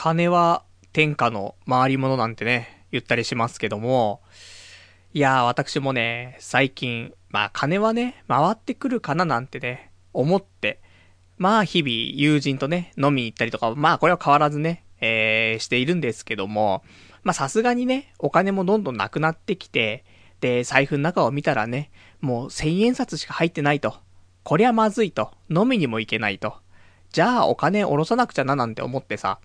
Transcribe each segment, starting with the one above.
金は天下の回り物なんてね、言ったりしますけども、いやー、私もね、最近、まあ金はね、回ってくるかななんてね、思って、まあ日々友人とね、飲みに行ったりとか、まあこれは変わらずね、えー、しているんですけども、まあさすがにね、お金もどんどんなくなってきて、で、財布の中を見たらね、もう千円札しか入ってないと。こりゃまずいと。飲みにも行けないと。じゃあお金下ろさなくちゃななんて思ってさ。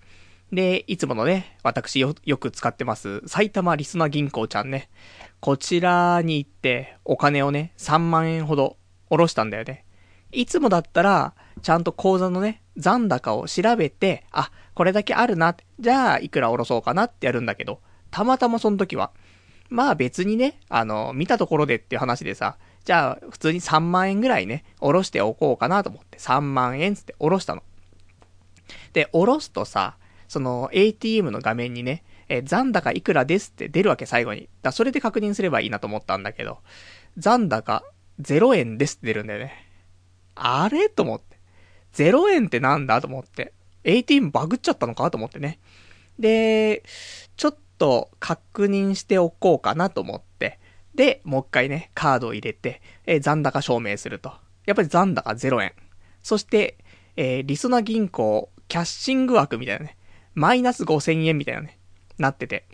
で、いつものね、私よ、よく使ってます、埼玉リスナ銀行ちゃんね。こちらに行って、お金をね、3万円ほど下ろしたんだよね。いつもだったら、ちゃんと口座のね、残高を調べて、あ、これだけあるな、じゃあ、いくら下ろそうかなってやるんだけど、たまたまその時は、まあ別にね、あの、見たところでっていう話でさ、じゃあ、普通に3万円ぐらいね、下ろしておこうかなと思って、3万円つって下ろしたの。で、下ろすとさ、その ATM の画面にね、え残高いくらですって出るわけ最後に。だそれで確認すればいいなと思ったんだけど、残高0円ですって出るんだよね。あれ？と思って。0円ってなんだ？と思って。ATM バグっちゃったのか？と思ってね。で、ちょっと確認しておこうかなと思って。で、もう一回ね、カードを入れて、えー、残高証明すると。やっぱり残高0円。そして、えー、リソナ銀行キャッシング枠みたいなね。マイナス5000円みたいなね。なってて。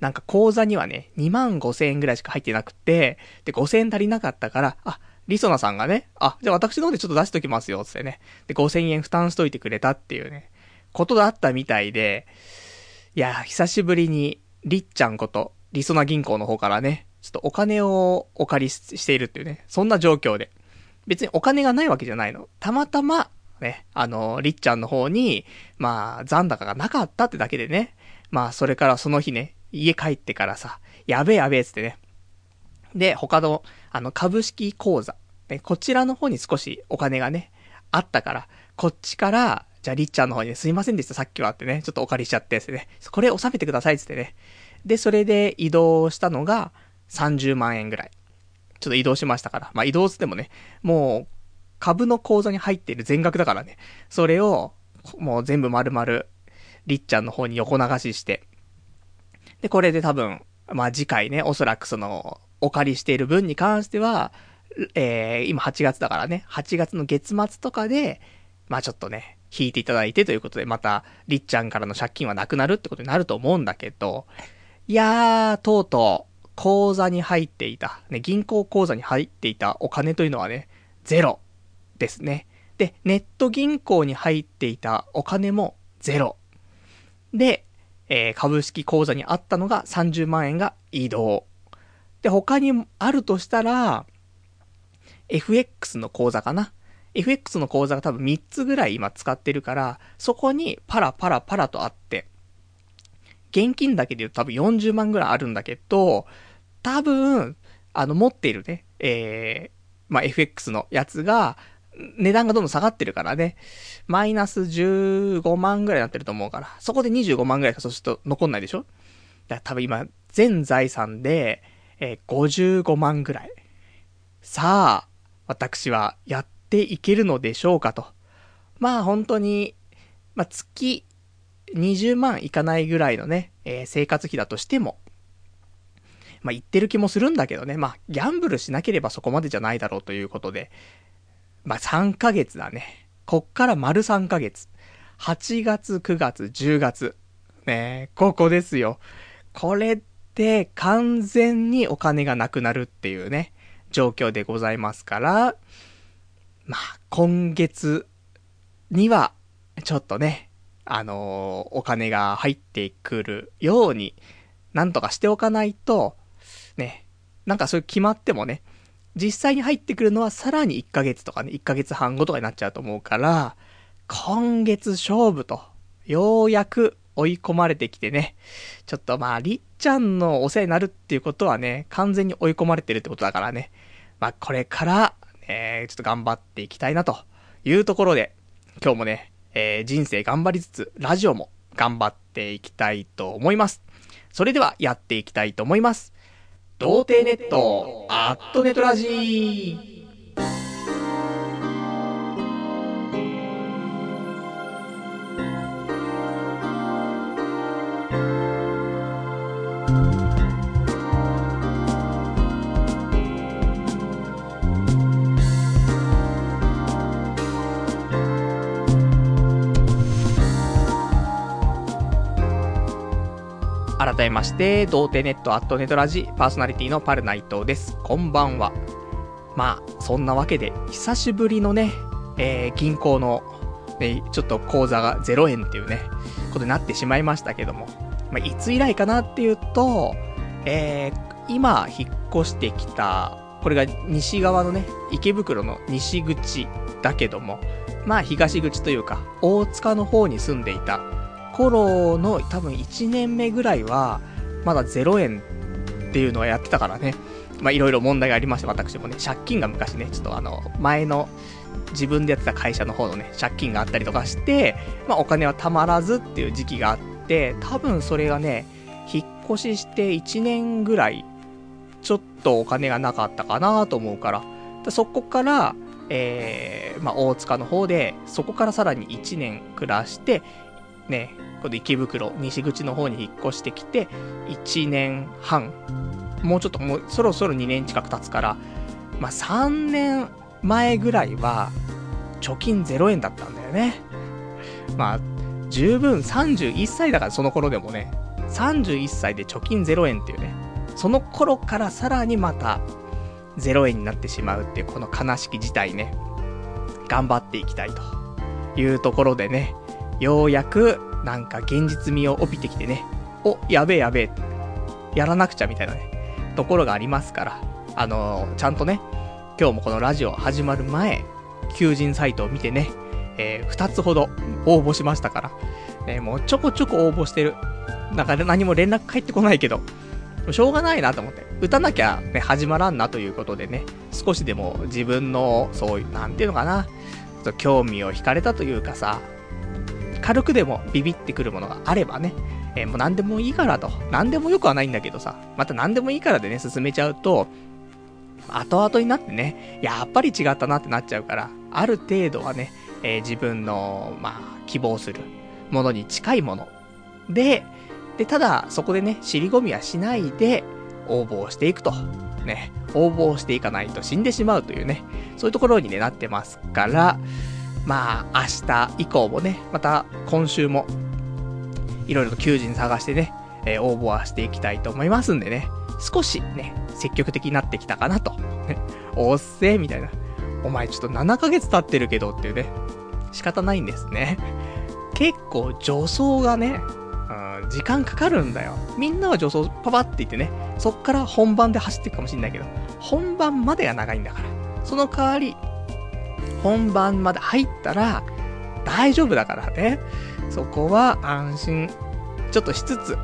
なんか口座にはね、2万5000円ぐらいしか入ってなくて、で、5000円足りなかったから、あ、リソナさんがね、あ、じゃあ私の方でちょっと出しときますよ、つってね。で、5000円負担しといてくれたっていうね、ことだったみたいで、いや、久しぶりに、りっちゃんこと、リソナ銀行の方からね、ちょっとお金をお借りしているっていうね、そんな状況で。別にお金がないわけじゃないの。たまたま、ね、あの、りっちゃんの方に、まあ、残高がなかったってだけでね、まあ、それからその日ね、家帰ってからさ、やべえやべえつってね。で、他の、あの、株式口座、ね、こちらの方に少しお金がね、あったから、こっちから、じゃあ、りっちゃんの方にね、すいませんでした、さっきはってね、ちょっとお借りしちゃってですね、これ収めてくださいつってね。で、それで移動したのが30万円ぐらい。ちょっと移動しましたから。まあ、移動つってもね、もう、株の口座に入っている全額だからね。それを、もう全部丸々、りっちゃんの方に横流しして。で、これで多分、まあ次回ね、おそらくその、お借りしている分に関しては、えー、今8月だからね、8月の月末とかで、まあちょっとね、引いていただいてということで、また、りっちゃんからの借金はなくなるってことになると思うんだけど、いやー、とうとう、口座に入っていた、ね、銀行口座に入っていたお金というのはね、ゼロですね。で、ネット銀行に入っていたお金もゼロ。で、えー、株式口座にあったのが30万円が移動。で、他にあるとしたら、FX の口座かな。FX の口座が多分3つぐらい今使ってるから、そこにパラパラパラとあって、現金だけで言うと多分40万ぐらいあるんだけど、多分、あの持っているね、えー、まあ、FX のやつが、値段がどんどん下がってるからね。マイナス15万ぐらいになってると思うから。そこで25万ぐらいかそうすると残んないでしょ？だから多分今、全財産で、えー、55万ぐらい。さあ、私はやっていけるのでしょうかと。まあ本当に、まあ月20万いかないぐらいのね、えー、生活費だとしても、まあ言ってる気もするんだけどね。まあギャンブルしなければそこまでじゃないだろうということで、まあ、3ヶ月だね。こっから丸3ヶ月。8月、9月、10月。ねここですよ。これって完全にお金がなくなるっていうね、状況でございますから、まあ、今月には、ちょっとね、あのー、お金が入ってくるように、なんとかしておかないと、ね、なんかそういう決まってもね、実際に入ってくるのはさらに1ヶ月とかね、1ヶ月半後とかになっちゃうと思うから、今月勝負と、ようやく追い込まれてきてね、ちょっとまあ、りっちゃんのお世話になるっていうことはね、完全に追い込まれてるってことだからね、まあこれから、ね、ちょっと頑張っていきたいなというところで、今日もね、えー、人生頑張りつつ、ラジオも頑張っていきたいと思います。それではやっていきたいと思います。童貞ネット、アットネトラジー。改めまして、童貞ネットアットネトラジパーソナリティのパルナイトです。こんばんは。まあ、そんなわけで、久しぶりのね、えー、銀行の、ね、ちょっと口座が0円っていうね、ことになってしまいましたけども、まあ、いつ以来かなっていうと、えー、今、引っ越してきた、これが西側のね、池袋の西口だけども、まあ東口というか、大塚の方に住んでいた頃の多分1年目ぐらいは、まだ0円っていうのはやってたからね。まあいろいろ問題がありまして、私もね、借金が昔ね、ちょっとあの、前の自分でやってた会社の方のね、借金があったりとかして、まあお金はたまらずっていう時期があって、多分それがね、引っ越しして1年ぐらい、ちょっとお金がなかったかなと思うから、そこから、えー、まあ、大塚の方で、そこからさらに1年暮らして、ね、この池袋、西口の方に引っ越してきて、1年半、もうちょっともうそろそろ2年近く経つから、まあ、3年前ぐらいは、貯金0円だったんだよね。まあ、十分31歳だからその頃でもね、31歳で貯金0円っていうね、その頃からさらにまた0円になってしまうっていうこの悲しき事態ね、頑張っていきたいというところでね、ようやくなんか現実味を帯びてきてね、お、やべえやべえ、やらなくちゃみたいなね、ところがありますから、あのー、ちゃんとね、今日もこのラジオ始まる前、求人サイトを見てね、えー、2つほど応募しましたから、ね、もうちょこちょこ応募してる。なんか何も連絡返ってこないけど、しょうがないなと思って。打たなきゃね、始まらんなということでね、少しでも自分の、そういう、なんていうのかな、興味を惹かれたというかさ、軽くでもビビってくるものがあればね、えー、もう何でもいいからと。何でもよくはないんだけどさ、また何でもいいからでね、進めちゃうと、後々になってね、やっぱり違ったなってなっちゃうから、ある程度はね、えー、自分の、まあ、希望するものに近いもので、で、ただ、そこでね、尻込みはしないで、応募をしていくと。ね、応募をしていかないと死んでしまうというね、そういうところに、ね、なってますから、まあ、明日以降もね、また今週も、いろいろと求人探してね、えー、応募はしていきたいと思いますんでね、少しね、積極的になってきたかなと。おっせーみたいな。お前ちょっと7ヶ月経ってるけどっていうね、仕方ないんですね。結構助走がね、うん、時間かかるんだよ。みんなは助走パパって言ってね、そっから本番で走っていくかもしんないけど、本番までが長いんだから。その代わり、本番まで入ったら、大丈夫だからね。そこは安心、ちょっとしつつ、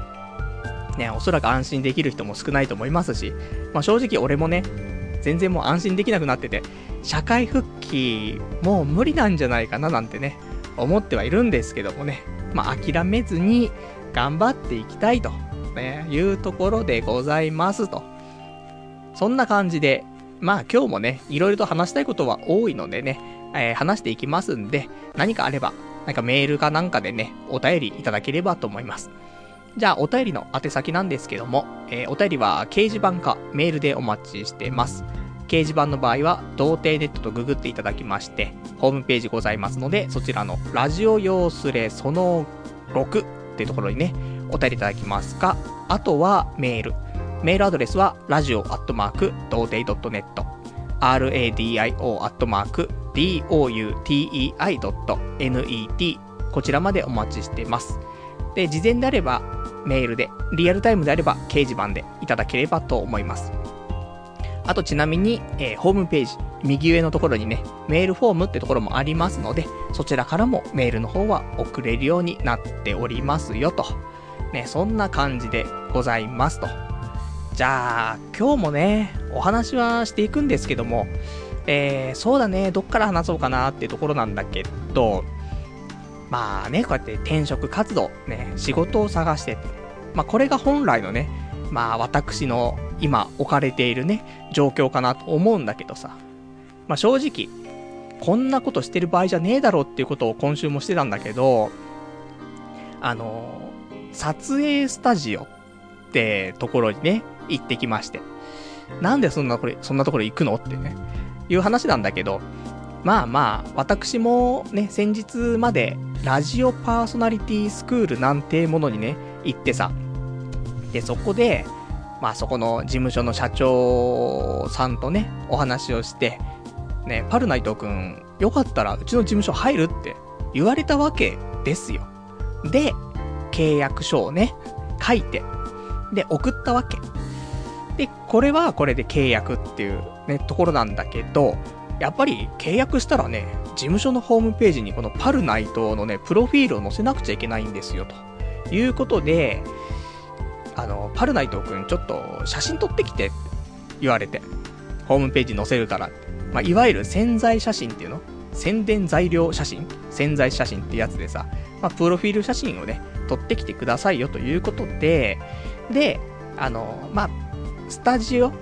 ね、おそらく安心できる人も少ないと思いますし、まあ正直俺もね、全然もう安心できなくなってて、社会復帰、もう無理なんじゃないかななんてね、思ってはいるんですけどもね、まあ諦めずに頑張っていきたいと、ね、いうところでございますと。そんな感じで、まあ今日もね、いろいろと話したいことは多いのでね、えー、話していきますんで、何かあれば、なんかメールかなんかでね、お便りいただければと思います。じゃあ、お便りの宛先なんですけども、えー、お便りは掲示板かメールでお待ちしてます。掲示板の場合は、童貞ネットとググっていただきまして、ホームページございますので、そちらのラジオ用スレその6っていうところにね、お便りいただきますか、あとはメール。メールアドレスは、ラジオアットマーク、童貞 .net、radio.doutei.net、こちらまでお待ちしています。で、事前であれば、メールで、リアルタイムであれば、掲示板でいただければと思います。あとちなみに、えー、ホームページ、右上のところにね、メールフォームってところもありますので、そちらからもメールの方は送れるようになっておりますよと。ね、そんな感じでございますと。じゃあ、今日もね、お話はしていくんですけども、えー、そうだね、どっから話そうかなっていうところなんだけど、まあね、こうやって転職活動、ね、仕事を探して、まあこれが本来のね、まあ私の今置かれているね、状況かなと思うんだけどさ。まあ正直、こんなことしてる場合じゃねえだろうっていうことを今週もしてたんだけど、あの撮影スタジオってところにね、行ってきまして。なんでそんなこれ、そんなところ行くの？ってね、いう話なんだけど、まあまあ、私もね、先日までラジオパーソナリティスクールなんてものにね、行ってさ、で、そこで、まあそこの事務所の社長さんとね、お話をして、ね、パルナイトくん、よかったらうちの事務所入るって言われたわけですよ。で、契約書をね、書いて、で、送ったわけ。で、これはこれで契約っていうね、ところなんだけど、やっぱり契約したらね、事務所のホームページにこのパルナイトのね、プロフィールを載せなくちゃいけないんですよ、ということで、あの、パルナイトくんちょっと写真撮ってきてって言われて、ホームページ載せるからって。まあ、いわゆる潜在写真っていうの？宣伝材料写真？潜在写真ってやつでさ、まあ、プロフィール写真をね、撮ってきてくださいよということで、で、あの、まあ、スタジオっ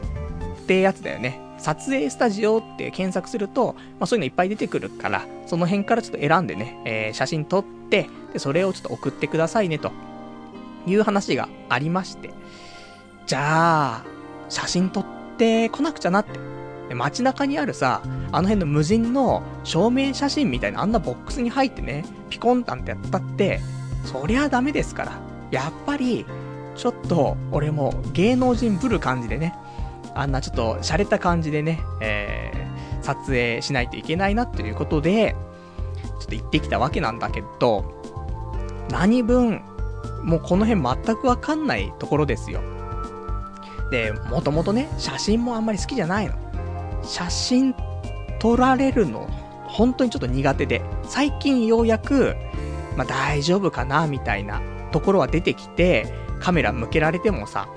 てやつだよね。撮影スタジオって検索すると、まあ、そういうのいっぱい出てくるから、その辺からちょっと選んでね、えー、写真撮って、で、それをちょっと送ってくださいね、という話がありまして。じゃあ、写真撮ってこなくちゃなって。で街中にあるさ、あの辺の無人の証明写真みたいなあんなボックスに入ってね、ピコンなんてやったって、そりゃダメですから。やっぱり、ちょっと、俺も芸能人ぶる感じでね、あんなちょっと洒落た感じでね、えー、撮影しないといけないなっていうことで、ちょっと行ってきたわけなんだけど、何分、もうこの辺全くわかんないところですよ。で、もともとね、写真もあんまり好きじゃないの。写真撮られるの、本当にちょっと苦手で、最近ようやく、まあ大丈夫かな、みたいなところは出てきて、カメラ向けられてもさ、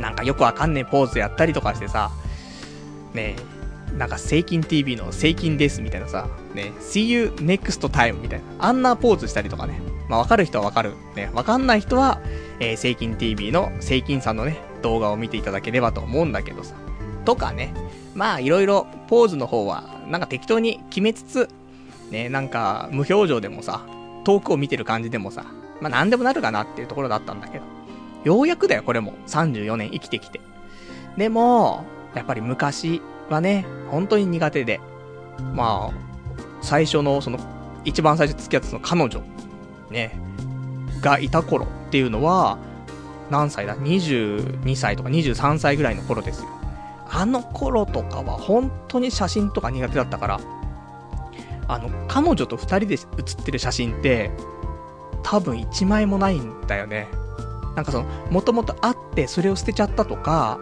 なんかよくわかんねえポーズやったりとかしてさ、ねえ、なんか、セイキン TV のセイキンですみたいなさ、ね、See you next time みたいな、あんなポーズしたりとかね、まあわかる人はわかる。ね、わかんない人は、えー、セイキン TV のセイキンさんのね、動画を見ていただければと思うんだけどさ、とかね、まあいろいろポーズの方は、なんか適当に決めつつ、ね、なんか無表情でもさ、遠くを見てる感じでもさ、まあなんでもなるかなっていうところだったんだけど。ようやくだよ、これも。34年生きてきて。でも、やっぱり昔はね、本当に苦手で。まあ、最初の、その、一番最初付き合ってたの彼女、ね、がいた頃っていうのは、何歳だ ?22 歳とか23歳ぐらいの頃ですよ。あの頃とかは本当に写真とか苦手だったから、あの、彼女と二人で写ってる写真って、多分1枚もないんだよね。なんかその、もともとあってそれを捨てちゃったとか、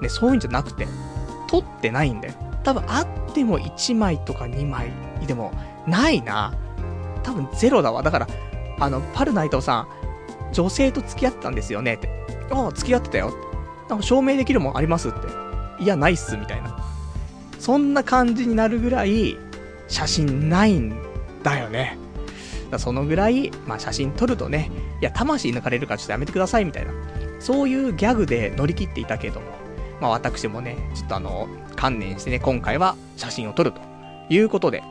ね、そういうんじゃなくて、撮ってないんだよ。多分あっても1枚とか2枚でもないな。多分ゼロだわ。だから、あの、パルナイトさん、女性と付き合ってたんですよねって。ああ、付き合ってたよ。なんか証明できるもんありますって。いや、ないっす、みたいな。そんな感じになるぐらい、写真ないんだよね。だそのぐらい、まあ写真撮るとね、いや、魂抜かれるからちょっとやめてくださいみたいな。そういうギャグで乗り切っていたけども、まあ私もね、ちょっとあの、観念してね、今回は写真を撮るということで、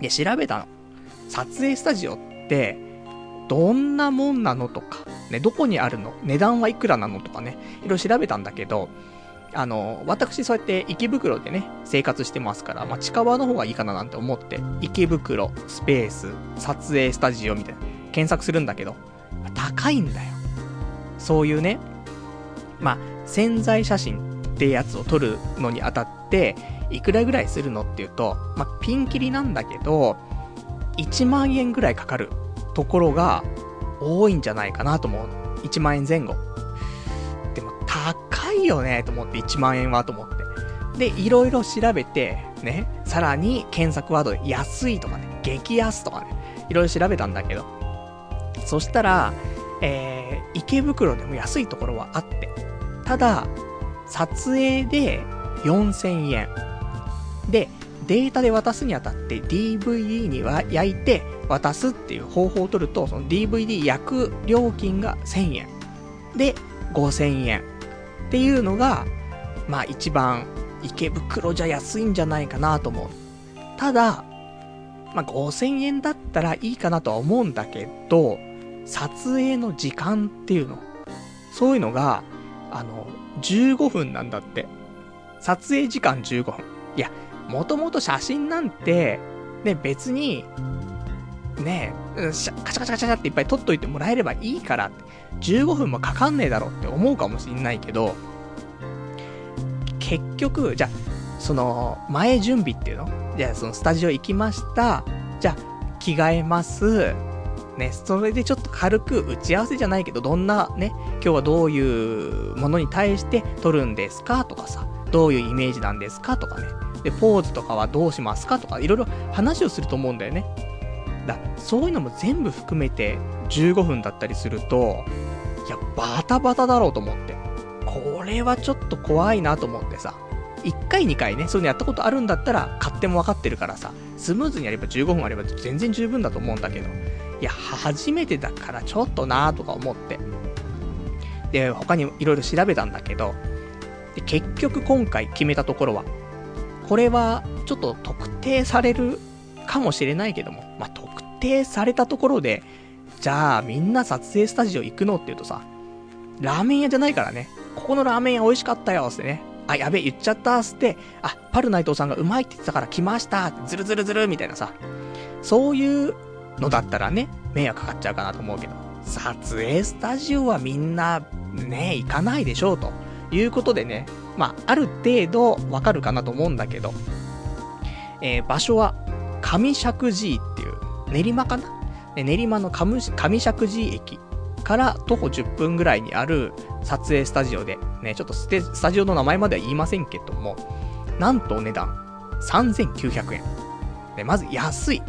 で、調べたの。撮影スタジオって、どんなもんなのとか、ね、どこにあるの値段はいくらなのとかね、いろいろ調べたんだけど、あの、私そうやって池袋でね、生活してますから、まあ、近場の方がいいかななんて思って、池袋、スペース、撮影スタジオみたいな、検索するんだけど、高いんだよ。そういうね、まあ、潜在写真ってやつを撮るのにあたって、いくらぐらいするのっていうと、まあ、ピンキリなんだけど、1万円ぐらいかかるところが多いんじゃないかなと思う。1万円前後。高いよねと思って、1万円はと思って。で、いろいろ調べて、ね、さらに検索ワードで安いとかね、激安とかね、いろいろ調べたんだけど、そしたら、えー、池袋でも安いところはあって、ただ、撮影で4000円。で、データで渡すにあたって DVD には焼いて渡すっていう方法を取ると、その DVD 焼く料金が1000円。で、5000円。っていうのが、まあ一番池袋じゃ安いんじゃないかなと思う。ただ、まあ5000円だったらいいかなとは思うんだけど、撮影の時間っていうの、そういうのが、あの、15分なんだって。撮影時間15分。いや、もともと写真なんて、ね、別に、ねえ、カチャカチャカチャカチャっていっぱい撮っといてもらえればいいから、15分もかかんねえだろって思うかもしんないけど、結局、じゃ、その、前準備っていうの？じゃあ、そのスタジオ行きました。じゃあ、着替えます。ね、それでちょっと軽く打ち合わせじゃないけど、どんなね、今日はどういうものに対して撮るんですかとかさ、どういうイメージなんですかとかね。で、ポーズとかはどうしますかとか、いろいろ話をすると思うんだよね。だそういうのも全部含めて15分だったりすると、いや、バタバタだろうと思って。これはちょっと怖いなと思ってさ。1回2回ね、そういうのやったことあるんだったら、勝手も分かってるからさ、スムーズにやれば15分あれば全然十分だと思うんだけど、いや、初めてだからちょっとなーとか思って。で、他にいろいろ調べたんだけど、結局今回決めたところは、これはちょっと特定されるかもしれないけども、まあ、特定されたところで、じゃあみんな撮影スタジオ行くのって言うとさ、ラーメン屋じゃないからね、ここのラーメン屋美味しかったよってね、あ、やべえ、言っちゃったっつって、あ、パルナイトさんがうまいって言ってたから来ました。って、ズルズルズルみたいなさ、そういうのだったらね、迷惑かかっちゃうかなと思うけど、撮影スタジオはみんな、ね、行かないでしょうと。いうことでね、まあ、ある程度わかるかなと思うんだけど、えー、場所は上石神井っていう練馬かな？練馬の上石神井駅から徒歩10分ぐらいにある撮影スタジオで、ね、ちょっとススタジオの名前までは言いませんけども、なんとお値段3900円。ね、まず安い。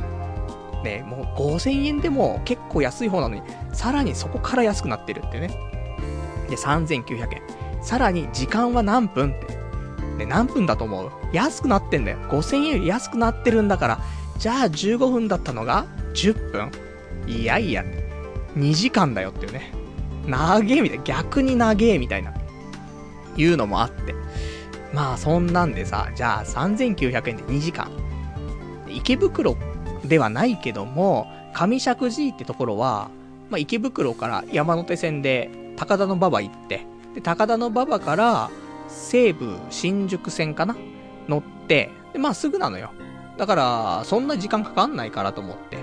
ね、もう5000円でも結構安い方なのに、さらにそこから安くなってるってね。で、3900円。さらに時間は何分って。ね、何分だと思う？安くなってんだよ。5000円より安くなってるんだから、じゃあ15分だったのが10分いやいや、2時間だよっていうね。長えみたいな。逆に長えみたいな。いうのもあって。まあそんなんでさ、じゃあ3900円で2時間。池袋ではないけども、上石神井ってところは、まあ池袋から山手線で高田馬場行って、で、高田馬場から西武新宿線かな？乗って、で、まあすぐなのよ。だから、そんな時間かかんないからと思って、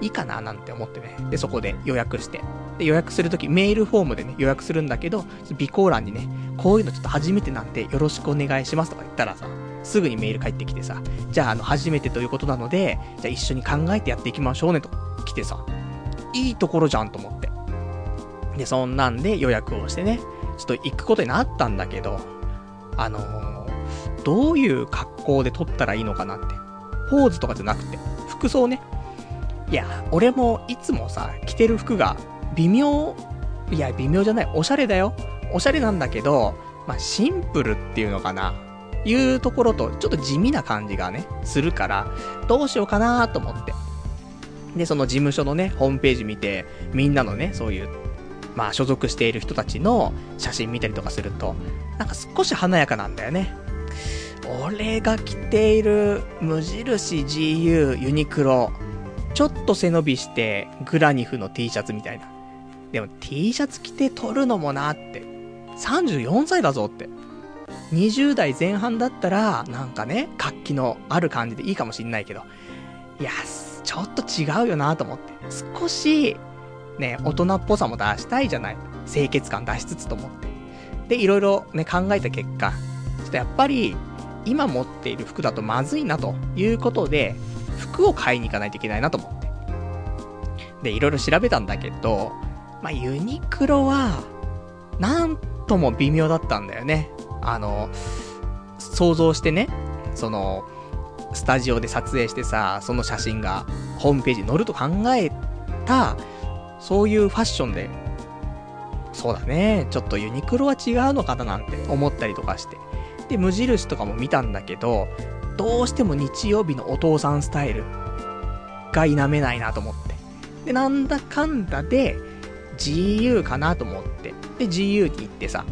いいかななんて思ってね。で、そこで予約して。で、予約するとき、メールフォームでね、予約するんだけど、備考欄にね、こういうのちょっと初めてなんでよろしくお願いしますとか言ったらさ、すぐにメール返ってきてさ、じゃあ、あの、初めてということなので、じゃあ一緒に考えてやっていきましょうねと来てさ、いいところじゃんと思って。で、そんなんで予約をしてね、ちょっと行くことになったんだけど、あのー、どういう格好で撮ったらいいのかなって。ポーズとかじゃなくて、服装ね。いや、俺もいつもさ、着てる服が微妙、いや、微妙じゃない、おしゃれだよ。おしゃれなんだけど、まあ、シンプルっていうのかな。いうところと、ちょっと地味な感じがね、するから、どうしようかなと思って。で、その事務所のね、ホームページ見て、みんなのね、そういう、まあ、所属している人たちの写真見たりとかすると、なんか少し華やかなんだよね。俺が着ている無印 GU ユニクロ、ちょっと背伸びしてグラニフの T シャツみたいな。でも T シャツ着て撮るのもなって。34歳だぞって。20代前半だったら、なんかね、活気のある感じでいいかもしんないけど、いや、ちょっと違うよなと思って。少し、ね、大人っぽさも出したいじゃない。清潔感出しつつと思って。で、いろいろね、考えた結果、ちょっとやっぱり、今持っている服だとまずいなということで、服を買いに行かないといけないなと思って。で、いろいろ調べたんだけど、まあ、ユニクロは、なんとも微妙だったんだよね。あの、想像してね、その、スタジオで撮影してさ、その写真がホームページに載ると考えた、そういうファッションで、そうだね、ちょっとユニクロは違うのかななんて思ったりとかして。で、無印とかも見たんだけど、どうしても日曜日のお父さんスタイルが否めないなと思って。で、なんだかんだで、GU かなと思って。で、GU に行ってさ。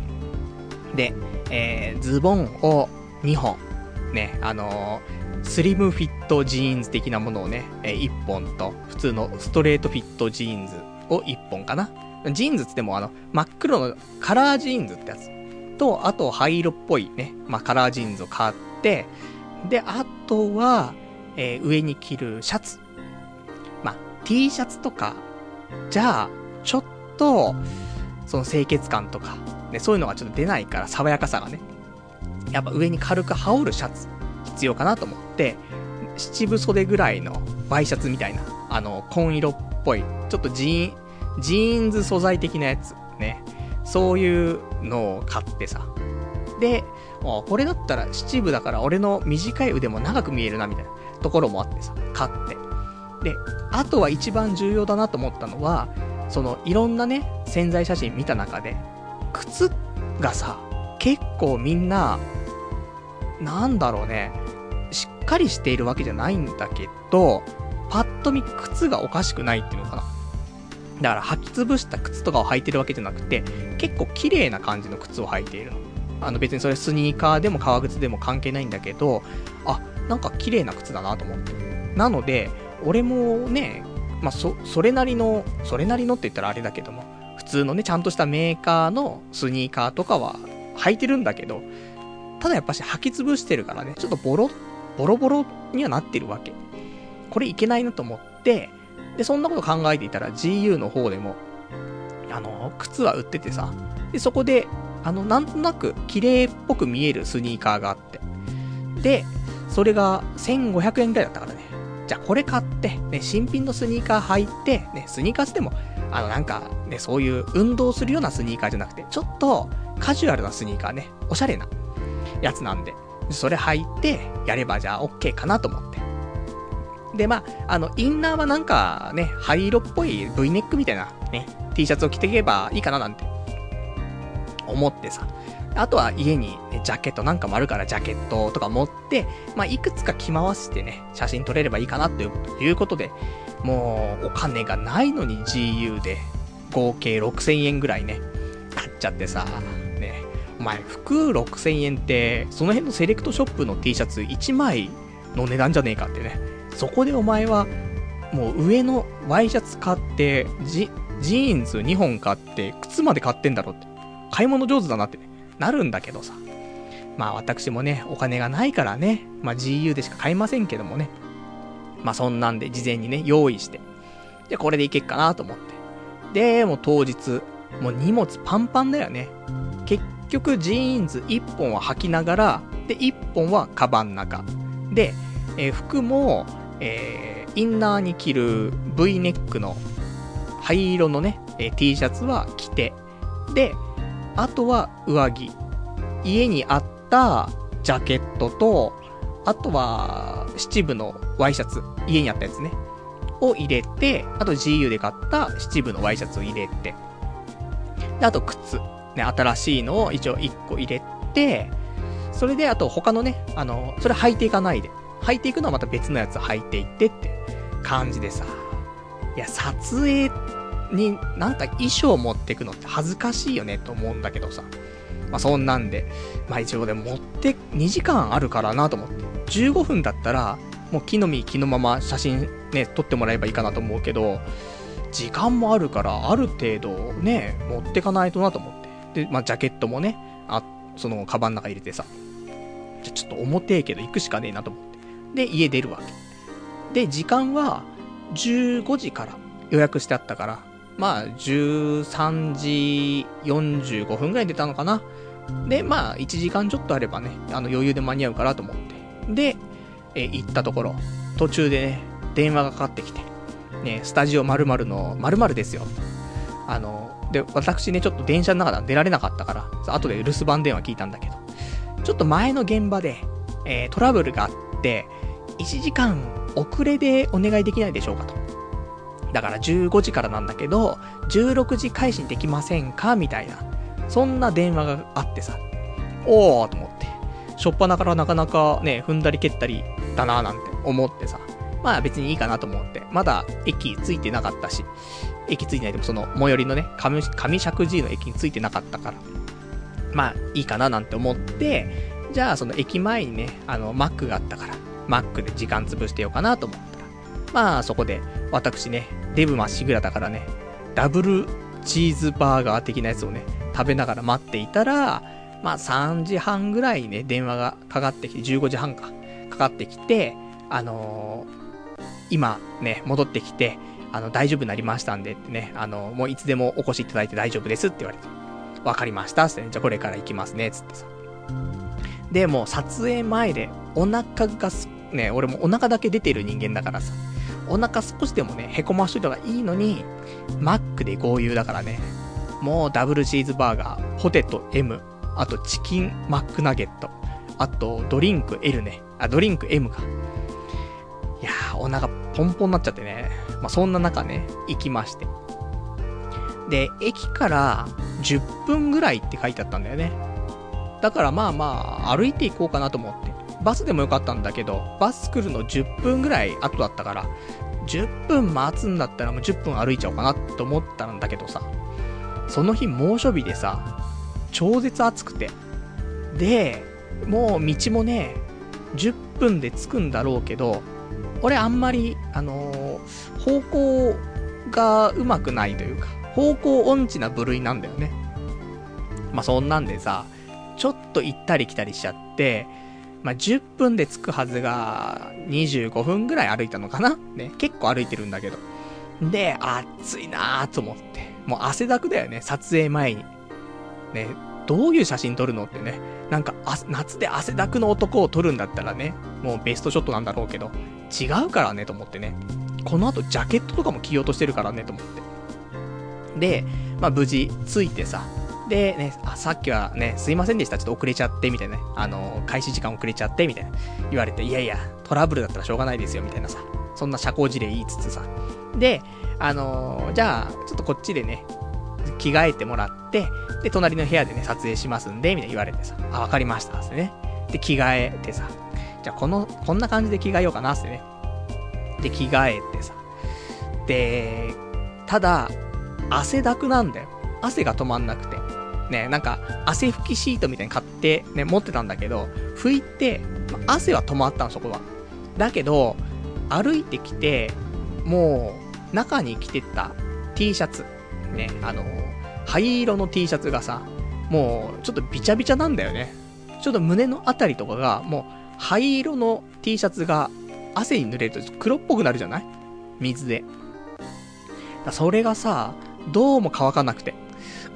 で、えー、ズボンを2本。ね、あのー、スリムフィットジーンズ的なものをね、えー、1本と、普通のストレートフィットジーンズを1本かな。ジーンズってもあの、真っ黒のカラージーンズってやつ。と、あと灰色っぽいね、まあ、カラージーンズを買って、で、あとは、えー、上に着るシャツ。まあ、T シャツとか、じゃあ、ちょっと、その清潔感とか、ね、そういうのがちょっと出ないから、爽やかさがね。やっぱ上に軽く羽織るシャツ、必要かなと思って、七分袖ぐらいのワイシャツみたいな、あの、紺色っぽい、ちょっとジーン、ジーンズ素材的なやつ、ね。そういうのを買ってさ。で、これだったら七分だから俺の短い腕も長く見えるな、みたいなところもあってさ、買って。で、あとは一番重要だなと思ったのは、その、いろんなね、宣材写真見た中で、靴がさ、結構みんな、なんだろうね、しっかりしているわけじゃないんだけど、パッと見靴がおかしくないっていうのかな。だから履き潰した靴とかを履いてるわけじゃなくて、結構綺麗な感じの靴を履いているの。あの別にそれスニーカーでも革靴でも関係ないんだけど、あ、なんか綺麗な靴だなと思って。なので、俺もね、まあ、そ、それなりの、それなりのって言ったらあれだけども、普通のね、ちゃんとしたメーカーのスニーカーとかは履いてるんだけど、ただやっぱし履き潰してるからね、ちょっとボロ、ボロボロにはなってるわけ。これいけないなと思って、で、そんなこと考えていたら GU の方でも、あの、靴は売っててさ、で、そこで、あの、なんとなく綺麗っぽく見えるスニーカーがあって、で、それが1500円ぐらいだったからね。じゃあこれ買って、ね、新品のスニーカー履いて、ね、スニーカーつっても、あのなんか、ね、そういう運動するようなスニーカーじゃなくて、ちょっとカジュアルなスニーカーね、おしゃれなやつなんで、それ履いて、やればじゃあ OK かなと思って。で、まあ、あの、インナーはなんかね、灰色っぽい V ネックみたいなね、T シャツを着ていけばいいかななんて、思ってさ。あとは家に、ね、ジャケットなんかもあるからジャケットとか持って、まあ、いくつか着回してね、写真撮れればいいかなっていうことで、もう、お金がないのに GU で、合計6000円ぐらいね、買っちゃってさ、ね、お前、服6000円って、その辺のセレクトショップの T シャツ1枚の値段じゃねえかってね。そこでお前は、もう上のワイシャツ買って、ジ、ジーンズ2本買って、靴まで買ってんだろって。買い物上手だなってね、なるんだけどさ。まあ私もね、お金がないからね、まあ GU でしか買いませんけどもね。まあそんなんで事前にね、用意して。で、これでいけっかなと思って。で、もう当日、もう荷物パンパンだよね。結局ジーンズ1本は履きながら、で、1本はカバン中。で、えー、服も、えー、インナーに着る V ネックの灰色のね、えー、T シャツは着て、で、あとは上着。家にあったジャケットと、あとは七分のワイシャツ、家にあったやつね。を入れて、あと GU で買った七分のワイシャツを入れて、で、あと靴。ね、新しいのを一応1個入れて、それであと他のね、あの、それ履いていかないで。履いていくのはまた別のやつ履いていってって感じでさ。いや、撮影になんか衣装持ってくのって恥ずかしいよねと思うんだけどさ。まあそんなんで、まあ一応で持って2時間あるからなと思って。15分だったら、もう木の実木のまま写真ね、撮ってもらえばいいかなと思うけど、時間もあるから、ある程度ね、持ってかないとなと思って。で、まあジャケットもね、あ、その、カバンの中入れてさ。じゃ、ちょっと重てえけど行くしかねえなと思って。で、家出るわけ。で、時間は15時から予約してあったから、まあ、13時45分ぐらいに出たのかな。で、まあ、1時間ちょっとあればね、あの余裕で間に合うかなと思って。で、え行ったところ、途中でね、電話がかかってきて、ね、スタジオ〇〇の〇〇ですよ。あの、で、私ね、ちょっと電車の中で出られなかったから、後で留守番電話聞いたんだけど、ちょっと前の現場で、えー、トラブルがあって、1時間遅れでお願いできないでしょうかと。だから15時からなんだけど、16時開始できませんかみたいな。そんな電話があってさ。おーと思って。しょっぱなからなかなかね、踏んだり蹴ったりだなーなんて思ってさ。まあ別にいいかなと思って。まだ駅着いてなかったし。駅着いてないでもその最寄りのね、上上石神井の駅に着いてなかったから。まあいいかななんて思って、じゃあその駅前にね、あの、マックがあったから、マックで時間潰してようかなと思ったら。まあそこで、私ね、デブまっしぐらだからね、ダブルチーズバーガー的なやつをね、食べながら待っていたら、まあ3時半ぐらいね、電話がかかってきて、15時半か、かかってきて、あのー、今ね、戻ってきて、あの、大丈夫になりましたんでってね、あの、もういつでもお越しいただいて大丈夫ですって言われて、わかりましたってね、じゃあこれから行きますね、つってさ。で、もう撮影前で、お腹がす、ね、俺もお腹だけ出てる人間だからさ、お腹少しでもね、へこましといた方がいいのに、マックで豪遊だからね、もうダブルチーズバーガー、ポテト M、あとチキンマックナゲット、あとドリンク L ね、あ、ドリンク M か。いやー、お腹ポンポンになっちゃってね。まあ、そんな中ね、行きまして。で、駅から10分ぐらいって書いてあったんだよね。だからまあまあ、歩いていこうかなと思って。バスでもよかったんだけど、バス来るの10分ぐらい後だったから、10分待つんだったらもう10分歩いちゃおうかなって思ったんだけどさ、その日猛暑日でさ、超絶暑くて。で、もう道もね、10分で着くんだろうけど、俺あんまり、あのー、方向がうまくないというか、方向音痴な部類なんだよね。まあ、そんなんでさ、ちょっと行ったり来たりしちゃって、まあ、10分で着くはずが、25分ぐらい歩いたのかなね、結構歩いてるんだけど。で、暑いなーと思って。もう汗だくだよね、撮影前に。ね、どういう写真撮るのってね。なんか、夏で汗だくの男を撮るんだったらね、もうベストショットなんだろうけど、違うからねと思ってね。この後ジャケットとかも着ようとしてるからねと思って。で、まあ無事着いてさ、で、ね、あ、さっきはね、すいませんでした、ちょっと遅れちゃって、みたいなね。あの、開始時間遅れちゃって、みたいな。言われて、いやいや、トラブルだったらしょうがないですよ、みたいなさ。そんな社交辞令言いつつさ。で、あの、じゃあ、ちょっとこっちでね、着替えてもらって、で、隣の部屋でね、撮影しますんで、みたいな言われてさ、あ、わかりました、ってね。で、着替えてさ、じゃあこの、こんな感じで着替えようかな、ってね。で、着替えてさ。で、ただ、汗だくなんだよ。汗が止まんなくて。ね、なんか、汗拭きシートみたいに買って、ね、持ってたんだけど、拭いて、汗は止まったの、そこは。だけど、歩いてきて、もう、中に着てた T シャツ。ね、あの、灰色の T シャツがさ、もう、ちょっとビチャビチャなんだよね。ちょっと胸のあたりとかが、もう、灰色の T シャツが汗に濡れると黒っぽくなるじゃない？水で。それがさ、どうも乾かなくて。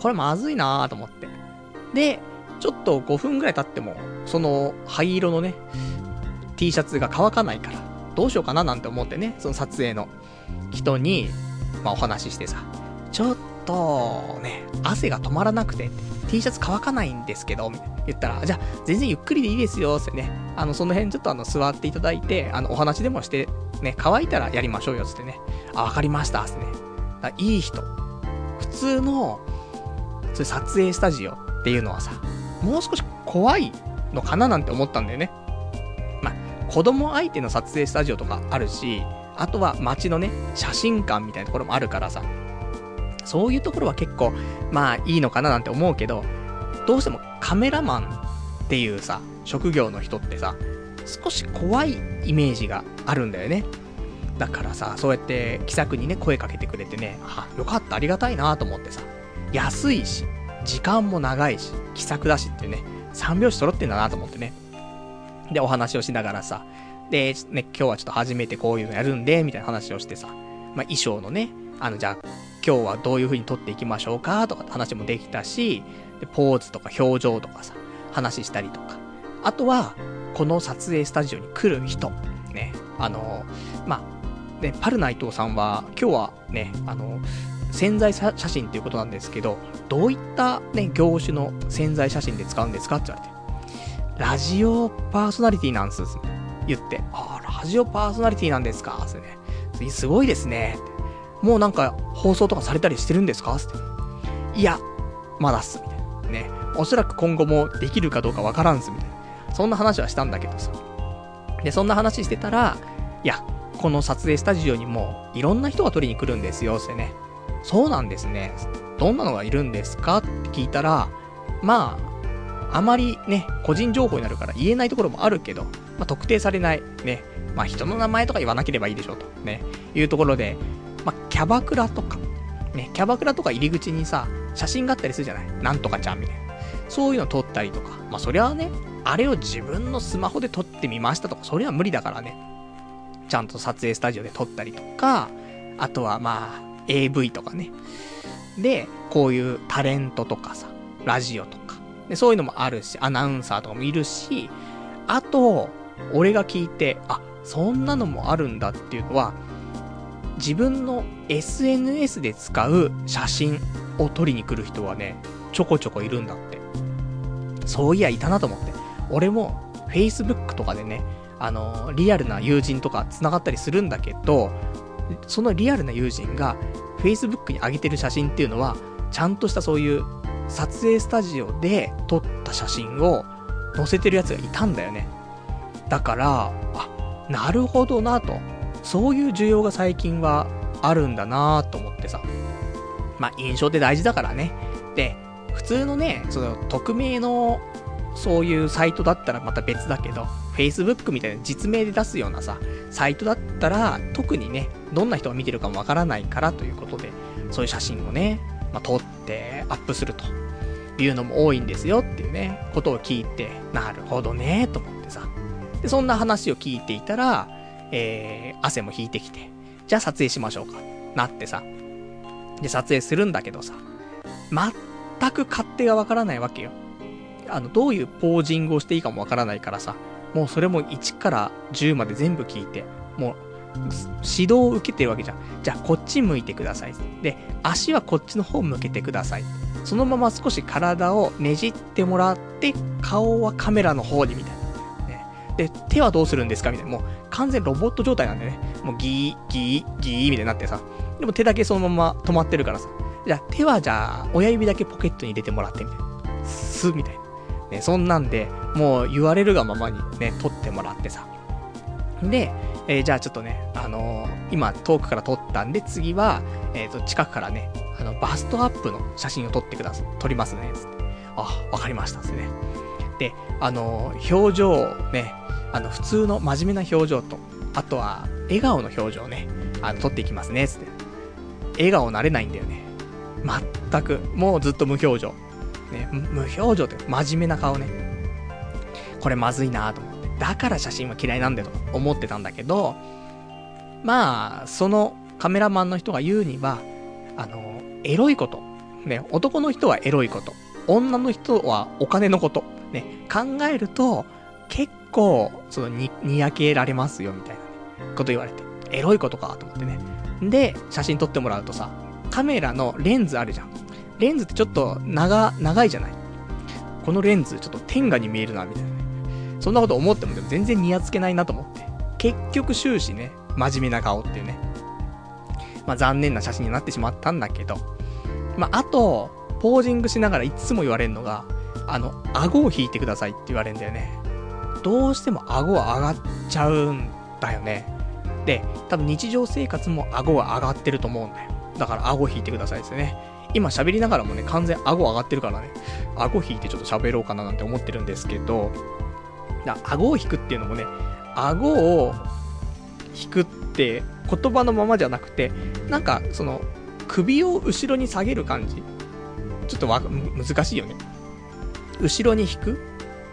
これまずいなーと思って。で、ちょっと5分ぐらい経っても、その灰色のね、T シャツが乾かないから、どうしようかななんて思ってね、その撮影の人に、まあお話ししてさ、ちょっと、ね、汗が止まらなくて、T シャツ乾かないんですけど、言ったら、じゃあ、全然ゆっくりでいいですよ、ってね。あの、その辺ちょっとあの、座っていただいて、あの、お話でもして、ね、乾いたらやりましょうよ、つってね。あ、わかりました、つってね。いい人。普通の、そういう撮影スタジオっていうのはさ、もう少し怖いのかななんて思ったんだよね。まあ、子供相手の撮影スタジオとかあるし、あとは街のね、写真館みたいなところもあるからさ、そういうところは結構、まあいいのかななんて思うけど、どうしてもカメラマンっていうさ、職業の人ってさ、少し怖いイメージがあるんだよね。だからさ、そうやって気さくにね、声かけてくれてね、あ、よかった、ありがたいなと思ってさ、安いし、時間も長いし、気さくだしっていうね、三拍子揃ってんだなと思ってね。で、お話をしながらさ、で、ね、今日はちょっと初めてこういうのやるんで、みたいな話をしてさ、まあ、衣装のね、あの、じゃあ、今日はどういう風に撮っていきましょうかとかって話もできたし、でポーズとか表情とかさ、話したりとか。あとは、この撮影スタジオに来る人。ね。あの、まあ、ね、パルナイトさんは、今日はね、あの、潜在写真っていうことなんですけど、どういったね、業種の潜在写真で使うんですかって言われて。ラジオパーソナリティなんです。言って。ああ、ラジオパーソナリティなんですかってね。すごいですね。もうなんか放送とかされたりしてるんですかって。いや、まだっす。みたいな。ね。おそらく今後もできるかどうかわからんす。みたいな。そんな話はしたんだけどさ。で、そんな話してたら、いや、この撮影スタジオにもいろんな人が撮りに来るんですよ、ってね。そうなんですね。どんなのがいるんですか？って聞いたら、まあ、あまりね、個人情報になるから言えないところもあるけど、まあ、特定されない、ね、まあ、人の名前とか言わなければいいでしょうと、ね、いうところで、まあ、キャバクラとか、ね、キャバクラとか入り口にさ、写真があったりするじゃない？なんとかちゃんみたいな。そういうの撮ったりとか、まあ、そりゃあね、あれを自分のスマホで撮ってみましたとか、それは無理だからね。ちゃんと撮影スタジオで撮ったりとか、あとはまあ、AV とかね。で、こういうタレントとかさ、ラジオとか。で、そういうのもあるし、アナウンサーとかもいるし、あと、俺が聞いて、あ、そんなのもあるんだっていうのは、自分の SNS で使う写真を撮りに来る人はね、ちょこちょこいるんだって。そういや、いたなと思って。俺も、Facebook とかでね、あの、リアルな友人とか繋がったりするんだけど、そのリアルな友人が Facebook に上げてる写真っていうのは、ちゃんとしたそういう撮影スタジオで撮った写真を載せてるやつがいたんだよね。だから、あ、なるほどなと。そういう需要が最近はあるんだなと思ってさ。まあ、印象って大事だからね。で、普通のね、その、匿名の、そういうサイトだったらまた別だけど、Facebook みたいな実名で出すようなさ、サイトだったら、特にね、どんな人が見てるかもわからないからということで、そういう写真をね、まあ、撮ってアップするというのも多いんですよっていうね、ことを聞いて、なるほどね、と思ってさ。で、そんな話を聞いていたら、えー、汗も引いてきて、じゃあ撮影しましょうか。なってさ。で、撮影するんだけどさ、全く勝手がわからないわけよ。あの、どういうポージングをしていいかもわからないからさ、もうそれも1から10まで全部聞いて、もう、指導を受けてるわけじゃん。じゃあ、こっち向いてください。で、足はこっちの方向けてください。そのまま少し体をねじってもらって、顔はカメラの方にみたいな。で、手はどうするんですかみたいな。もう完全ロボット状態なんでね。もうギー、ギー、ギーみたいになってさ。でも手だけそのまま止まってるからさ。じゃあ手はじゃあ親指だけポケットに入れてもらってみたいな。スみたいな。ね、そんなんで、もう言われるがままにね、撮ってもらってさ。で、えー、じゃあちょっとね、あのー、今遠くから撮ったんで次は、えっ、ー、と、近くからね、あの、バストアップの写真を撮ってください。撮りますね、つって。あ、わかりました、ですね。で、あの表情をね、あの、普通の真面目な表情と、あとは、笑顔の表情をね、あの、撮っていきますね、つって。笑顔慣れないんだよね。全く、もうずっと無表情。ね、無表情って真面目な顔ね。これまずいなと思って。だから写真は嫌いなんだよと思ってたんだけど、まあ、そのカメラマンの人が言うには、あの、エロいこと。ね、男の人はエロいこと。女の人はお金のこと。ね、考えると、結構、そのに、にやけられますよ、みたいな、ね、こと言われて。エロいことか、と思ってね。で、写真撮ってもらうとさ、カメラのレンズあるじゃん。レンズってちょっと長、長いじゃない？このレンズちょっと天下に見えるな、みたいなね。そんなこと思ってもでも全然ニヤつけないなと思って。結局終始ね、真面目な顔っていうね。まあ残念な写真になってしまったんだけど。まああと、ポージングしながらいつも言われるのが、あの、顎を引いてくださいって言われるんだよね。どうしても顎は上がっちゃうんだよね。で、多分日常生活も顎が上がってると思うんだよ。だから顎引いてくださいですよね。今喋りながらもね、完全顎上がってるからね、顎引いてちょっと喋ろうかななんて思ってるんですけど、だ顎を引くっていうのもね、顎を引くって言葉のままじゃなくて、なんかその首を後ろに下げる感じ。ちょっとわ、難しいよね。後ろに引く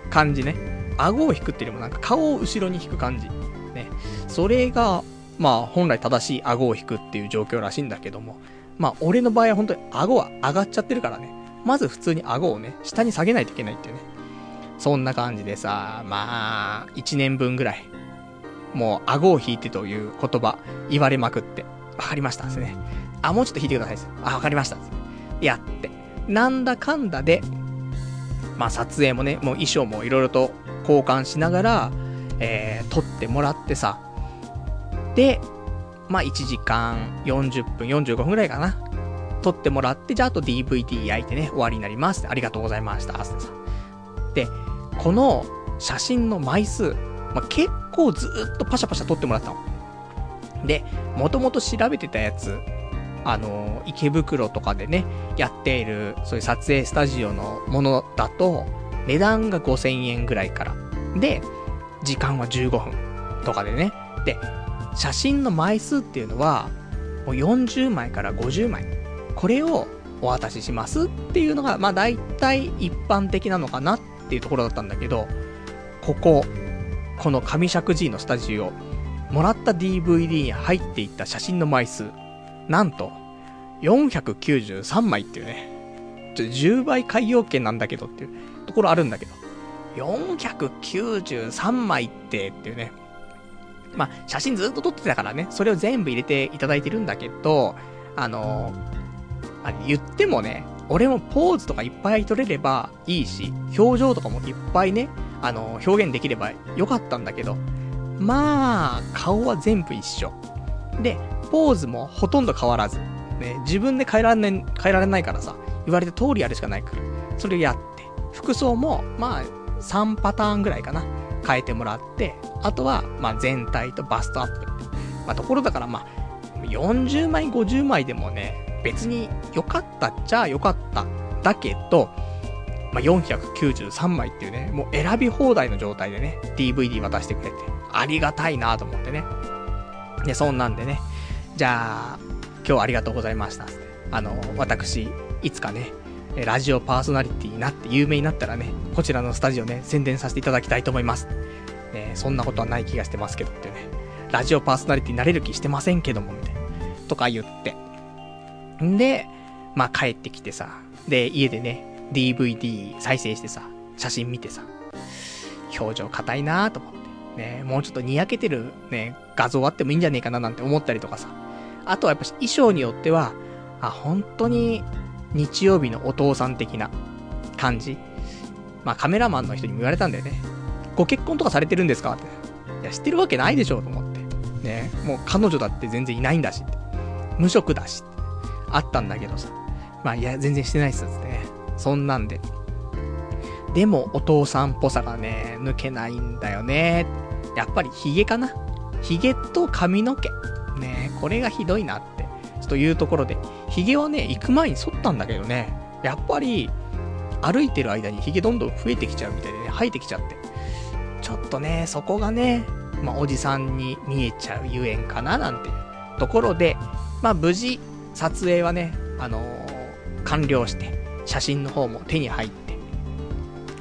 感じね。顎を引くっていうよりもなんか顔を後ろに引く感じ。ね。それが、まあ本来正しい顎を引くっていう状況らしいんだけども、まあ俺の場合は本当に顎は上がっちゃってるからね。まず普通に顎をね、下に下げないといけないっていうね。そんな感じでさ、まあ、1年分ぐらい、もう顎を引いてという言葉言われまくって、わかりましたですね。あ、もうちょっと引いてくださいです。あ、わかりました。やって。なんだかんだで、まあ撮影もね、もう衣装もいろいろと交換しながら、えー、撮ってもらってさ。で、まあ1時間40分、45分ぐらいかな。撮ってもらって、じゃああと DVD 焼いてね、終わりになります。ありがとうございました。さん。で、この写真の枚数、まあ、結構ずっとパシャパシャ撮ってもらったの。で、もともと調べてたやつ、あの、池袋とかでね、やっている、そういう撮影スタジオのものだと、値段が5000円ぐらいから。で、時間は15分とかでね。で、写真の枚数っていうのは、もう40枚から50枚。これをお渡ししますっていうのが、まあ大体一般的なのかなっていうところだったんだけど、ここ、この上尺寺のスタジオ、もらった DVD に入っていった写真の枚数、なんと、493枚っていうね、ちょ10倍海洋圏なんだけどっていうところあるんだけど、493枚ってっていうね。まあ、写真ずっと撮ってたからね、それを全部入れていただいてるんだけど、あのあ言ってもね、俺もポーズとかいっぱい撮れればいいし、表情とかもいっぱいね、あの表現できればよかったんだけど、まあ、顔は全部一緒。で、ポーズもほとんど変わらず。ね、自分で変えられない、変えられないからさ、言われた通りやるしかないから。それやって、服装も、まあ、3パターンぐらいかな。変えてもらって、あとは、まあ、全体とバストアップ。まあ、ところだから、まあ、40枚、50枚でもね、別に良かったっちゃ良かった。だけど、まあ、493枚っていうね、もう選び放題の状態でね、DVD 渡してくれて、ありがたいなと思ってね。で、そんなんでね、じゃあ、今日はありがとうございました。あの、私、いつかね、ラジオパーソナリティになって有名になったらね、こちらのスタジオね、宣伝させていただきたいと思います。ね、そんなことはない気がしてますけどってね、ラジオパーソナリティになれる気してませんけども、みたいな。とか言って。んで、まあ帰ってきてさ、で、家でね、DVD 再生してさ、写真見てさ、表情硬いなーと思って。ね、もうちょっとにやけてるね、画像あってもいいんじゃねえかななんて思ったりとかさ。あとはやっぱ衣装によっては、あ、本当に日曜日のお父さん的な感じ。まあカメラマンの人にも言われたんだよね。ご結婚とかされてるんですかって。いや、知ってるわけないでしょと思って。ね、もう彼女だって全然いないんだし。無職だし。あったんだけどさ。まあいや、全然してないっすね。そんなんで。でもお父さんっぽさがね、抜けないんだよね。やっぱりヒゲかなヒゲと髪の毛。ねこれがひどいなって。というところで、ヒゲはね、行く前に剃ったんだけどね、やっぱり、歩いてる間にヒゲどんどん増えてきちゃうみたいでね、生えてきちゃって。ちょっとね、そこがね、まあ、おじさんに見えちゃうゆえんかな、なんて。ところで、まあ、無事、撮影はね、あのー、完了して、写真の方も手に入って、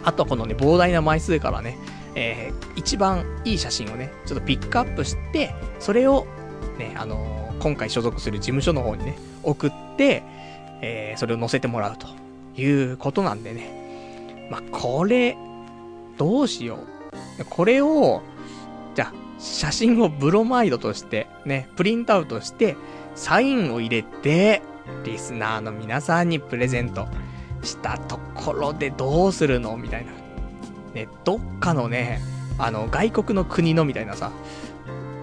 あとはこのね、膨大な枚数からね、えー、一番いい写真をね、ちょっとピックアップして、それを、ね、あのー今回所属する事務所の方にね、送って、えー、それを載せてもらうということなんでね。まあ、これ、どうしよう。これを、じゃあ、写真をブロマイドとして、ね、プリントアウトして、サインを入れて、リスナーの皆さんにプレゼントしたところでどうするのみたいな。ね、どっかのね、あの、外国の国のみたいなさ、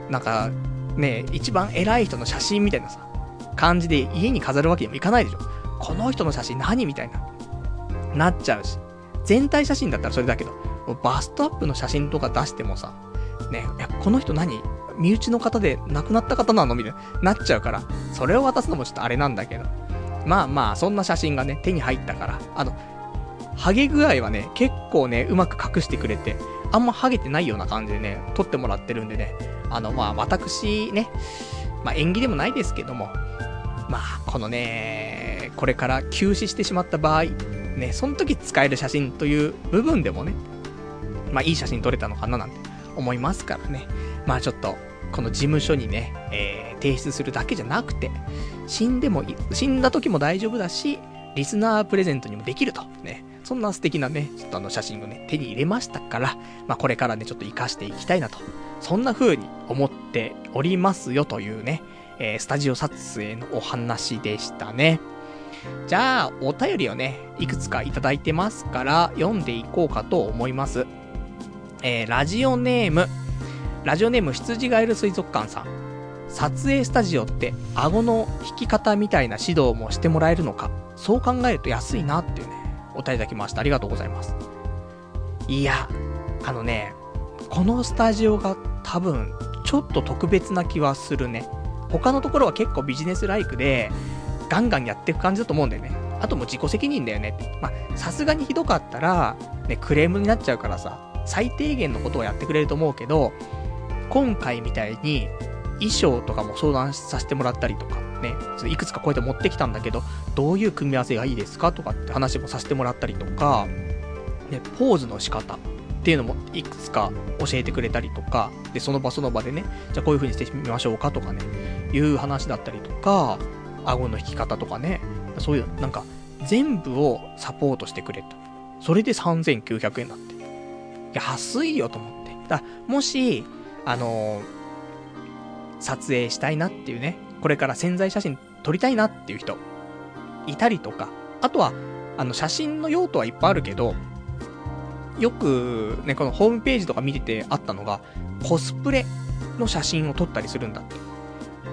なんか、ね、一番偉い人の写真みたいなさ、感じで家に飾るわけにもいかないでしょ。この人の写真何みたいな。なっちゃうし。全体写真だったらそれだけど、バストアップの写真とか出してもさ、ね、いや、この人何？身内の方で亡くなった方なの？みたいな、なっちゃうから、それを渡すのもちょっとあれなんだけど。まあまあ、そんな写真がね、手に入ったから、あの、ハゲ具合はね、結構ね、うまく隠してくれて、あんまハゲてないような感じでね、撮ってもらってるんでね、あの、まあ、私ね、まあ、縁起でもないですけども、まあ、このね、これから休止してしまった場合、ね、その時使える写真という部分でもね、まあ、いい写真撮れたのかななんて思いますからね。まあ、ちょっと、この事務所にね、えー、提出するだけじゃなくて、死んでも死んだ時も大丈夫だし、リスナープレゼントにもできると。ね。そんな素敵なね、ちょっとあの写真をね、手に入れましたから、まあ、これからね、ちょっと活かしていきたいなと。そんな風に思っておりますよというね、えー、スタジオ撮影のお話でしたね。じゃあ、お便りをね、いくつかいただいてますから、読んでいこうかと思います。えー、ラジオネーム、ラジオネーム羊ガエル水族館さん。撮影スタジオって顎の引き方みたいな指導もしてもらえるのか、そう考えると安いなっていうね、お便りいただきました。ありがとうございます。いや、あのね、このスタジオが多分、ちょっと特別な気はするね。他のところは結構ビジネスライクで、ガンガンやっていく感じだと思うんだよね。あともう自己責任だよね。まあ、さすがにひどかったら、ね、クレームになっちゃうからさ、最低限のことをやってくれると思うけど、今回みたいに、衣装とかも相談させてもらったりとか、ね、いくつかこうやって持ってきたんだけど、どういう組み合わせがいいですかとかって話もさせてもらったりとか、ね、ポーズの仕方っていうのもいくつか教えてくれたりとか、で、その場その場でね、じゃあこういう風にしてみましょうかとかね、いう話だったりとか、顎の引き方とかね、そういう、なんか、全部をサポートしてくれと。それで3900円だって。安いよと思って。だもし、あのー、撮影したいなっていうね、これから潜在写真撮りたいなっていう人、いたりとか、あとは、あの、写真の用途はいっぱいあるけど、よくね、このホームページとか見ててあったのが、コスプレの写真を撮ったりするんだって。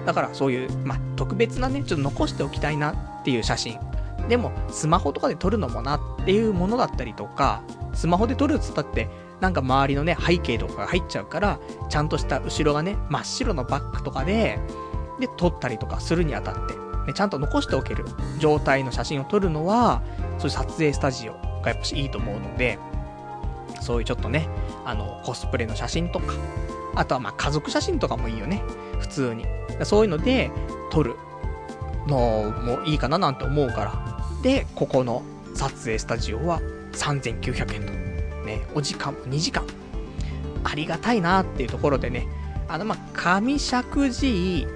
だからそういう、ま特別なね、ちょっと残しておきたいなっていう写真。でも、スマホとかで撮るのもなっていうものだったりとか、スマホで撮るっつったって、なんか周りのね、背景とかが入っちゃうから、ちゃんとした後ろがね、真っ白のバッグとかで、で、撮ったりとかするにあたって、ね、ちゃんと残しておける状態の写真を撮るのは、そういう撮影スタジオがやっぱしいいと思うので、そういうちょっとね、あの、コスプレの写真とか、あとはまあ家族写真とかもいいよね。普通に。そういうので撮るのもいいかななんて思うから。で、ここの撮影スタジオは3900円と。ね、お時間も2時間。ありがたいなっていうところでね、あのまあ、上石寺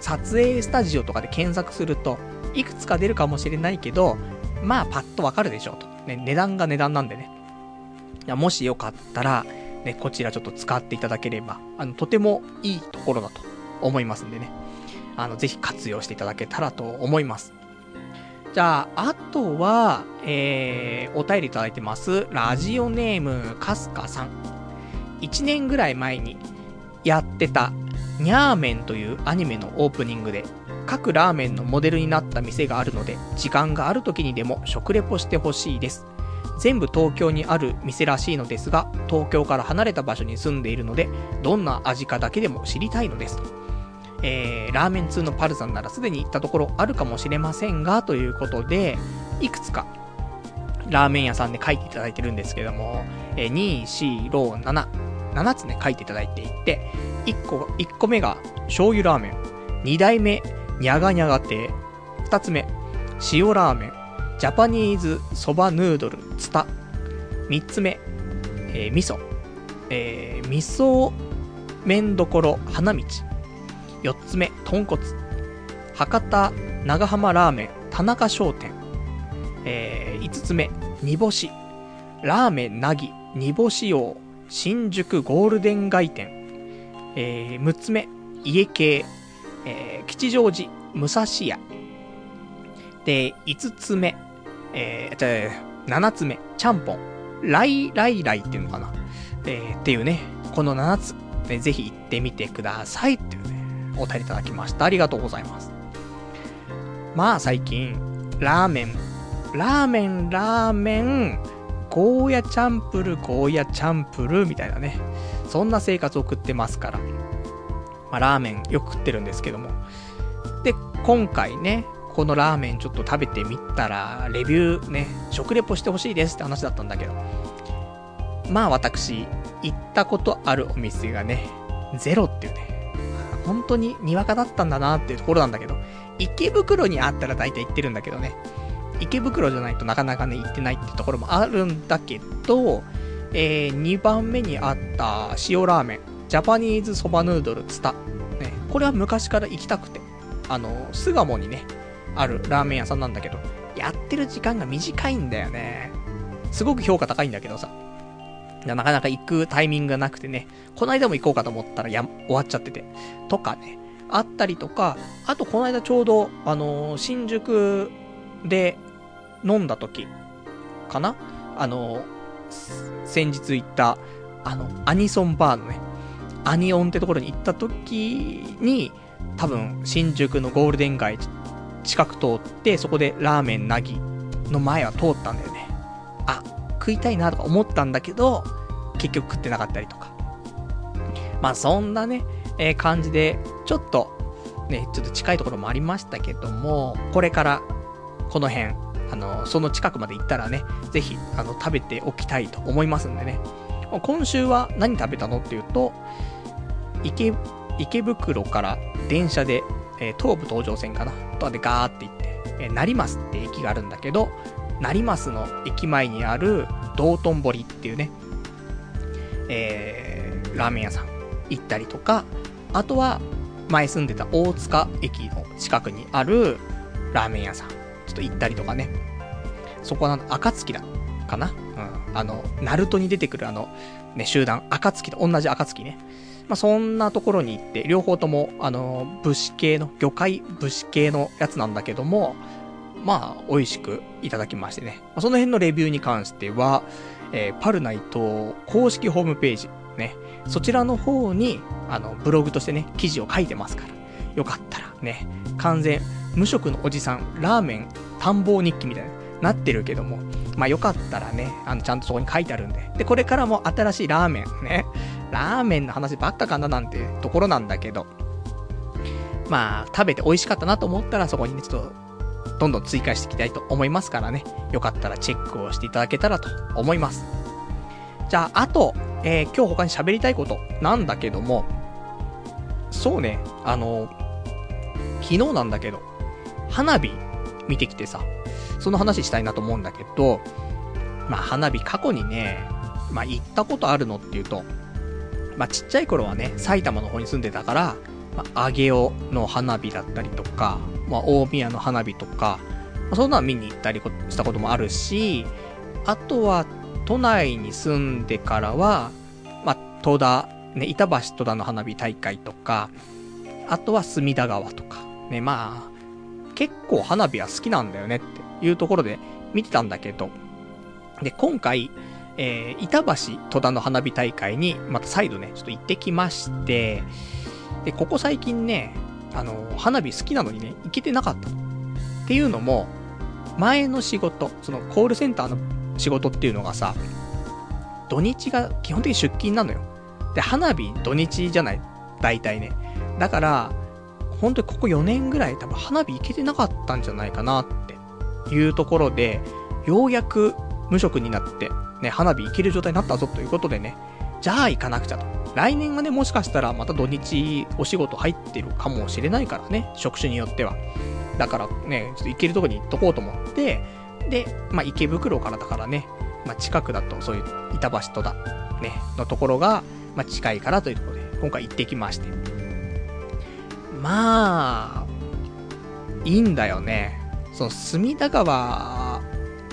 撮影スタジオとかで検索すると、いくつか出るかもしれないけど、まあパッとわかるでしょうと。ね、値段が値段なんでね。いや、もしよかったら、ね、こちらちょっと使っていただければ、あの、とてもいいところだと思いますんでね。あの、ぜひ活用していただけたらと思います。じゃあ、あとは、えー、お便りいただいてます。ラジオネーム、かすかさん。1年ぐらい前にやってた、ニャーメンというアニメのオープニングで、各ラーメンのモデルになった店があるので、時間がある時にでも食レポしてほしいです。全部東京にある店らしいのですが、東京から離れた場所に住んでいるので、どんな味かだけでも知りたいのです。えー、ラーメン通のパルさんならすでに行ったところあるかもしれませんが、ということで、いくつか、ラーメン屋さんで書いていただいてるんですけども、えー、2、4、6、7、7つね、書いていただいていて、1個、1個目が、醤油ラーメン。2代目、にゃがにゃが亭。2つ目、塩ラーメン。ジャパニーズそばヌードルツタ。3つ目、えー、味噌。えー、味噌麺どころ花道。4つ目、豚骨。博多長浜ラーメン田中商店。えー、5つ目、煮干し。ラーメンなぎ煮干し用新宿ゴールデン街店。えー、6つ目、家系。えー、吉祥寺武蔵屋。で、5つ目、えー、7つ目、ちゃんぽん。ライライライっていうのかな。えー、っていうね、この7つ、ぜひ行ってみてくださいって、お便りいただきました。ありがとうございます。まあ最近、ラーメン、ラーメン、ラーメン、ゴーヤチャンプル、ゴーヤチャンプル、みたいなね、そんな生活を送ってますから。まあラーメンよく食ってるんですけども。で、今回ね、このラーメンちょっと食べてみたら、レビューね、食レポしてほしいですって話だったんだけど。まあ私、行ったことあるお店がね、ゼロっていうね、本当ににわかだったんだなっていうところなんだけど、池袋にあったら大体行ってるんだけどね、池袋じゃないとなかなかね、行ってないってところもあるんだけど、えー、2番目にあった塩ラーメン、ジャパニーズそばヌードルツタ。ね、これは昔から行きたくて、あの、巣鴨にね、あるラーメン屋さんなんだけど、やってる時間が短いんだよね。すごく評価高いんだけどさ。なかなか行くタイミングがなくてね、この間も行こうかと思ったらや、終わっちゃってて。とかね、あったりとか、あとこの間ちょうど、あのー、新宿で飲んだ時かな？あのー、先日行った、あの、アニソンバーのね、アニオンってところに行った時に、多分、新宿のゴールデン街近く通って、そこでラーメンなぎの前は通ったんだよね。あ、食いたいなとか思ったんだけど、結局食ってなかったりとか。まあそんなね、えー、感じで、ちょっと、ね、ちょっと近いところもありましたけども、これから、この辺、あの、その近くまで行ったらね、ぜひ、あの、食べておきたいと思いますんでね。今週は何食べたのっていうと、池、池袋から電車でえー、東武東上線かなとかでガーって行って、えー、成増って駅があるんだけど、成増の駅前にある道頓堀っていうね、えー、ラーメン屋さん行ったりとか、あとは前住んでた大塚駅の近くにある、ラーメン屋さん、ちょっと行ったりとかね。そこは暁だ、かな？うん。あの、ナルトに出てくるあの、ね、集団、暁と同じ暁ね。まあ、そんなところに行って、両方とも、あの、武士系の、魚介武士系のやつなんだけども、まあ、美味しくいただきましてね。その辺のレビューに関しては、えー、パルナイト公式ホームページ、ね。そちらの方に、あの、ブログとしてね、記事を書いてますから。よかったら、ね。完全、無職のおじさん、ラーメン、探訪日記みたいな、なってるけども。まあ、よかったらね、あの、ちゃんとそこに書いてあるんで。で、これからも新しいラーメン、ね。ラーメンの話ばっかかななんてところなんだけど。まあ、食べて美味しかったなと思ったら、そこにね、ちょっと、どんどん追加していきたいと思いますからね。よかったらチェックをしていただけたらと思います。じゃあ、あと、えー、今日他に喋りたいことなんだけども、そうね、あの、昨日なんだけど、花火見てきてさ、その話したいなと思うんだけど、まあ花火過去にね、まあ行ったことあるのっていうと、まあちっちゃい頃はね、埼玉の方に住んでたから、まあ、上尾の花火だったりとか、まあ、大宮の花火とか、まあ、そんなの見に行ったりしたこともあるし、あとは、都内に住んでからは、まあ、戸田、ね、板橋戸田の花火大会とか、あとは隅田川とか、ね、まあ、結構花火は好きなんだよねっていうところで見てたんだけど、で、今回、えー、板橋戸田の花火大会に、また再度ね、ちょっと行ってきまして、で、ここ最近ね、あの、花火好きなのにね、行けてなかったの。っていうのも、前の仕事、そのコールセンターの仕事っていうのがさ、土日が基本的に出勤なのよ。で、花火土日じゃない大体ね。だから、本当にここ4年ぐらい多分花火行けてなかったんじゃないかなっていうところで、ようやく無職になって、ね、花火行ける状態になったぞということでね、じゃあ行かなくちゃと。来年はね、もしかしたらまた土日お仕事入ってるかもしれないからね、職種によっては。だからね、ちょっと行けるとこに行っとこうと思って、で、まあ、池袋からだからね、まあ、近くだとそういう板橋戸田、ね、のところが、まあ、近いからというところで、今回行ってきまして。まあ、いいんだよね。その隅田川、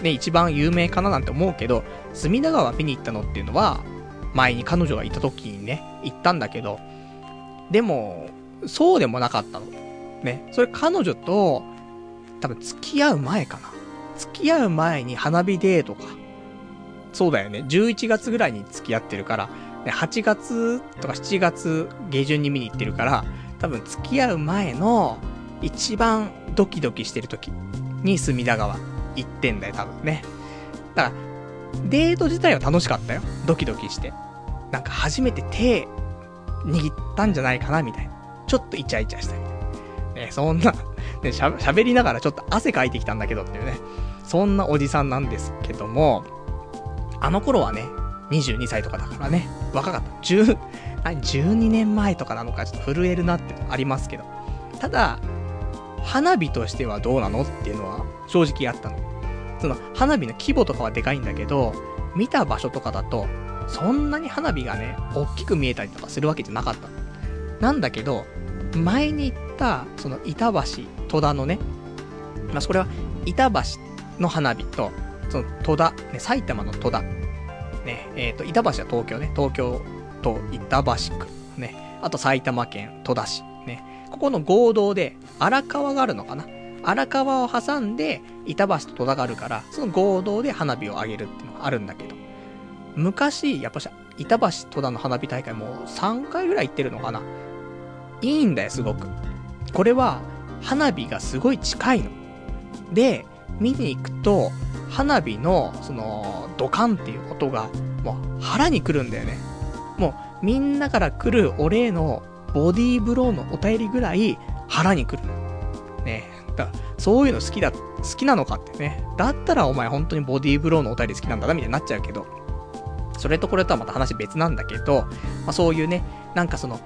ね、一番有名かななんて思うけど、隅田川見に行ったのっていうのは、前に彼女がいた時にね、行ったんだけど、でも、そうでもなかったの。ね。それ彼女と、多分付き合う前かな。付き合う前に花火デーとか。そうだよね。11月ぐらいに付き合ってるから、ね、8月とか7月下旬に見に行ってるから、多分付き合う前の一番ドキドキしてる時に隅田川行ってんだよ、多分ね。だから、デート自体は楽しかったよ。ドキドキして。なんか初めて手握ったんじゃないかなみたいな。ちょっとイチャイチャしたみたいな。ね、そんな、ね、しゃ、喋りながらちょっと汗かいてきたんだけどっていうね。そんなおじさんなんですけども、あの頃はね、22歳とかだからね、若かった。10、12年前とかなのかちょっと震えるなってありますけど。ただ、花火としてはどうなのっていうのは正直あったの。その花火の規模とかはでかいんだけど、見た場所とかだと、そんなに花火がね、大きく見えたりとかするわけじゃなかった。なんだけど、前に行った、その板橋、戸田のね、まあ、それは板橋の花火と、その戸田、ね、埼玉の戸田、ね、えっ、ー、と、板橋は東京ね、東京と板橋区、ね、あと埼玉県戸田市、ね、ここの合同で荒川があるのかな。荒川を挟んで板橋と戸田があるから、その合同で花火を上げるっていうのがあるんだけど、昔、やっぱし、板橋戸田の花火大会もう3回ぐらい行ってるのかないいんだよ、すごく。これは、花火がすごい近いの。で、見に行くと、花火の、その、ドカンっていう音が、もう腹に来るんだよね。もう、みんなから来るお礼のボディーブローのお便りぐらい腹に来るの。ねだそういうの好きだ、好きなのかってね。だったらお前本当にボディーブローのお便り好きなんだな、みたいになっちゃうけど。それとこれとはまた話別なんだけど、まあ、そういうね、なんかその、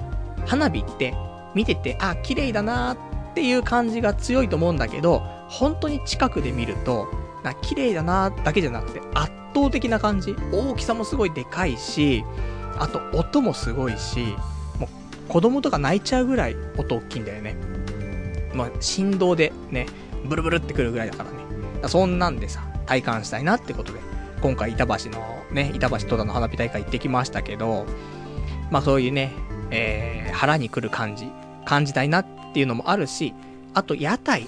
花火って見てて、あ、綺麗だなっていう感じが強いと思うんだけど、本当に近くで見ると、な、綺麗だなだけじゃなくて、圧倒的な感じ。大きさもすごいでかいし、あと音もすごいし、もう子供とか泣いちゃうぐらい音大きいんだよね。まあ、振動でね、ブルブルってくるぐらいだからね。そんなんでさ、体感したいなってことで、今回板橋のね、板橋戸田の花火大会行ってきましたけど、まあそういうね、えー、腹に来る感じ、感じたいなっていうのもあるし、あと屋台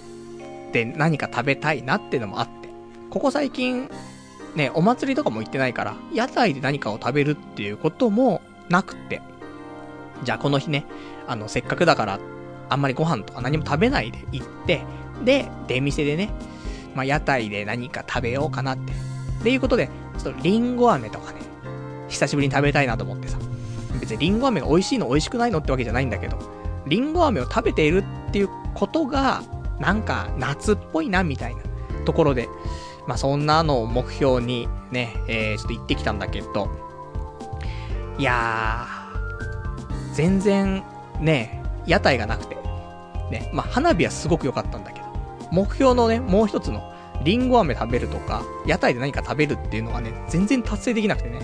で何か食べたいなっていうのもあって、ここ最近、ね、お祭りとかも行ってないから、屋台で何かを食べるっていうこともなくって、じゃあこの日ね、あの、せっかくだから、あんまりご飯とか何も食べないで行って、で、出店でね、まあ、屋台で何か食べようかなって。っていうことで、ちょっとリンゴ飴とかね、久しぶりに食べたいなと思ってさ。別にリンゴ飴が美味しいの美味しくないのってわけじゃないんだけど、リンゴ飴を食べているっていうことが、なんか夏っぽいなみたいなところで、まあそんなのを目標にね、えー、ちょっと行ってきたんだけど、いやー、全然ね、屋台がなくて、ね、まあ花火はすごく良かったんだけど、目標のね、もう一つの、リンゴ飴食べるとか、屋台で何か食べるっていうのがね、全然達成できなくてね。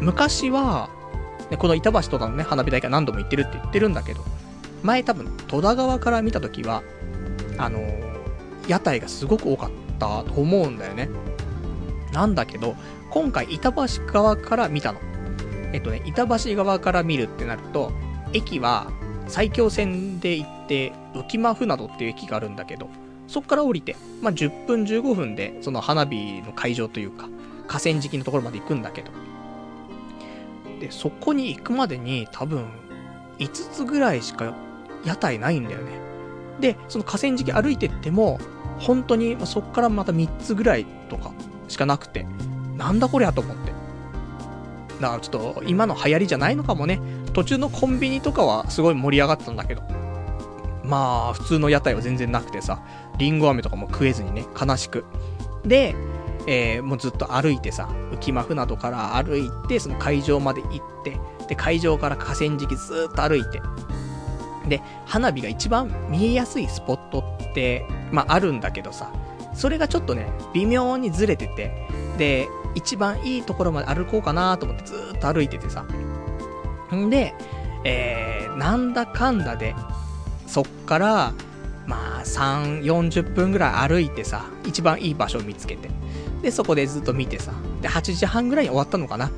昔は、ね、この板橋とかのね、花火大会何度も行ってるって言ってるんだけど、前多分、戸田川から見た時は、あのー、屋台がすごく多かったと思うんだよね。なんだけど、今回板橋側から見たの。えっとね、板橋側から見るってなると、駅は埼京線で行って、浮間船戸っていう駅があるんだけど、そっから降りて、まあ、10分15分で、その花火の会場というか、河川敷のところまで行くんだけど、で、そこに行くまでに多分、5つぐらいしか屋台ないんだよね。で、その河川敷歩いてっても、本当に、そっからまた3つぐらいとかしかなくて、なんだこりゃと思って。だからちょっと、今の流行りじゃないのかもね。途中のコンビニとかはすごい盛り上がったんだけど。まあ、普通の屋台は全然なくてさ、リンゴ飴とかも食えずにね、悲しく。で、えー、もうずっと歩いてさ、浮間船戸から歩いて、その会場まで行って、で、会場から河川敷ずっと歩いて、で、花火が一番見えやすいスポットって、まああるんだけどさ、それがちょっとね、微妙にずれてて、で、一番いいところまで歩こうかなと思ってずっと歩いててさ。んで、えー、なんだかんだで、そっから、まあ、3、40分ぐらい歩いてさ、一番いい場所を見つけて。で、そこでずっと見てさ。で、8時半ぐらいに終わったのかな。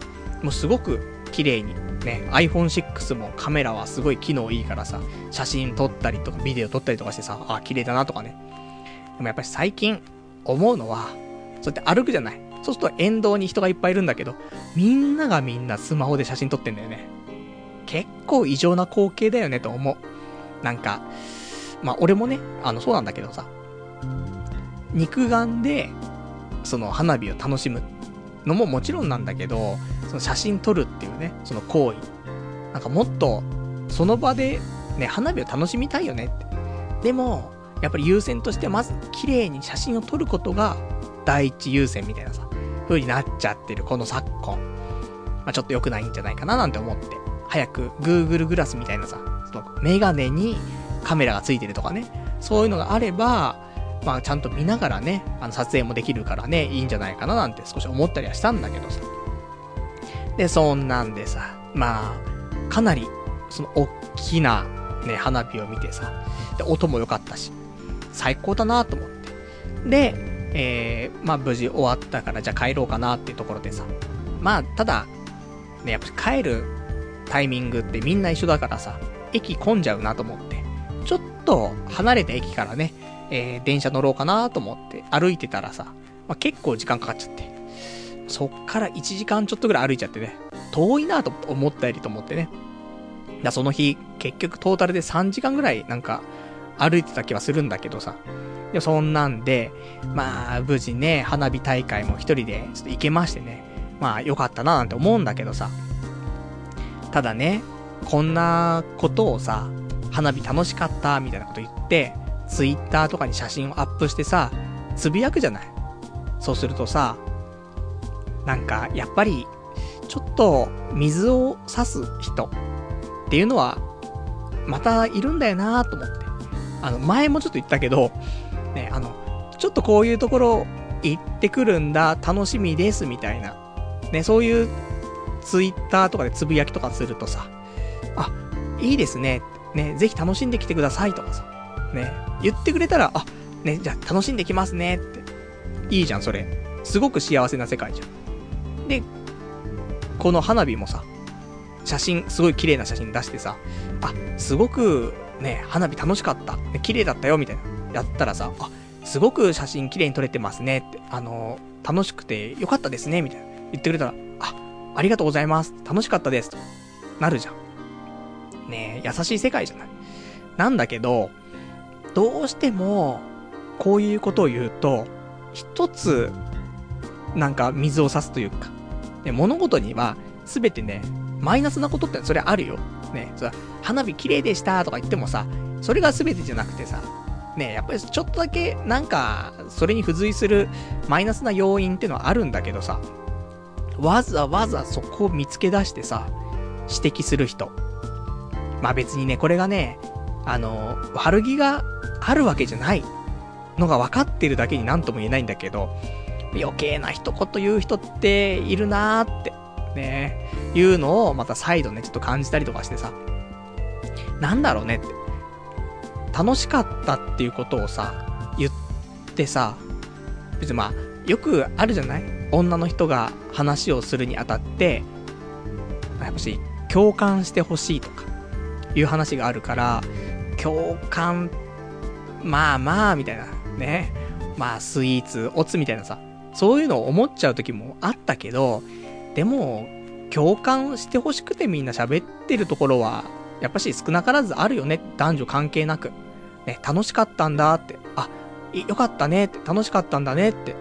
もうすごく綺麗に。ね、iPhone6 もカメラはすごい機能いいからさ、写真撮ったりとか、ビデオ撮ったりとかしてさ、あ、綺麗だなとかね。でもやっぱり最近、思うのは、そうやって歩くじゃない。そうすると沿道に人がいっぱいいるんだけど、みんながみんなスマホで写真撮ってんだよね。結構異常な光景だよねと思う。なんか、まあ、俺もね、あの、そうなんだけどさ、肉眼で、その花火を楽しむのももちろんなんだけど、その写真撮るっていうね、その行為。なんかもっと、その場で、ね、花火を楽しみたいよねって。でも、やっぱり優先としてまず、綺麗に写真を撮ることが、第一優先みたいなさ、風になっちゃってるこの昨今。まあ、ちょっと良くないんじゃないかななんて思って。早く Google グラスみたいなさ、そのメガネにカメラがついてるとかね、そういうのがあれば、まあちゃんと見ながらね、あの撮影もできるからね、いいんじゃないかななんて少し思ったりはしたんだけどさ。で、そんなんでさ、まあ、かなり、その、おっきな、ね、花火を見てさ、で、音も良かったし、最高だなと思って。で、えー、まあ無事終わったから、じゃあ帰ろうかなっていうところでさ、まあ、ただ、ね、やっぱり帰るタイミングってみんな一緒だからさ、駅混んじゃうなと思って、ちょっと離れた駅からね、えー、電車乗ろうかなと思って歩いてたらさ、まあ、結構時間かかっちゃって、そっから1時間ちょっとぐらい歩いちゃってね、遠いなと思ったりと思ってね。だその日、結局トータルで3時間ぐらいなんか歩いてた気はするんだけどさ。でそんなんで、まあ、無事ね、花火大会も一人でちょっと行けましてね。まあ、良かったななんて思うんだけどさ。ただね、こんなことをさ、花火楽しかったみたいなこと言って、ツイッターとかに写真をアップしてさ、つぶやくじゃない？そうするとさ、なんか、やっぱり、ちょっと、水を差す人っていうのは、またいるんだよなと思って。あの、前もちょっと言ったけど、ね、あの、ちょっとこういうところ行ってくるんだ、楽しみです、みたいな。ね、そういうツイッターとかでつぶやきとかするとさ、あ、いいですね。ね、ぜひ楽しんできてくださいとかさ、ね、言ってくれたら、あ、ね、じゃあ楽しんできますねって。いいじゃん、それ。すごく幸せな世界じゃん。で、この花火もさ、写真、すごい綺麗な写真出してさ、あ、すごくね、花火楽しかった。ね、綺麗だったよ、みたいな。やったらさ、あ、すごく写真綺麗に撮れてますねって、あの楽しくてよかったですね、みたいな。言ってくれたら、あ、ありがとうございます。楽しかったです。と。なるじゃん。ね、優しい世界じゃない。なんだけど、どうしても、こういうことを言うと、一つ、なんか水を差すというか、ね、物事には、すべてね、マイナスなことってそれあるよ。ね、花火綺麗でしたとか言ってもさ、それが全てじゃなくてさ、ね、やっぱりちょっとだけなんか、それに付随するマイナスな要因ってのはあるんだけどさ、わざわざそこを見つけ出してさ、指摘する人。まあ別にね、これがね、あの、悪気があるわけじゃないのが分かってるだけになんとも言えないんだけど、余計な一言言う人っているなーって、ね、いうのをまた再度ね、ちょっと感じたりとかしてさ、なんだろうねって。楽しかったっていうことをさ、言ってさ、別にまあ、よくあるじゃない？女の人が話をするにあたって、やっぱし、共感してほしいとか、いう話があるから、共感、まあまあ、みたいな、ね。まあ、スイーツ、オツみたいなさ、そういうのを思っちゃう時もあったけど、でも、共感してほしくてみんな喋ってるところは、やっぱし少なからずあるよね。男女関係なく。ね、楽しかったんだって。あ、よかったねって、楽しかったんだねって。っ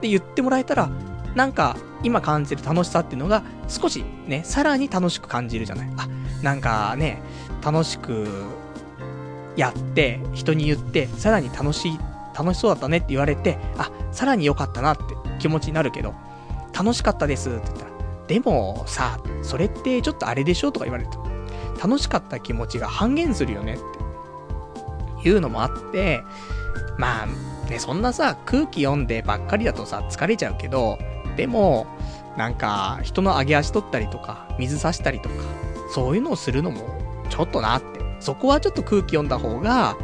て言ってもらえたら、なんか、今感じる楽しさっていうのが、少しね、さらに楽しく感じるじゃない。あ、なんかね、楽しくやって、人に言って、さらに楽しい、楽しそうだったねって言われて、あ、さらに良かったなって気持ちになるけど、楽しかったですって言ったら、でもさ、それってちょっとあれでしょとか言われると、楽しかった気持ちが半減するよねっていうのもあって、まあ、ね、そんなさ、空気読んでばっかりだとさ、疲れちゃうけど、でも、なんか、人の上げ足取ったりとか、水差したりとか、そういうのをするのも、ちょっとなって。そこはちょっと空気読んだ方が、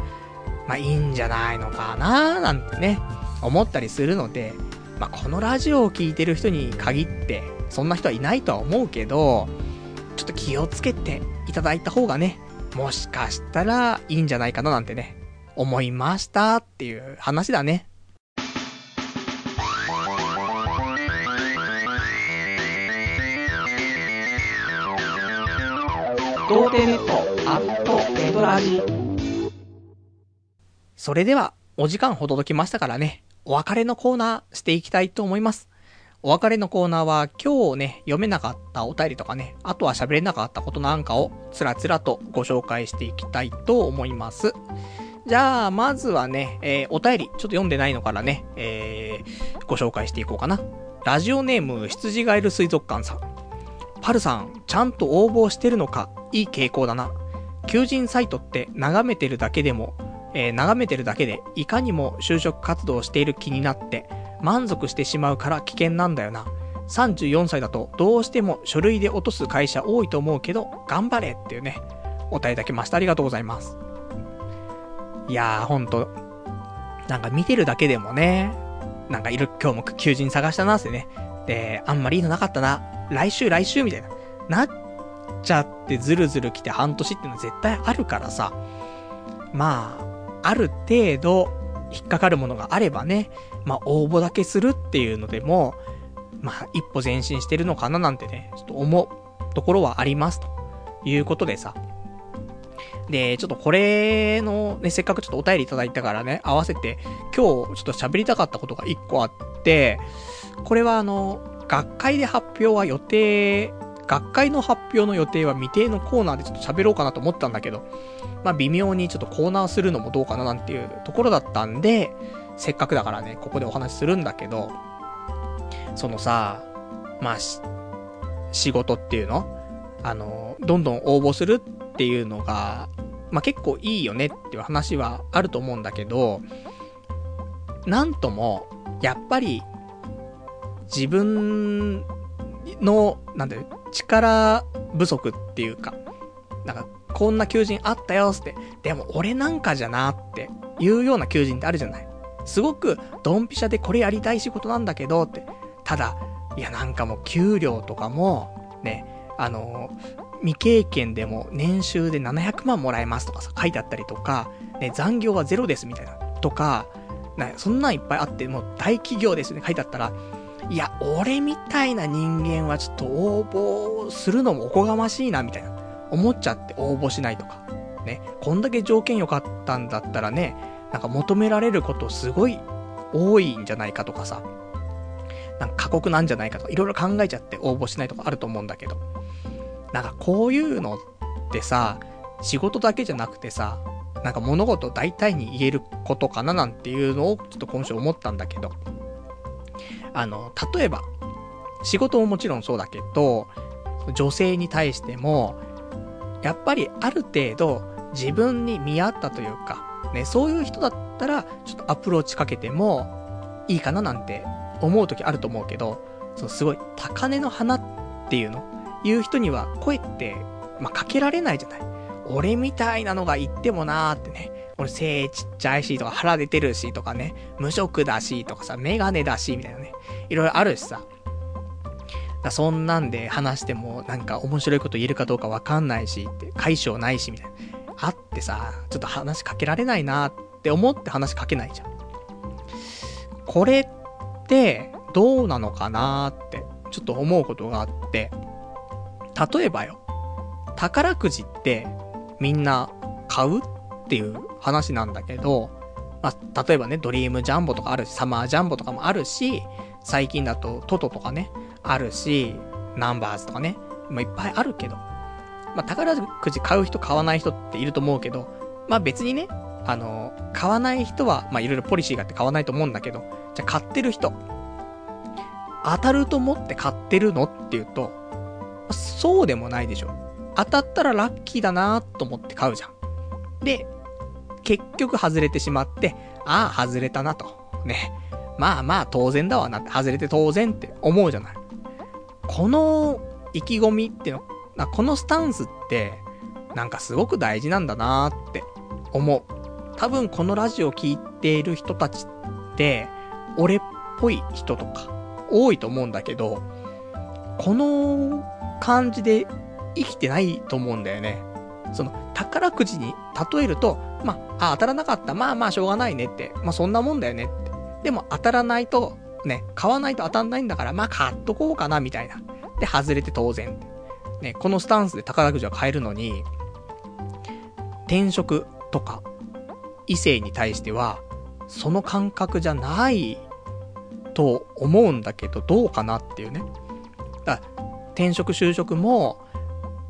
まあいいんじゃないのかななんてね、思ったりするので、まあこのラジオを聴いてる人に限って、そんな人はいないとは思うけど、ちょっと気をつけていただいた方がね、もしかしたらいいんじゃないかななんてね、思いましたっていう話だね。童貞ネットアットエドラジそれでは、お時間ほど届きましたからね、お別れのコーナーしていきたいと思います。お別れのコーナーは今日ね、読めなかったお便りとかね、あとは喋れなかったことなんかをつらつらとご紹介していきたいと思います。じゃあ、まずはね、えー、お便り、ちょっと読んでないのからね、えー、ご紹介していこうかな。ラジオネーム、羊ガエル水族館さん。パルさん、ちゃんと応募してるのか、いい傾向だな。求人サイトって眺めてるだけでも、えー、眺めてるだけで、いかにも就職活動をしている気になって、満足してしまうから危険なんだよな。34歳だとどうしても書類で落とす会社多いと思うけど、頑張れっていうね、お答えだきました。ありがとうございます。いやー、ほんと、なんか見てるだけでもね、なんかいる、今日も求人探したなってね。で、あんまりいいのなかったな。来週来週みたいな。なっちゃってずるずる来て半年っていうのは絶対あるからさ。まあ、ある程度引っかかるものがあればね、まあ、応募だけするっていうのでも、まあ、一歩前進してるのかななんてね、ちょっと思うところはありますということでさ。で、ちょっとこれのね、せっかくちょっとお便りいただいたからね、合わせて、今日ちょっと喋りたかったことが一個あって、これはあの、学会で発表は予定、学会の発表の予定は未定のコーナーでちょっと喋ろうかなと思ったんだけど、まあ微妙にちょっとコーナーするのもどうかななんていうところだったんで、せっかくだからね、ここでお話しするんだけど、そのさ、まあ、仕事っていうの？あの、どんどん応募するっていうのが、まあ、結構いいよねっていう話はあると思うんだけど、なんとも、やっぱり、自分の、なんだよ、力不足っていうか、なんか、こんな求人あったよって、でも俺なんかじゃなっていうような求人ってあるじゃないすごくドンピシャでこれやりたい仕事なんだけどって。ただ、いやなんかもう給料とかも、ね、あの未経験でも年収で700万もらえますとかさ、書いてあったりとか、ね、残業はゼロですみたいな。とか、なそんなんいっぱいあって、もう大企業ですよね、書いてあったら、いや、俺みたいな人間はちょっと応募するのもおこがましいな、みたいな。思っちゃって応募しないとか。ね。こんだけ条件良かったんだったらね、なんか求められることすごい多いんじゃないかとかさ。なんか過酷なんじゃないかとか、いろいろ考えちゃって応募しないとかあると思うんだけど。なんかこういうのってさ、仕事だけじゃなくてさ、なんか物事大体に言えることかななんていうのをちょっと今週思ったんだけど。あの、例えば、仕事ももちろんそうだけど、女性に対しても、やっぱりある程度自分に見合ったというか、ね、そういう人だったら、ちょっとアプローチかけてもいいかななんて思う時あると思うけど、そう、すごい高嶺の花っていうの、言う人には声って、まあ、かけられないじゃない。俺みたいなのが言ってもなーってね。俺背ちっちゃいしとか腹出てるしとかね。無職だしとかさ、メガネだしみたいなね。いろいろあるしさ。だそんなんで話してもなんか面白いこと言えるかどうかわかんないしって、解消ないしみたいな。あってさ、ちょっと話しかけられないなって思って話しかけないじゃん。これってどうなのかなってちょっと思うことがあって、例えばよ、宝くじってみんな買うっていう話なんだけど、まあ、例えばね、ドリームジャンボとかあるし、サマージャンボとかもあるし、最近だとトトとかね、あるし、ナンバーズとかね、まあ、いっぱいあるけど、まあ、宝くじ買う人買わない人っていると思うけど、まあ別にね、あの、買わない人は、まあいろいろポリシーがあって買わないと思うんだけど、じゃ買ってる人、当たると思って買ってるのっていうと、そうでもないでしょ。当たったらラッキーだなと思って買うじゃん。で、結局外れてしまって、ああ、外れたなと。ね。まあまあ当然だわなって、外れて当然って思うじゃない。この意気込みっていうの、このスタンスって、なんかすごく大事なんだなって思う。多分このラジオ聴いている人たちって、俺っぽい人とか多いと思うんだけど、この感じで生きてないと思うんだよね。その、宝くじに例えると、まあ、あ、当たらなかった。まあまあ、しょうがないねって。まあ、そんなもんだよねって。でも、当たらないと、ね、買わないと当たんないんだから、まあ、買っとこうかな、みたいな。で、外れて当然。ね、このスタンスで宝くじは買えるのに、転職とか、異性に対しては、その感覚じゃないと思うんだけど、どうかなっていうね。だ転職就職も、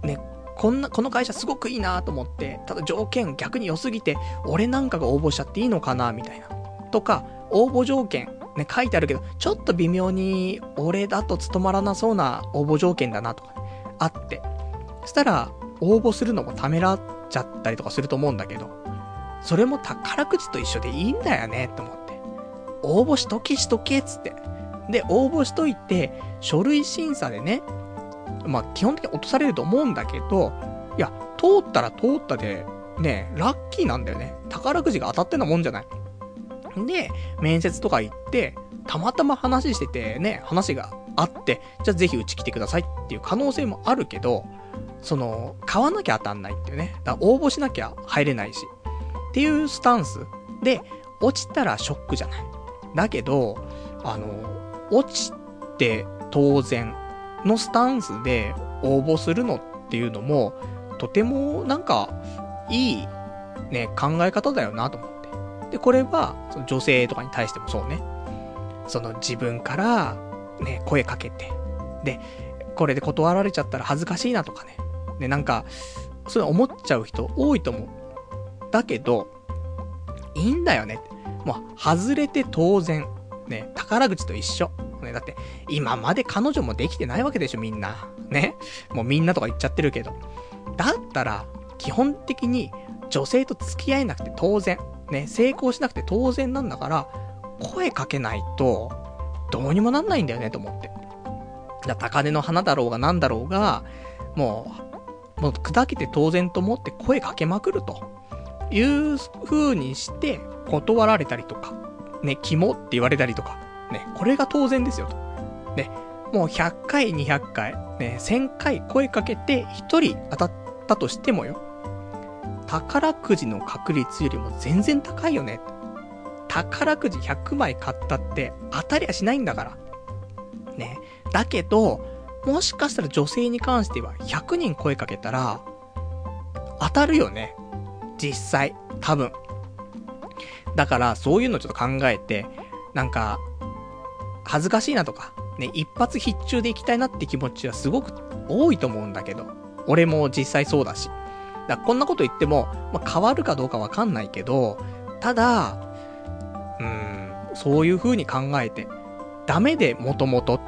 ね、こんな、この会社すごくいいなと思って、ただ条件逆に良すぎて、俺なんかが応募しちゃっていいのかなみたいな。とか、応募条件、ね、書いてあるけど、ちょっと微妙に、俺だと務まらなそうな応募条件だなとか、ね、あって。そしたら、応募するのもためらっちゃったりとかすると思うんだけど、それも宝くじと一緒でいいんだよね、と思って。応募しとけしとけ、つって。で、応募しといて、書類審査でね、まあ、基本的に落とされると思うんだけど、いや、通ったら通ったで、ね、ラッキーなんだよね。宝くじが当たってんなもんじゃない。で、面接とか行って、たまたま話しててね、話があって、じゃあぜひうち来てくださいっていう可能性もあるけど、その、買わなきゃ当たんないっていうね。だ応募しなきゃ入れないし。っていうスタンスで、落ちたらショックじゃない。だけど、あの、落ちて当然のスタンスで応募するのっていうのも、とてもなんか、いい、ね、考え方だよなと思。で、これは、その女性とかに対してもそうね。その自分から、ね、声かけて。で、これで断られちゃったら恥ずかしいなとかね。ね、なんか、そういうの思っちゃう人多いと思う。だけど、いいんだよね。もう、外れて当然。ね、宝口と一緒。ね、だって、今まで彼女もできてないわけでしょ、みんな。ね。もうみんなとか言っちゃってるけど。だったら、基本的に女性と付き合えなくて当然。ね、成功しなくて当然なんだから、声かけないと、どうにもなんないんだよね、と思って。だ高根の花だろうがなんだろうが、もう、もう砕けて当然と思って声かけまくるという風にして断られたりとかね、肝って言われたりとか、ね、これが当然ですよと。ね、もう100回、200回、ね、1000回声かけて1人当たったとしてもよ。宝くじの確率よりも全然高いよね。宝くじ100枚買ったって当たりはしないんだから。ね。だけど、もしかしたら女性に関しては100人声かけたら、当たるよね。実際。多分。だからそういうのちょっと考えて、なんか、恥ずかしいなとか、ね、一発必中で行きたいなって気持ちはすごく多いと思うんだけど、俺も実際そうだし。だこんなこと言っても、まあ、変わるかどうかわかんないけど、ただ、うん、そういう風に考えて、ダメでもともとっ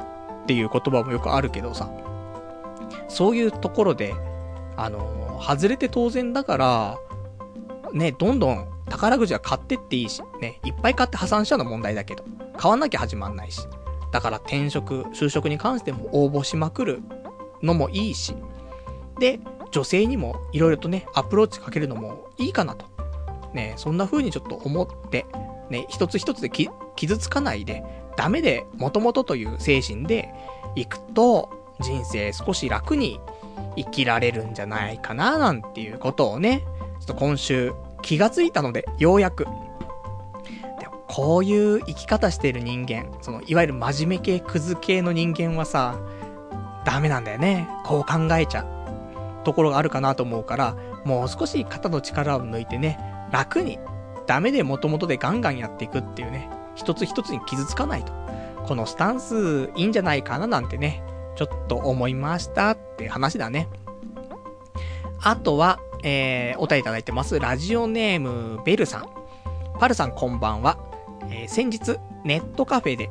ていう言葉もよくあるけどさ、そういうところで、あの外れて当然だから、ね、どんどん宝くじは買ってっていいし、ね、いっぱい買って破産しちゃうの問題だけど、買わなきゃ始まんないし。だから転職、就職に関しても応募しまくるのもいいし。で、女性にも色々とね、アプローチかけるのもいいかなと。ね、そんな風にちょっと思って、ね、一つ一つで傷つかないで、ダメで元々とという精神で行くと、人生少し楽に生きられるんじゃないかな、なんていうことをね、ちょっと今週気がついたので、ようやく。でも、こういう生き方してる人間、その、いわゆる真面目系、クズ系の人間はさ、ダメなんだよね。こう考えちゃ。ところがあるかなと思うから、もう少し肩の力を抜いてね、楽に、ダメで元々でガンガンやっていくっていうね、一つ一つに傷つかないと。このスタンスいいんじゃないかななんてね、ちょっと思いましたって話だね。あとは、えー、お便りいただいてます。ラジオネーム、ベルさん。パルさんこんばんは。えー、先日、ネットカフェで、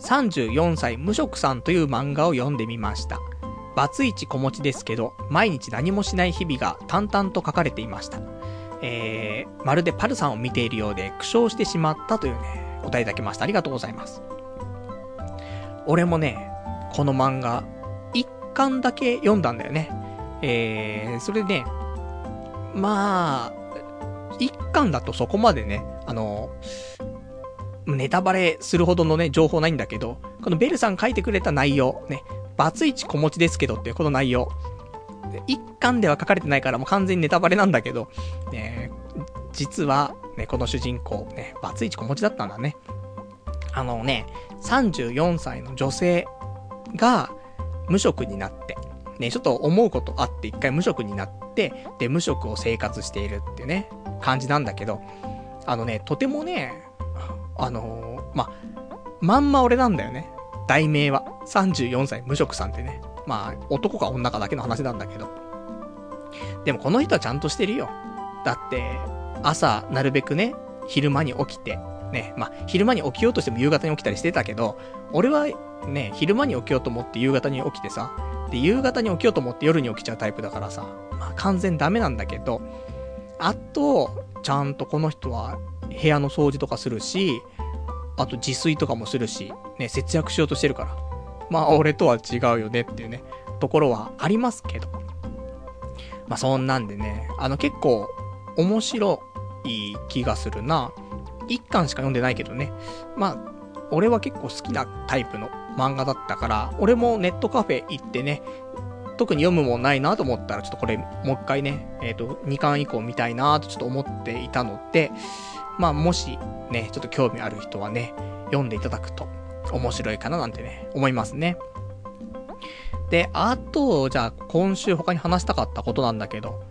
34歳無職さんという漫画を読んでみました。バツイチ子持ちですけど、毎日何もしない日々が淡々と書かれていました。えー、まるでパルさんを見ているようで苦笑してしまったというね、お便りいただきました。ありがとうございます。俺もね、この漫画、一巻だけ読んだんだよね。えー、それでね、まあ、一巻だとそこまでね、あの、ネタバレするほどのね、情報ないんだけど、このベルさん書いてくれた内容、ね、バツイチ子持ちですけどっていうこの内容。一巻では書かれてないからもう完全にネタバレなんだけど、ね、実は、ね、この主人公、ね、バツイチ子持ちだったんだね。あのね、34歳の女性が無職になって、ね、ちょっと思うことあって一回無職になって、で、無職を生活しているっていうね、感じなんだけど、あのね、とてもね、あのー、ま、まんま俺なんだよね。題名は。34歳無職さんってね。まあ、男か女かだけの話なんだけど。でもこの人はちゃんとしてるよ。だって、朝、なるべくね、昼間に起きて、ね、まあ、昼間に起きようとしても夕方に起きたりしてたけど、俺はね、昼間に起きようと思って夕方に起きてさ、で、夕方に起きようと思って夜に起きちゃうタイプだからさ、まあ、完全ダメなんだけど、あと、ちゃんとこの人は部屋の掃除とかするし、あと自炊とかもするし、ね、節約しようとしてるから。まあ、俺とは違うよねっていうね、ところはありますけど。まあ、そんなんでね、あの結構、面白い気がするな。一巻しか読んでないけどね。まあ、俺は結構好きなタイプの漫画だったから、俺もネットカフェ行ってね、特に読むもんないなと思ったら、ちょっとこれ、もう一回ね、えっ、ー、と、2巻以降見たいなとちょっと思っていたので、まあ、もし、ね、ちょっと興味ある人はね、読んでいただくと面白いかななんてね、思いますね。で、あと、じゃあ、今週他に話したかったことなんだけど、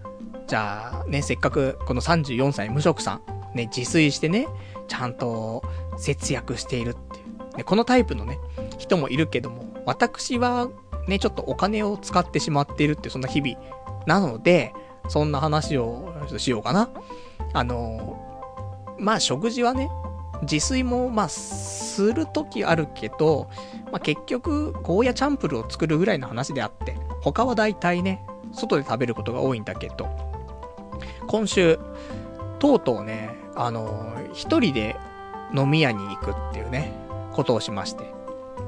じゃあ、ね、せっかく、この34歳無職さん、ね、自炊してね、ちゃんと節約しているっていう。ね、このタイプのね、人もいるけども、私はね、ちょっとお金を使ってしまっているってそんな日々なので、そんな話をしようかな。あの、まあ食事はね、自炊もまあするときあるけど、まあ結局、ゴーヤチャンプルを作るぐらいの話であって、他は大体ね、外で食べることが多いんだけど、今週、とうとうね、あの、一人で飲み屋に行くっていうね、ことをしまして。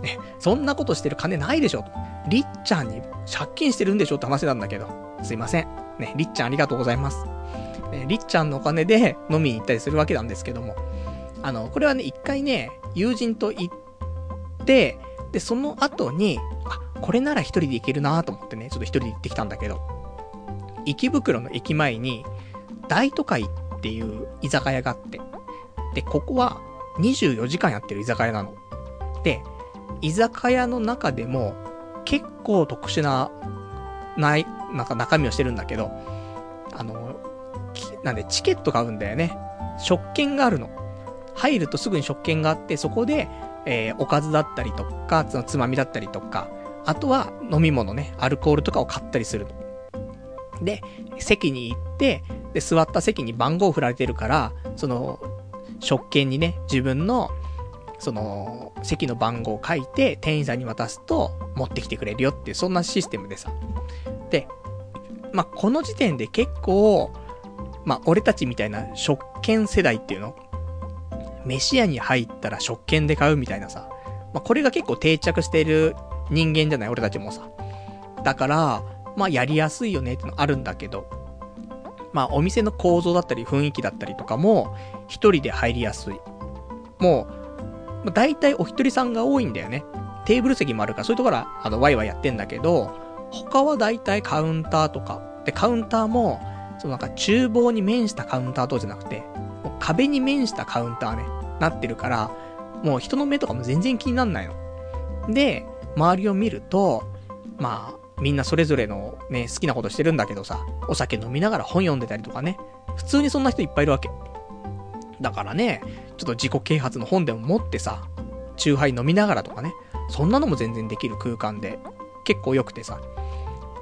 ね、そんなことしてる金ないでしょ。りっちゃんに借金してるんでしょって話なんだけど。すいません。ね、りっちゃんありがとうございます。りっちゃんのお金で飲みに行ったりするわけなんですけども。あの、これはね、一回ね、友人と行って、で、その後に、あ、これなら一人で行けるなと思ってね、ちょっと一人で行ってきたんだけど、池袋の駅前に、大都会っていう居酒屋があって、で、ここは24時間やってる居酒屋なの。で、居酒屋の中でも結構特殊な、ない、なんか中身をしてるんだけど、あの、なんでチケット買うんだよね。食券があるの。入るとすぐに食券があって、そこで、えー、おかずだったりとか、そのつまみだったりとか、あとは飲み物ね、アルコールとかを買ったりするの。で、席に行って、で、座った席に番号を振られてるから、その、食券にね、自分の、その、席の番号を書いて、店員さんに渡すと、持ってきてくれるよっていう、そんなシステムでさ。で、まあ、この時点で結構、まあ、俺たちみたいな食券世代っていうの？飯屋に入ったら食券で買うみたいなさ。まあ、これが結構定着している人間じゃない？俺たちもさ。だから、まあ、やりやすいよねってのあるんだけど、まあ、お店の構造だったり雰囲気だったりとかも、一人で入りやすい。もう、まあ大体お一人さんが多いんだよね。テーブル席もあるから、そういうところは、あの、ワイワイやってんだけど、他は大体カウンターとか。で、カウンターも、そのなんか厨房に面したカウンターとじゃなくて、もう壁に面したカウンターね、なってるから、もう人の目とかも全然気になんないの。で、周りを見ると、まあ、みんなそれぞれのね、好きなことしてるんだけどさ、お酒飲みながら本読んでたりとかね、普通にそんな人いっぱいいるわけ。だからね、ちょっと自己啓発の本でも持ってさ、チューハイ飲みながらとかね、そんなのも全然できる空間で、結構良くてさ。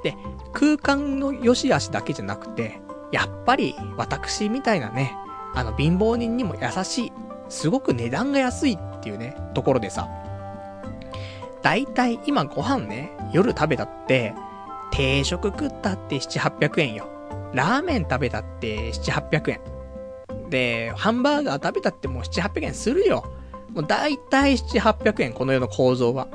で、空間の良し悪しだけじゃなくて、やっぱり私みたいなね、あの貧乏人にも優しい、すごく値段が安いっていうね、ところでさ、だいたい今ご飯ね、夜食べたって、定食食ったって7、800円よ。ラーメン食べたって7、800円。で、ハンバーガー食べたってもう7、800円するよ。もうだいたい7、800円、この世の構造は。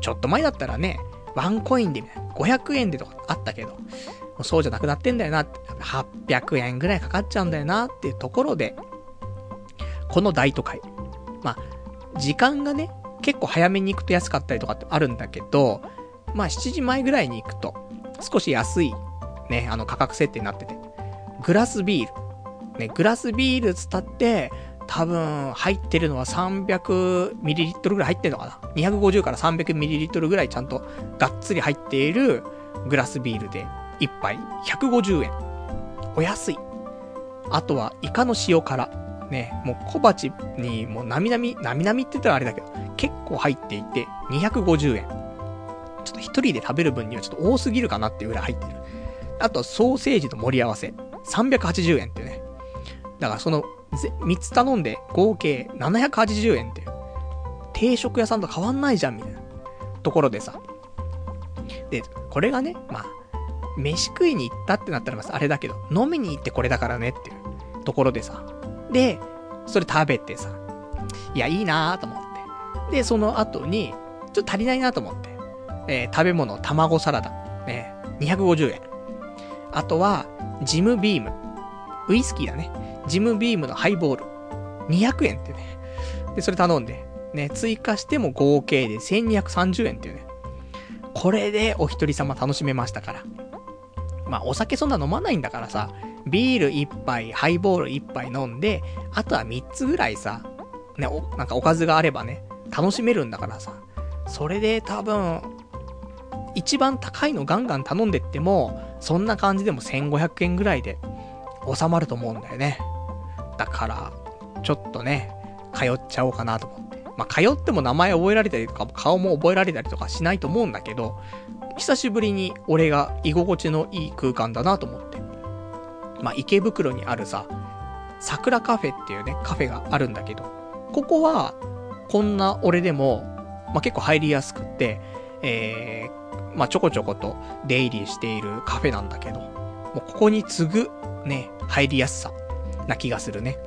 ちょっと前だったらね、ワンコインでみたいな、500円でとかあったけど、もうそうじゃなくなってんだよなって、800円ぐらいかかっちゃうんだよなっていうところで、この大都会。まあ、時間がね、結構早めに行くと安かったりとかってあるんだけど、まあ7時前ぐらいに行くと、少し安い、ね、あの価格設定になってて、グラスビール。ね、グラスビールつったって、多分、入ってるのは 300ml ぐらい入ってるのかな ?250 から 300ml ぐらいちゃんとがっつり入っているグラスビールで、1杯150円。お安い。あとは、イカの塩辛。ね、もう小鉢にもうなみなみ、なみなみって言ったらあれだけど、結構入っていて、250円。ちょっと一人で食べる分にはちょっと多すぎるかなっていうぐらい入ってる。あと、ソーセージの盛り合わせ。380円ってね。だからその、3つ頼んで合計780円って。定食屋さんと変わんないじゃん、みたいな。ところでさ。で、これがね、まあ、飯食いに行ったってなったらまあ、れだけど、飲みに行ってこれだからねっていうところでさ。で、それ食べてさ、いや、いいなーと思って。で、その後に、ちょっと足りないなと思って。えー、食べ物、卵サラダ。ね、250円。あとは、ジムビーム。ウイスキーだね。ジムビームのハイボール。200円ってね。で、それ頼んで。ね、追加しても合計で1230円っていうね。これでお一人様楽しめましたから。まあ、お酒そんな飲まないんだからさ、ビール1杯、ハイボール1杯飲んで、あとは3つぐらいさ、ね、お、なんかおかずがあればね、楽しめるんだからさ。それで多分、一番高いのガンガン頼んでっても、そんな感じでも1500円ぐらいで収まると思うんだよね。だから、ちょっとね、通っちゃおうかなと思って。まあ、通っても名前覚えられたりとか、顔も覚えられたりとかしないと思うんだけど、久しぶりに俺が居心地のいい空間だなと思って。まあ、池袋にあるさ、桜カフェっていうね、カフェがあるんだけど、ここは、こんな俺でも、まあ、結構入りやすくって、えー、まあ、ちょこちょこと出入りしているカフェなんだけど、もうここに次ぐ、ね、入りやすさ、な気がするね。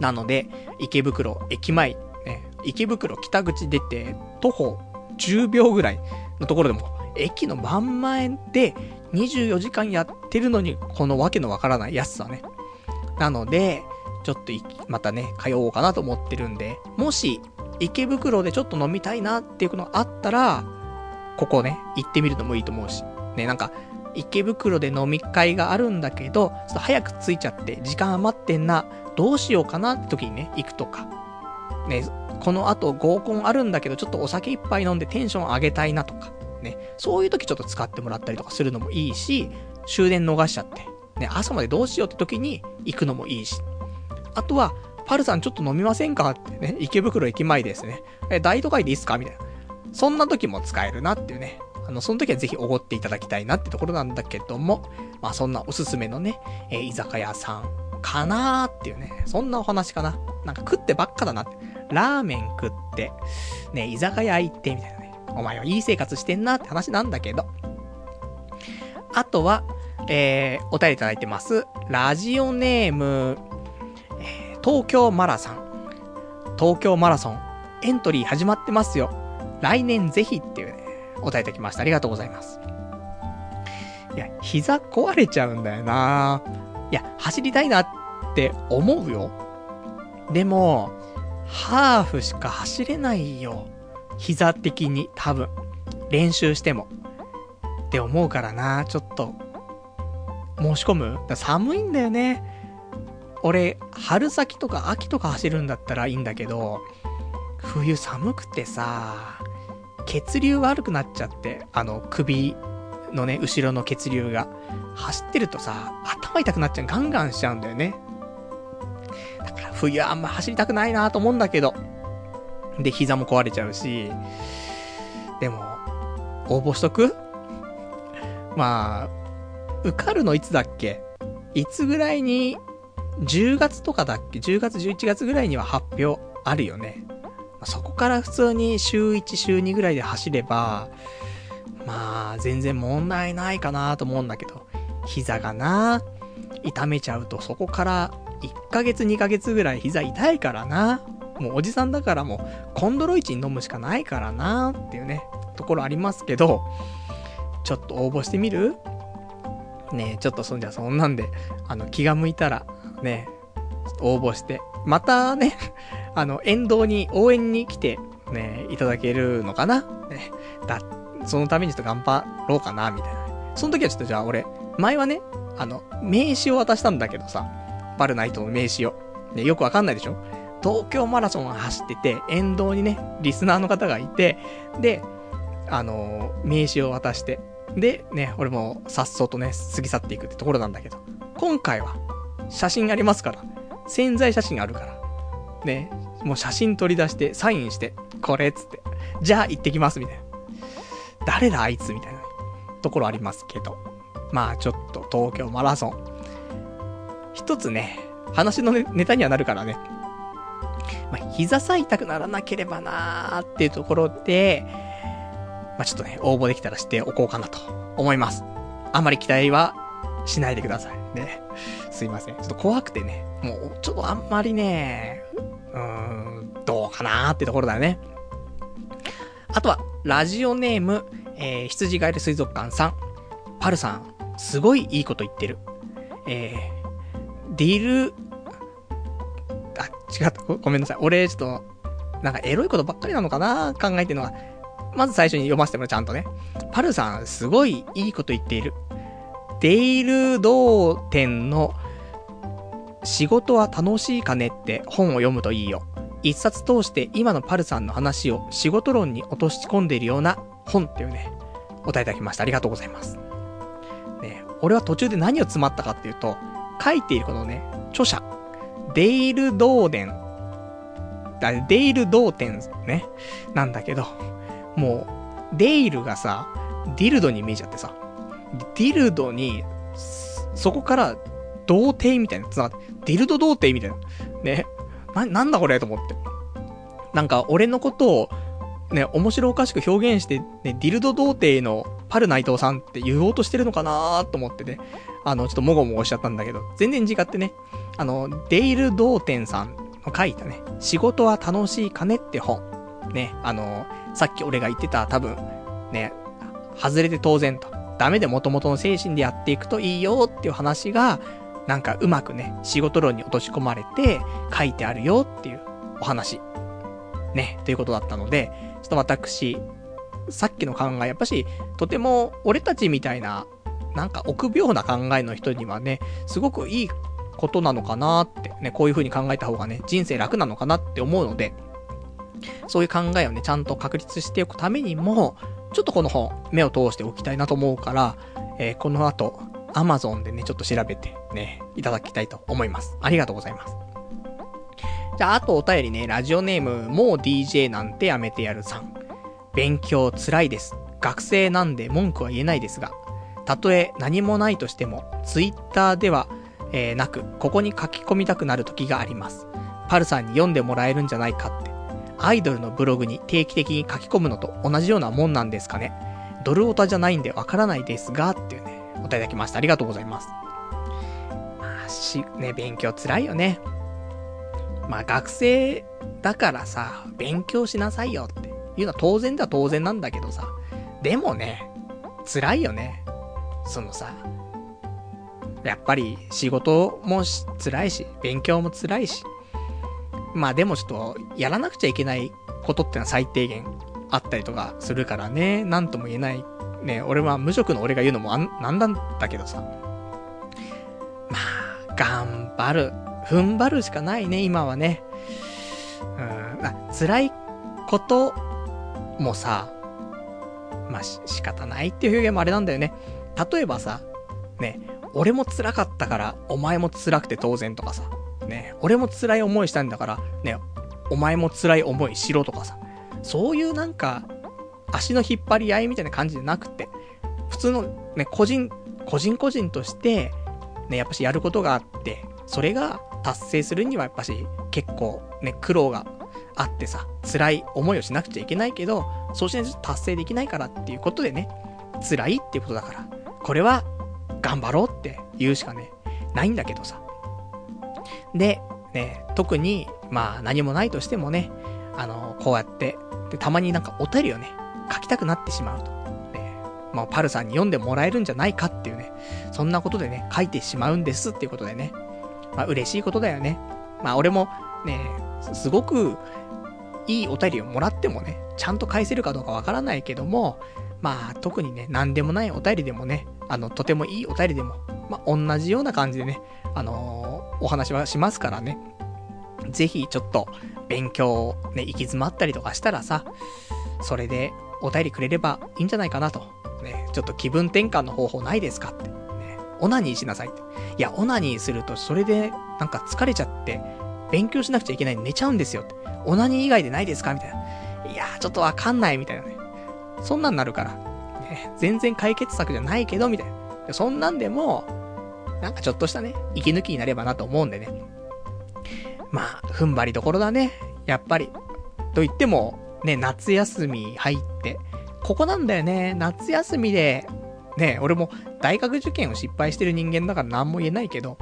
なので、池袋駅前、ね、池袋北口出て、徒歩10秒ぐらいのところでも、駅の真ん前で24時間やってるのに、このわけのわからない安さね。なので、ちょっとまたね、通おうかなと思ってるんで、もし、池袋でちょっと飲みたいなっていうのがあったら、ここね、行ってみるのもいいと思うし。ね、なんか、池袋で飲み会があるんだけど、ちょっと早く着いちゃって、時間余ってんな、どうしようかなって時にね、行くとか。ね、この後合コンあるんだけど、ちょっとお酒一杯飲んでテンション上げたいなとか。ね、そういう時ちょっと使ってもらったりとかするのもいいし、終電逃しちゃって、ね、朝までどうしようって時に行くのもいいし。あとは、パルさんちょっと飲みませんかってね、池袋駅前ですね。え、大都会でいいっすかみたいな。そんな時も使えるなっていうね。あの、その時はぜひおごっていただきたいなってところなんだけども、まあそんなおすすめのね、え、居酒屋さんかなーっていうね、そんなお話かな。なんか食ってばっかだなって。ラーメン食って、ね、居酒屋行ってみたいな。お前はいい生活してんなって話なんだけど。あとは、えー、お便りいただいてます。ラジオネーム、えー、東京マラソン。東京マラソン、エントリー始まってますよ。来年ぜひっていうね、お便りいただきました。ありがとうございます。いや、膝壊れちゃうんだよないや、走りたいなって思うよ。でも、ハーフしか走れないよ。膝的に、多分。練習しても。って思うからな、ちょっと。申し込む？寒いんだよね。俺、春先とか秋とか走るんだったらいいんだけど、冬寒くてさ、血流悪くなっちゃって、あの、首のね、後ろの血流が。走ってるとさ、頭痛くなっちゃう、ガンガンしちゃうんだよね。だから冬あんま走りたくないなと思うんだけど。で、膝も壊れちゃうし。でも、応募しとく？まあ、受かるのいつだっけ？いつぐらいに、10月とかだっけ ?10 月、11月ぐらいには発表あるよね。そこから普通に週1、週2ぐらいで走れば、まあ、全然問題ないかなと思うんだけど、膝がな、痛めちゃうとそこから1ヶ月2ヶ月ぐらい膝痛いからな。もうおじさんだからもうコンドロイチン飲むしかないからなっていうね、ところありますけど、ちょっと応募してみる？ねちょっとそんじゃそんなんで、あの気が向いたら、ね応募して、またね、あの、沿道に応援に来て、ね、いただけるのかな？ね、だ、そのためにちょっと頑張ろうかな、みたいな。その時はちょっとじゃあ俺、前はね、あの、名刺を渡したんだけどさ、パルナイトの名刺を。ね、よくわかんないでしょ？東京マラソンを走ってて、沿道にね、リスナーの方がいて、で、あのー、名刺を渡して、で、ね、俺もさっそうとね、過ぎ去っていくってところなんだけど、今回は、写真ありますから、潜在写真あるから、ね、もう写真取り出して、サインして、これっつって、じゃあ行ってきますみたいな。誰だあいつみたいな、ところありますけど。まあちょっと東京マラソン。一つね、話のネタにはなるからね。まあ、膝さえ痛くならなければなーっていうところで、まあ、ちょっとね、応募できたらしておこうかなと思います。あまり期待はしないでください。ね。すいません。ちょっと怖くてね、もうちょっとあんまりね、うーん、どうかなーってところだよね。あとは、ラジオネーム、えー、羊ガエル水族館さん。パルさん、すごいいいこと言ってる。えー、ディル、あ、違ったご。ごめんなさい。俺、ちょっと、なんかエロいことばっかりなのかな？考えてるのは。まず最初に読ませてもらう、ちゃんとね。パルさん、すごいいいこと言っている。デイルドー店の仕事は楽しいかねって本を読むといいよ。一冊通して今のパルさんの話を仕事論に落とし込んでいるような本っていうね、お答えいただきました。ありがとうございます。ね、俺は途中で何を詰まったかっていうと、書いているこのね、著者、デイル・ドーデン、デイル・ドーテンね、なんだけど、もう、デイルがさ、ディルドに見えちゃってさ、ディルドに、そこから、童貞みたいな、つながって、ディルド童貞みたいな。ね。な、なんだこれと思って。なんか、俺のことを、ね、面白おかしく表現して、ね、ディルド童貞のパル内藤さんって言おうとしてるのかなと思ってね、あの、ちょっともごもごしちゃったんだけど、全然違ってね、あの、デイル・ドーテンさんの書いたね、仕事は楽しいかねって本。ね、あの、さっき俺が言ってた多分、ね、外れて当然と。ダメで元々の精神でやっていくといいよっていう話が、なんかうまくね、仕事論に落とし込まれて書いてあるよっていうお話。ね、ということだったので、ちょっと私、さっきの考え、やっぱし、とても俺たちみたいな、なんか臆病な考えの人にはね、すごくいいことなのかなって、ね、こういう風に考えた方がね、人生楽なのかなって思うので、そういう考えをね、ちゃんと確立しておくためにも、ちょっとこの本、目を通しておきたいなと思うから、えー、この後、Amazon でね、ちょっと調べてね、いただきたいと思います。ありがとうございます。じゃあ、あとお便りね、ラジオネーム、もう DJ なんてやめてやるさん。勉強辛いです。学生なんで文句は言えないですが、たとえ何もないとしても、Twitter では、えー、なく、ここに書き込みたくなる時があります。パルさんに読んでもらえるんじゃないかって。アイドルのブログに定期的に書き込むのと同じようなもんなんですかね。ドルオタじゃないんでわからないですが、っていうね、お答えいただきました。ありがとうございます。まあ、し、ね、勉強辛いよね。まあ、学生だからさ、勉強しなさいよっていうのは当然だ当然なんだけどさ。でもね、辛いよね。そのさ、やっぱり仕事も辛いし、勉強も辛いし。まあでもちょっと、やらなくちゃいけないことってのは最低限あったりとかするからね、なんとも言えないね、俺は無職の俺が言うのもあん、なんなんだけどさ。まあ、頑張る。踏ん張るしかないね、今はね。うん、あ、辛いこともさ、まあ、仕方ないっていう表現もあれなんだよね。例えばさ、ね、俺も辛かったから、お前も辛くて当然とかさ、ね、俺も辛い思いしたんだから、ね、お前も辛い思いしろとかさ、そういうなんか、足の引っ張り合いみたいな感じじゃなくて、普通のね、個人、個人個人として、ね、やっぱしやることがあって、それが達成するにはやっぱし結構ね、苦労があってさ、辛い思いをしなくちゃいけないけど、そうしないと達成できないからっていうことでね、辛いっていうことだから、これは頑張ろうって言うしかね、ないんだけどさ。で、ね、特に、まあ何もないとしてもね、あの、こうやって、で、たまになんかお便りをね、書きたくなってしまうと。ね、まあ、パルさんに読んでもらえるんじゃないかっていうね、そんなことでね、書いてしまうんですっていうことでね、まあ、嬉しいことだよね。まあ、俺も、ね、すごく、いいお便りをもらってもね、ちゃんと返せるかどうかわからないけども、まあ、特にね、何でもないお便りでもね、あの、とてもいいお便りでも、まあ、同じような感じでね、あのー、お話はしますからね。ぜひ、ちょっと、勉強、ね、行き詰まったりとかしたらさ、それで、お便りくれればいいんじゃないかなと。ね、ちょっと気分転換の方法ないですかって。ね、オナニーしなさいって。いや、オナニーするとそれでなんか疲れちゃって、勉強しなくちゃいけない寝ちゃうんですよって。オナニー以外でないですかみたいな。いやちょっとわかんないみたいなね。そんなんなるから。全然解決策じゃないけど、みたいな。そんなんでも、なんかちょっとしたね、息抜きになればなと思うんでね。まあ、踏ん張りどころだね。やっぱり。と言っても、ね、夏休み入って、ここなんだよね。夏休みで、ね、俺も大学受験を失敗してる人間だから何も言えないけど、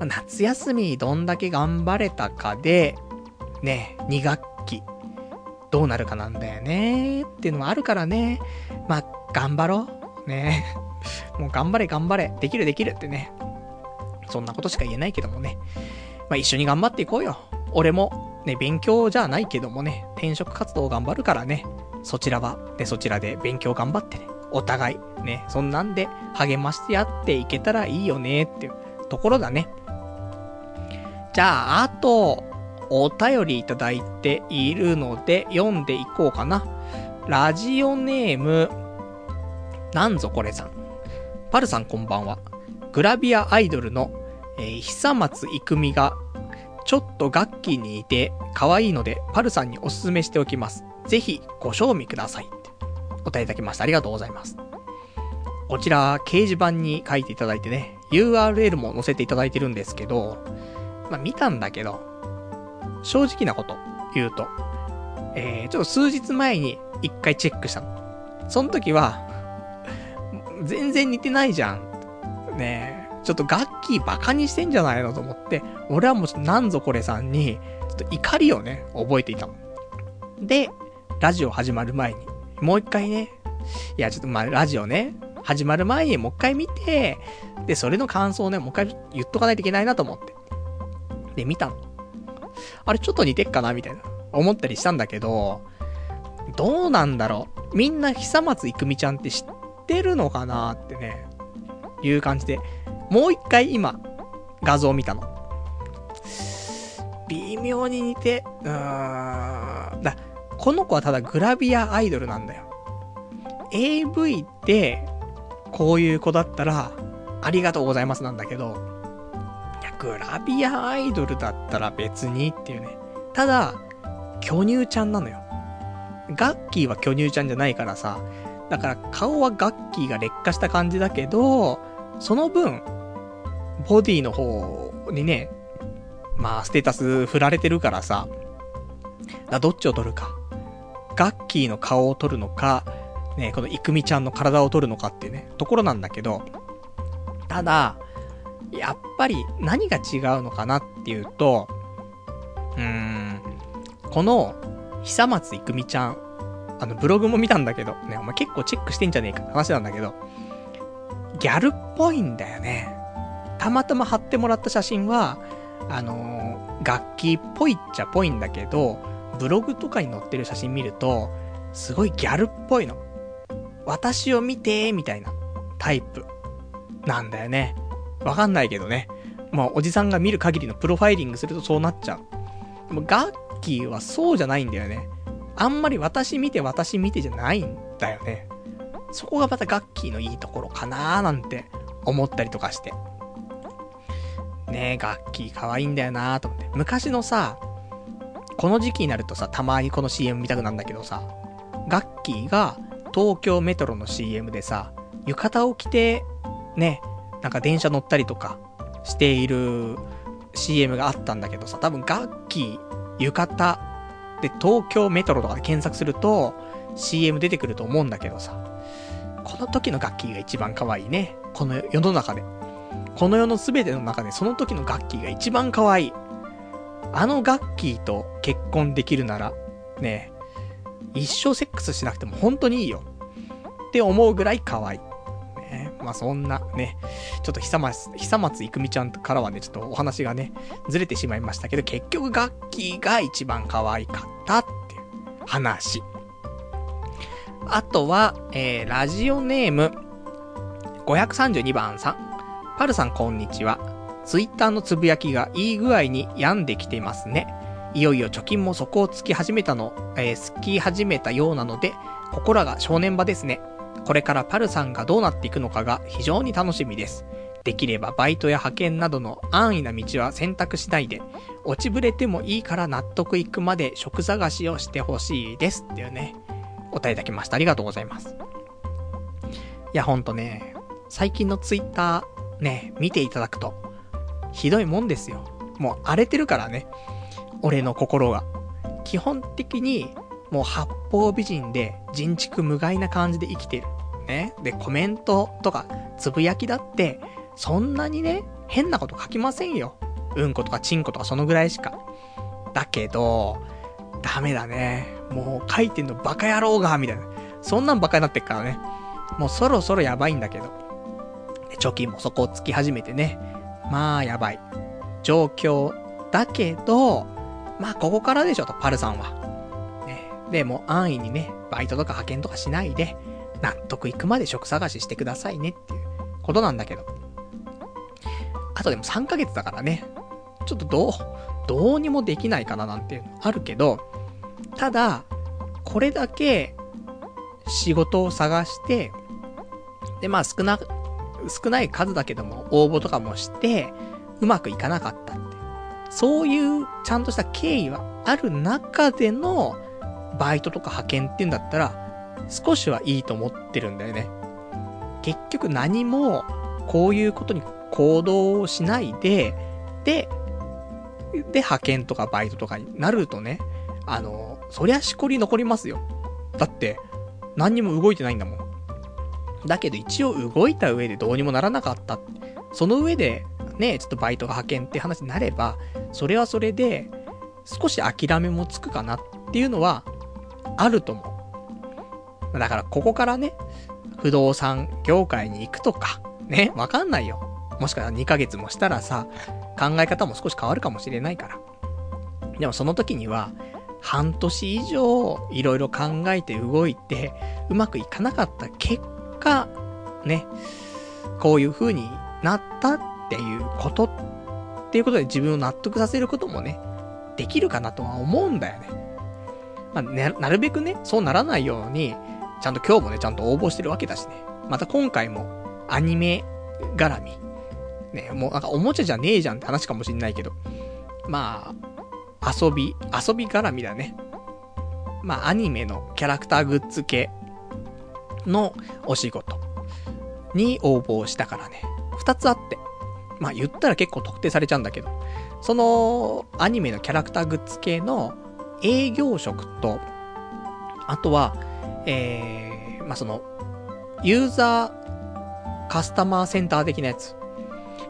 夏休みどんだけ頑張れたかで、ね、2学期、どうなるかなんだよねっていうのもあるからね。まあ、頑張ろう。ね。もう頑張れ頑張れ。できるできるってね。そんなことしか言えないけどもね。まあ一緒に頑張っていこうよ。俺もね、勉強じゃないけどもね、転職活動頑張るからね、そちらは、で、そちらで勉強頑張ってね、お互い、ね、そんなんで励ましてやっていけたらいいよね、っていうところだね。じゃあ、あと、お便りいただいているので、読んでいこうかな。ラジオネーム、なんぞこれさん。パルさんこんばんは。グラビアアイドルの、えー、久松郁美がちょっとガッキーに似て可愛いので、パルさんにおすすめしておきます。ぜひご賞味ください。お答えいただきました。ありがとうございます。こちら、掲示板に書いていただいてね、URL も載せていただいてるんですけど、まあ見たんだけど、正直なこと言うと、えー、ちょっと数日前に一回チェックしたの。その時は、全然似てないじゃん。ねえ、ちょっとガッキーバカにしてんじゃないのと思って、俺はもうなんぞこれさんに、ちょっと怒りをね、覚えていたの。で、ラジオ始まる前に、もう一回ね、いや、ちょっとまあ、ラジオね、始まる前にもう一回見て、で、それの感想をね、もう一回言っとかないといけないなと思って。で、見たの。あれちょっと似てっかなみたいな。思ったりしたんだけど、どうなんだろう？みんな久松いくみちゃんって知ってるのかなってね、いう感じで、もう一回今、画像を見たの。微妙に似て、うーん。だ、この子はただグラビアアイドルなんだよ。AV ってこういう子だったら、ありがとうございますなんだけど、いや、グラビアアイドルだったら別にっていうね。ただ、巨乳ちゃんなのよ。ガッキーは巨乳ちゃんじゃないからさ、だから顔はガッキーが劣化した感じだけど、その分、ボディの方にね、まあ、ステータス振られてるからさ、だどっちを取るか。ガッキーの顔を取るのか、ね、このイクミちゃんの体を取るのかっていうね、ところなんだけど、ただ、やっぱり何が違うのかなっていうと、うーん、この、久松いくみちゃん、あの、ブログも見たんだけど、ね、お前結構チェックしてんじゃねえかって話なんだけど、ギャルっぽいんだよね。たまたま貼ってもらった写真は、あのー、楽器っぽいっちゃぽいんだけど、ブログとかに載ってる写真見ると、すごいギャルっぽいの。私を見てみたいなタイプなんだよね。わかんないけどね。まあ、おじさんが見る限りのプロファイリングするとそうなっちゃう。でも、ガッキーはそうじゃないんだよね。あんまり私見て私見てじゃないんだよね。そこがまたガッキーのいいところかなーなんて思ったりとかして。ねえ、ガッキー可愛いんだよなーと思って。昔のさ、この時期になるとさ、たまにこの CM 見たくなるんだけどさ、ガッキーが東京メトロの CM でさ、浴衣を着て、ね、なんか電車乗ったりとかしている CM があったんだけどさ、多分ガッキー、浴衣で東京メトロとかで検索すると CM 出てくると思うんだけどさ、この時のガッキーが一番可愛いね。この世の中で。この世の全ての中でその時のガッキーが一番可愛い。あのガッキーと結婚できるなら、ね、一生セックスしなくても本当にいいよ。って思うぐらい可愛い。まあそんなね、ちょっと久松、久松いくみちゃんからはね、ちょっとお話がね、ずれてしまいましたけど、結局ガッキーが一番可愛かったっていう話。あとは、えー、ラジオネーム、532番さん。パルさんこんにちは。ツイッターのつぶやきがいい具合に病んできてますね。いよいよ貯金も底をつき始めたの、えー、つき始めたようなので、ここらが正念場ですね。これからパルさんがどうなっていくのかが非常に楽しみです。できればバイトや派遣などの安易な道は選択しないで、落ちぶれてもいいから納得いくまで職探しをしてほしいです。っていうね、お答えいただきました。ありがとうございます。いや、ほんとね、最近のツイッターね、見ていただくと、ひどいもんですよ。もう荒れてるからね。俺の心が。基本的に、もう八方美人で人畜無害な感じで生きてる。ね。で、コメントとか、つぶやきだって、そんなにね、変なこと書きませんよ。うんことかちんことかそのぐらいしか。だけど、ダメだね。もう書いてんのバカ野郎が、みたいな。そんなんバカになってっからね。もうそろそろやばいんだけど。貯金もそこをつき始めてね。まあ、やばい。状況だけど、まあ、ここからでしょと、パルさんは。で、もう安易にね、バイトとか派遣とかしないで、納得いくまで職探ししてくださいねっていうことなんだけど。あとでも3ヶ月だからね。ちょっとどう、どうにもできないかななんていうのあるけど、ただ、これだけ仕事を探して、で、まあ少な、少ない数だけども応募とかもして、うまくいかなかったって。そういうちゃんとした経緯はある中でのバイトとか派遣っていうんだったら、少しはいいと思ってるんだよね。結局何もこういうことに行動をしないで、で、で派遣とかバイトとかになるとね、あの、そりゃしこり残りますよ。だって、何にも動いてないんだもん。だけど一応動いた上でどうにもならなかった。その上で、ね、ちょっとバイトが派遣って話になれば、それはそれで、少し諦めもつくかなっていうのは、あると思う。だから、ここからね、不動産業界に行くとか、ね、わかんないよ。もしかしたら2ヶ月もしたらさ、考え方も少し変わるかもしれないから。でもその時には、半年以上、いろいろ考えて動いて、うまくいかなかった結果、ね、こういう風になったっていうことっていうことで自分を納得させることもね、できるかなとは思うんだよね。まあ、ね、なるべくね、そうならないように、ちゃんと今日もね、ちゃんと応募してるわけだしね。また今回も、アニメ絡み。ね、もうなんかおもちゃじゃねえじゃんって話かもしんないけど。まあ、遊び、遊び絡みだね。まあ、アニメのキャラクターグッズ系のお仕事に応募したからね。二つあって。まあ言ったら結構特定されちゃうんだけど。そのアニメのキャラクターグッズ系の営業職と、あとは、えー、まあ、その、ユーザーカスタマーセンター的なやつ。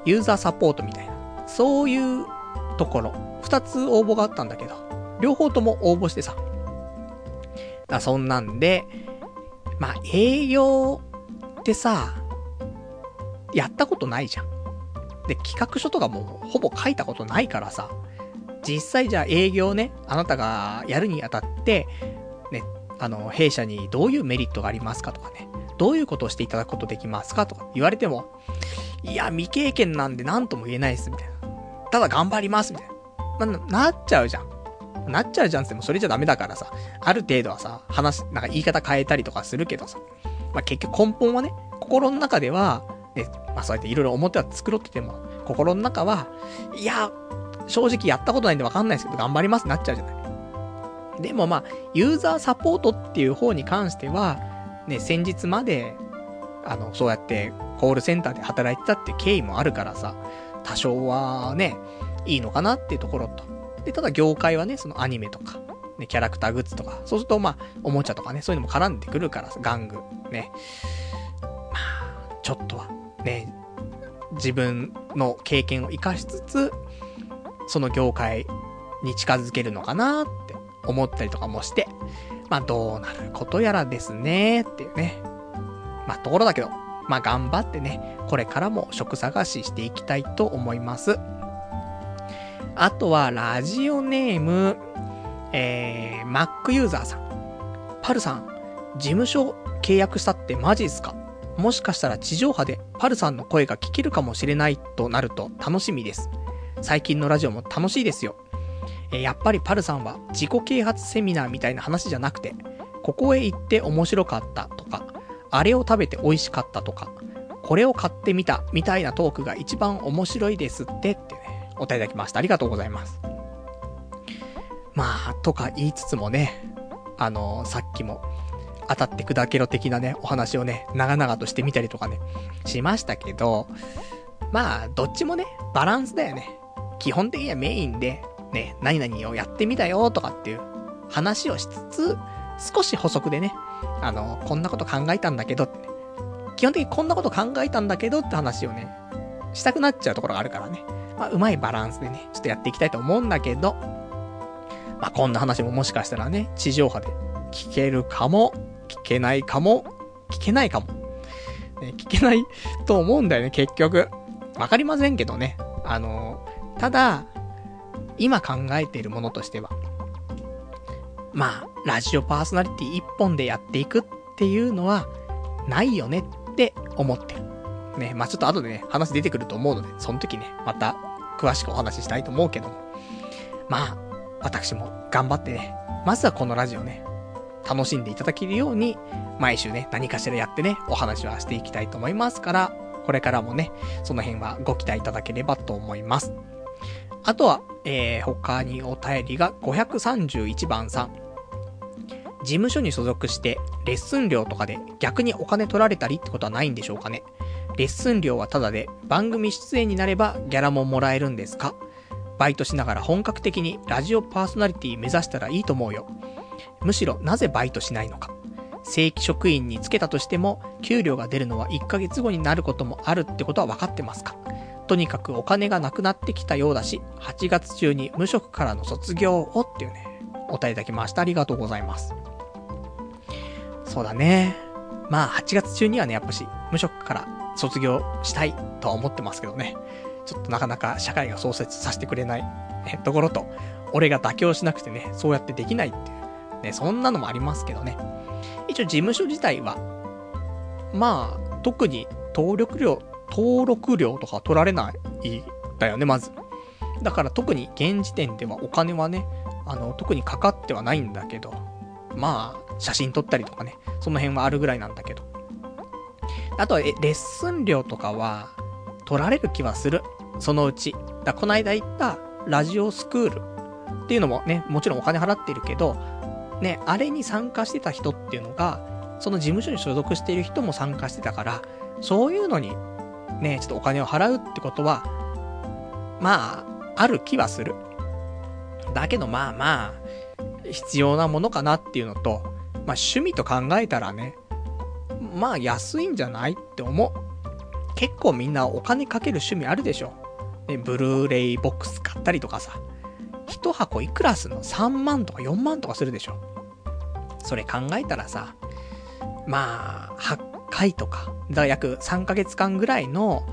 ユーザーサポートみたいな。そういうところ。二つ応募があったんだけど、両方とも応募してさ。だそんなんで、まあ、営業ってさ、やったことないじゃん。で、企画書とかもほぼ書いたことないからさ、実際じゃあ営業ね、あなたがやるにあたって、ね、あの、弊社にどういうメリットがありますかとかね、どういうことをしていただくことできますかとか言われても、いや、未経験なんで何とも言えないです、みたいな。ただ頑張ります、みたいな。まなっちゃうじゃん。なっちゃうじゃんってもそれじゃダメだからさ、ある程度はさ、話、なんか言い方変えたりとかするけどさ、まあ、結局根本はね、心の中では、ね、まあそうやっていろいろ表は作ろってても、心の中は、いや、正直やったことないんでわかんないですけど、頑張りますなっちゃうじゃない。でもまあ、ユーザーサポートっていう方に関しては、ね、先日まで、あの、そうやってコールセンターで働いてたって経緯もあるからさ、多少はね、いいのかなっていうところと。で、ただ業界はね、そのアニメとか、ね、キャラクターグッズとか、そうするとまあ、おもちゃとかね、そういうのも絡んでくるからさ、玩具、ね。まあ、ちょっとは、ね、自分の経験を活かしつつ、その業界に近づけるのかなって思ったりとかもして、まあどうなることやらですね、っていうね。まあところだけど、まあ頑張ってね、これからも職探ししていきたいと思います。あとは、ラジオネーム、えー、Mac ユーザーさん。パルさん、事務所契約したってマジっすか？もしかしたら地上波でパルさんの声が聞けるかもしれないとなると楽しみです。最近のラジオも楽しいですよ。えやっぱりパルさんは自己啓発セミナーみたいな話じゃなくて、ここへ行って面白かったとか、あれを食べて美味しかったとか、これを買ってみたみたいなトークが一番面白いですってってね、お答えいただきました。ありがとうございます。まあ、とか言いつつもね、あのー、さっきも、当たって砕けろ的なね、お話をね、長々としてみたりとかね、しましたけど、まあ、どっちもね、バランスだよね。基本的にはメインで、ね、何々をやってみたよとかっていう話をしつつ、少し補足でね、あの、こんなこと考えたんだけどって、ね、基本的にこんなこと考えたんだけどって話をね、したくなっちゃうところがあるからね。まあ、うまいバランスでね、ちょっとやっていきたいと思うんだけど、まあ、こんな話ももしかしたらね、地上波で聞けるかも聞けないかも、聞けないかも。ね、聞けないと思うんだよね、結局。わかりませんけどね。あの、ただ、今考えているものとしては、まあ、ラジオパーソナリティ一本でやっていくっていうのは、ないよねって思ってる。ね、まあちょっと後でね、話出てくると思うので、その時ね、また詳しくお話ししたいと思うけども。まあ、私も頑張ってね、まずはこのラジオね、楽しんでいただけるように、毎週ね、何かしらやってね、お話はしていきたいと思いますから、これからもね、その辺はご期待いただければと思います。あとは、えー、他にお便りが531番さん。事務所に所属して、レッスン料とかで逆にお金取られたりってことはないんでしょうかね。レッスン料はタダで、番組出演になればギャラももらえるんですかバイトしながら本格的にラジオパーソナリティ目指したらいいと思うよ。むしろなぜバイトしないのか。正規職員につけたとしても、給料が出るのは1ヶ月後になることもあるってことは分かってますかとにかくお金がなくなってきたようだし、8月中に無職からの卒業をっていうね、お答えいただきました。ありがとうございます。そうだね。まあ8月中にはね、やっぱし無職から卒業したいとは思ってますけどね。ちょっとなかなか社会が創設させてくれない、ところと、俺が妥協しなくてね、そうやってできないっていう、ね、そんなのもありますけどね。一応事務所自体は、まあ、特に登録料、登録料とか取られないだよね、まず。だから特に現時点ではお金はね、あの、特にかかってはないんだけど、まあ、写真撮ったりとかね、その辺はあるぐらいなんだけど。あとは、レッスン料とかは、取られる気はする。そのうち。だこの間言ったラジオスクールっていうのもね、もちろんお金払ってるけど、ね、あれに参加してた人っていうのが、その事務所に所属している人も参加してたから、そういうのに、ね、ちょっとお金を払うってことは、まあ、ある気はする。だけどまあまあ、必要なものかなっていうのと、まあ趣味と考えたらね、まあ安いんじゃないって思う。結構みんなお金かける趣味あるでしょ。ね、ブルーレイボックス買ったりとかさ。一箱いくらすんの ?3 万とか4万とかするでしょ。それ考えたらさ、まあ、8回とか、だから約3ヶ月間ぐらいの、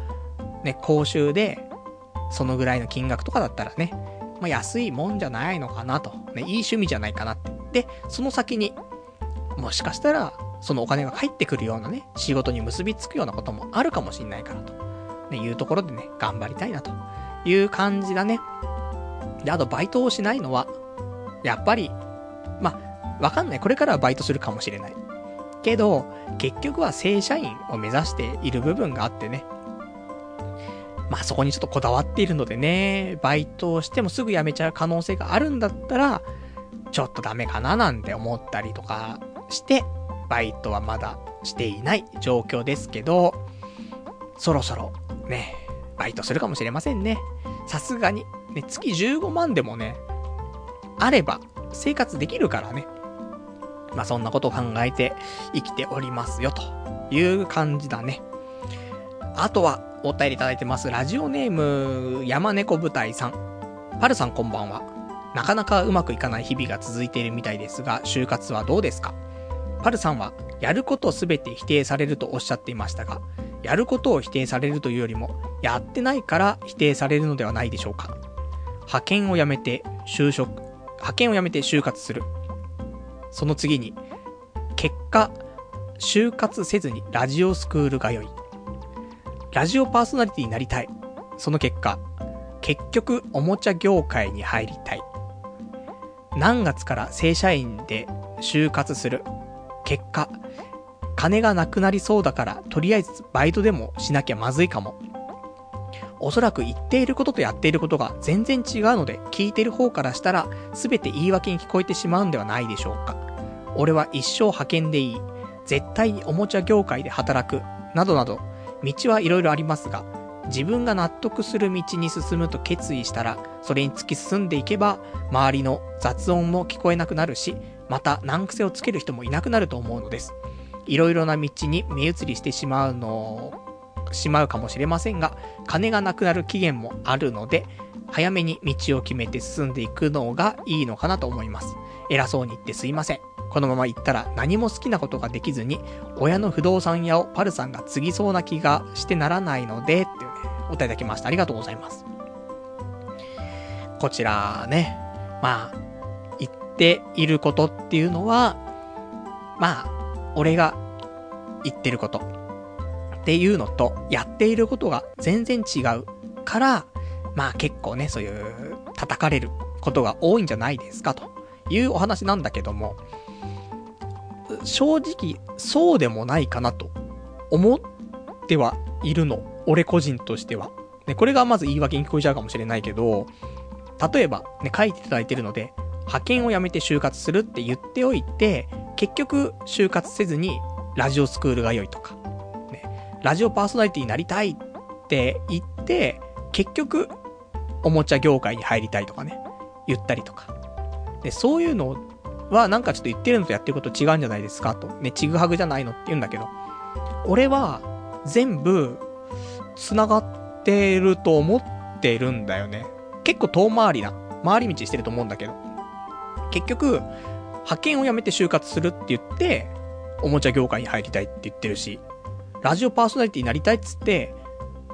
ね、講習で、そのぐらいの金額とかだったらね、まあ安いもんじゃないのかなと。ね、いい趣味じゃないかなって。で、その先に、もしかしたら、そのお金が返ってくるようなね、仕事に結びつくようなこともあるかもしんないからと。ね、いうところでね、頑張りたいなという感じだね。で、あとバイトをしないのは、やっぱり、まあ、わかんない。これからはバイトするかもしれない。けど、結局は正社員を目指している部分があってね。まあそこにちょっとこだわっているのでね、バイトをしてもすぐ辞めちゃう可能性があるんだったら、ちょっとダメかななんて思ったりとかして、バイトはまだしていない状況ですけど、そろそろね、バイトするかもしれませんね。さすがに、ね、月15万でもね、あれば生活できるからね。まあそんなことを考えて生きておりますよ、という感じだね。あとは、お便りいただいてます。ラジオネーム、山猫舞台さん。パルさんこんばんは。なかなかうまくいかない日々が続いているみたいですが、就活はどうですか？パルさんは、やることすべて否定されるとおっしゃっていましたが、やることを否定されるというよりも、やってないから否定されるのではないでしょうか？派遣を辞めて就職、派遣を辞めて就活する。その次に、結果、就活せずにラジオスクール通い。ラジオパーソナリティになりたい。その結果、結局おもちゃ業界に入りたい。何月から正社員で就活する。結果、金がなくなりそうだから、とりあえずバイトでもしなきゃまずいかも。おそらく言っていることとやっていることが全然違うので、聞いてる方からしたら、すべて言い訳に聞こえてしまうんではないでしょうか。俺は一生派遣でいい。絶対におもちゃ業界で働く。などなど、道はいろいろありますが、自分が納得する道に進むと決意したら、それに突き進んでいけば、周りの雑音も聞こえなくなるし、また難癖をつける人もいなくなると思うのです。いろいろな道に目移りしてしまうの、しまうかもしれませんが、金がなくなる期限もあるので、早めに道を決めて進んでいくのがいいのかなと思います。偉そうに言ってすいません。このまま行ったら何も好きなことができずに、親の不動産屋をパルさんが継ぎそうな気がしてならないので、っていうね、お答えいただきました。ありがとうございます。こちらね、まあ、言っていることっていうのは、まあ、俺が言ってることっていうのと、やっていることが全然違うから、まあ結構ね、そういう叩かれることが多いんじゃないですかというお話なんだけども、正直、そうでもないかなと思ってはいるの。俺個人としては。ね、これがまず言い訳に聞こえちゃうかもしれないけど、例えば、ね、書いていただいてるので、派遣を辞めて就活するって言っておいて、結局、就活せずに、ラジオスクールが良いとか、ラジオパーソナリティになりたいって言って、結局、おもちゃ業界に入りたいとかね、言ったりとか。で、そういうのはなんかちょっと言ってるのとやってること違うんじゃないですかと。ね、ちぐはぐじゃないのって言うんだけど。俺は全部繋がってると思ってるんだよね。結構遠回りな、回り道してると思うんだけど。結局、派遣を辞めて就活するって言って、おもちゃ業界に入りたいって言ってるし、ラジオパーソナリティになりたいっつって、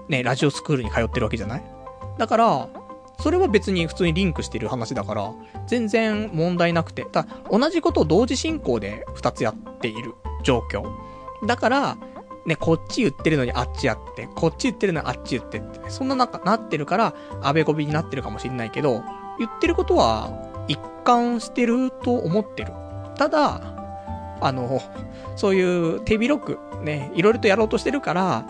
ね、ラジオスクールに通ってるわけじゃない？だから、それは別に普通にリンクしてる話だから、全然問題なくて、ただ、同じことを同時進行で2つやっている状況。だから、ね、こっち言ってるのにあっちやって、こっち言ってるのにあっち言ってって、そんな中、なってるから、あべこびになってるかもしんないけど、言ってることは、一貫してると思ってる。ただ、あの、そういう手広く、ね、いろいろとやろうとしてるから、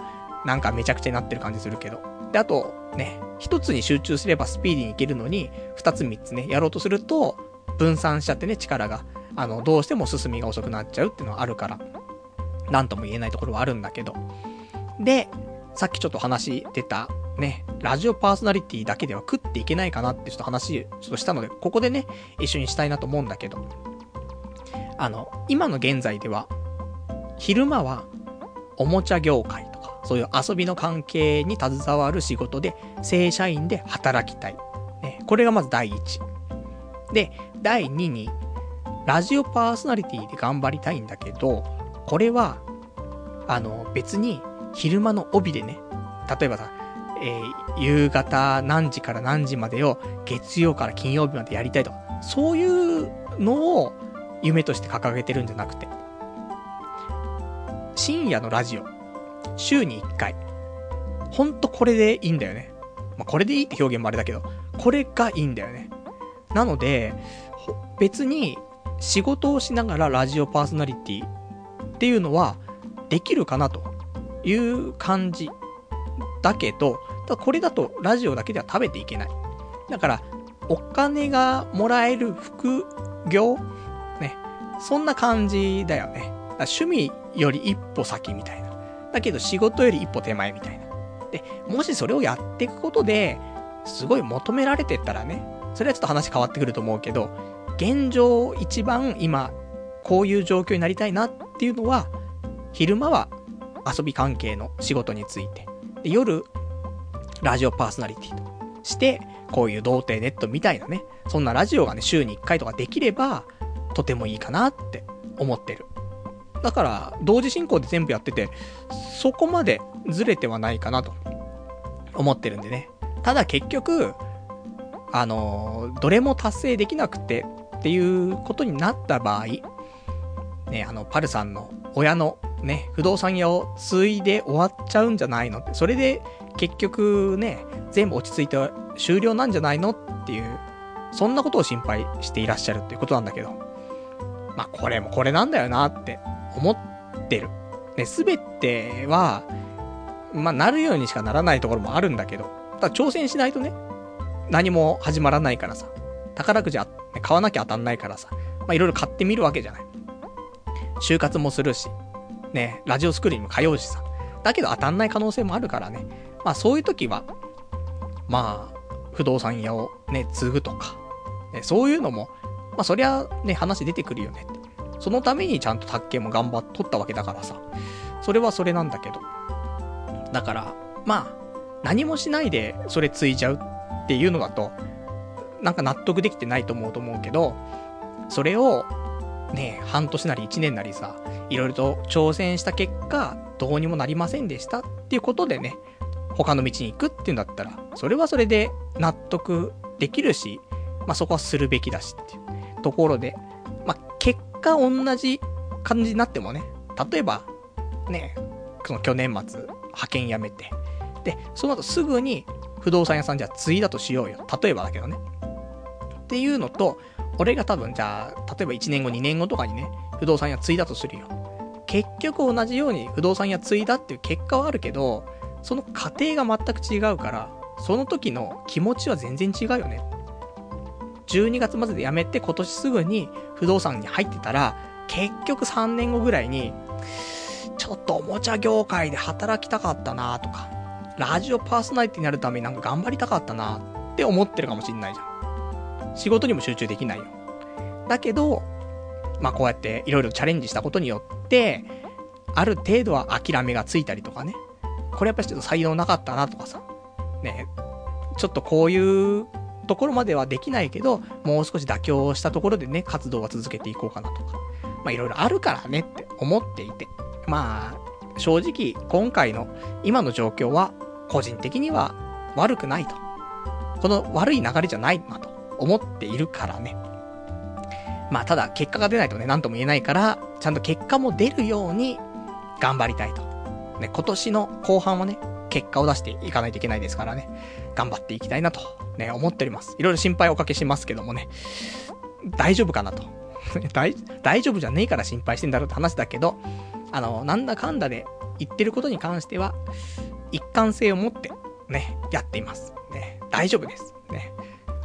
なんかめちゃくちゃになってる感じするけど。で、あと、ね、一つに集中すればスピーディーにいけるのに、二つ三つね、やろうとすると、分散しちゃってね、力が。あの、どうしても進みが遅くなっちゃうっていうのはあるから。なんとも言えないところはあるんだけど。で、さっきちょっと話出た、ね、ラジオパーソナリティだけでは食っていけないかなってちょっと話、ちょっとしたので、ここでね、一緒にしたいなと思うんだけど。あの、今の現在では、昼間は、おもちゃ業界とか、そういう遊びの関係に携わる仕事で、正社員で働きたい。ね、これがまず第一。で、第二に、ラジオパーソナリティで頑張りたいんだけど、これは、あの、別に昼間の帯でね、例えばさ、えー、夕方何時から何時までを月曜から金曜日までやりたいとか、そういうのを夢として掲げてるんじゃなくて、深夜のラジオ、週に1回、ほんとこれでいいんだよね。まあ、これでいいって表現もあれだけど、これがいいんだよね。なので、別に仕事をしながらラジオパーソナリティっていうのはできるかなという感じだけど、ただこれだとラジオだけでは食べていけない。だから、お金がもらえる副業？ね。そんな感じだよね。趣味より一歩先みたいな。だけど仕事より一歩手前みたいな。で、もしそれをやっていくことで、すごい求められてったらね、それはちょっと話変わってくると思うけど、現状一番今こういう状況になりたいなっていうのは、昼間は遊び関係の仕事について、で夜、ラジオパーソナリティとして、こういう童貞ネットみたいなね、そんなラジオがね、週に1回とかできれば、とてもいいかなって思ってる。だから、同時進行で全部やってて、そこまでずれてはないかなと思ってるんでね。ただ結局、あのどれも達成できなくてっていうことになった場合、ね、あの、パルさんの親のね、不動産屋を継いで終わっちゃうんじゃないのって、それで結局ね、全部落ち着いて終了なんじゃないのっていう、そんなことを心配していらっしゃるっていうことなんだけど、まあこれもこれなんだよなって思ってる。ね、すべては、まあなるようにしかならないところもあるんだけど、ただ挑戦しないとね、何も始まらないからさ、宝くじ買わなきゃ当たんないからさ、まあいろいろ買ってみるわけじゃない。就活もするし、ね、ラジオスクリールにも通うしさ。だけど当たんない可能性もあるからね。まあそういう時は、まあ、不動産屋をね、継ぐとか、ね、そういうのも、まあそりゃね、話出てくるよねそのためにちゃんと卓球も頑張っとったわけだからさ。それはそれなんだけど。だから、まあ、何もしないでそれ継いじゃうっていうのだと、なんか納得できてないと思うと思うけど、それをね、半年なり1年なりさ、いろいろと挑戦した結果、どうにもなりませんでしたっていうことでね、他の道に行くっていうんだったら、それはそれで納得できるし、まあそこはするべきだしっていうところで、まあ結果同じ感じになってもね、例えば、ね、その去年末、派遣辞めて、で、その後すぐに不動産屋さんじゃあ継いだとしようよ。例えばだけどね。っていうのと、俺が多分じゃあ、例えば1年後、2年後とかにね、不動産屋継いだとするよ。結局同じように不動産屋継いだっていう結果はあるけど、その過程が全く違うから、その時の気持ちは全然違うよね。12月末で辞めて今年すぐに不動産に入ってたら、結局3年後ぐらいに、ちょっとおもちゃ業界で働きたかったなとか、ラジオパーソナリティになるためになんか頑張りたかったなって思ってるかもしんないじゃん。仕事にも集中できないよ。だけど、まあこうやっていろいろチャレンジしたことによって、ある程度は諦めがついたりとかね。これやっぱりちょっと才能なかったなとかさ。ね、ちょっとこういうところまではできないけど、もう少し妥協したところでね、活動は続けていこうかなとか。まあいろいろあるからねって思っていて。まあ、正直、今回の今の状況は、個人的には悪くないと。この悪い流れじゃないなと思っているからね。まあ、ただ、結果が出ないとね、なんとも言えないから、ちゃんと結果も出るように、頑張りたいと。ね、今年の後半はね、結果を出していかないといけないですからね。頑張っていきたいなと、ね、思っております。いろいろ心配おかけしますけどもね。大丈夫かなと。大、大丈夫じゃねえから心配してんだろうって話だけど、あの、なんだかんだで言ってることに関しては、一貫性を持って、ね、やっています。ね、大丈夫です。ね。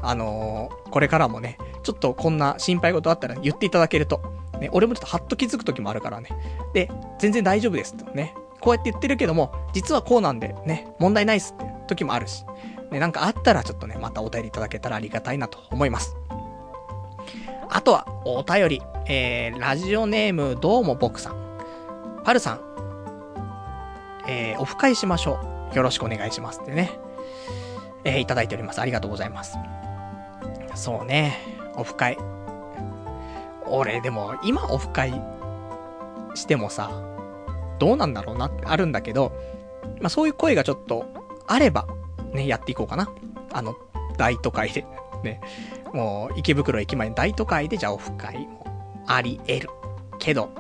あのー、これからもね、ちょっとこんな心配事あったら言っていただけると、ね、俺もちょっとハッと気づく時もあるからね。で、全然大丈夫ですとね。こうやって言ってるけども、実はこうなんで、ね、問題ないっすって時もあるし。ね、なんかあったらちょっとね、またお便りいただけたらありがたいなと思います。あとは、お便り。えー、ラジオネーム、どうも僕さん。パルさん。えー、オフ会しましょう。よろしくお願いしますってね。えー、いただいております。ありがとうございます。そうね、オフ会。俺、でも、今オフ会してもさ、どうなんだろうなってあるんだけど、まあ、そういう声がちょっとあれば、ね、やっていこうかな。あの、大都会で。ね。もう、池袋駅前の大都会で、じゃあオフ会もあり得る。けど、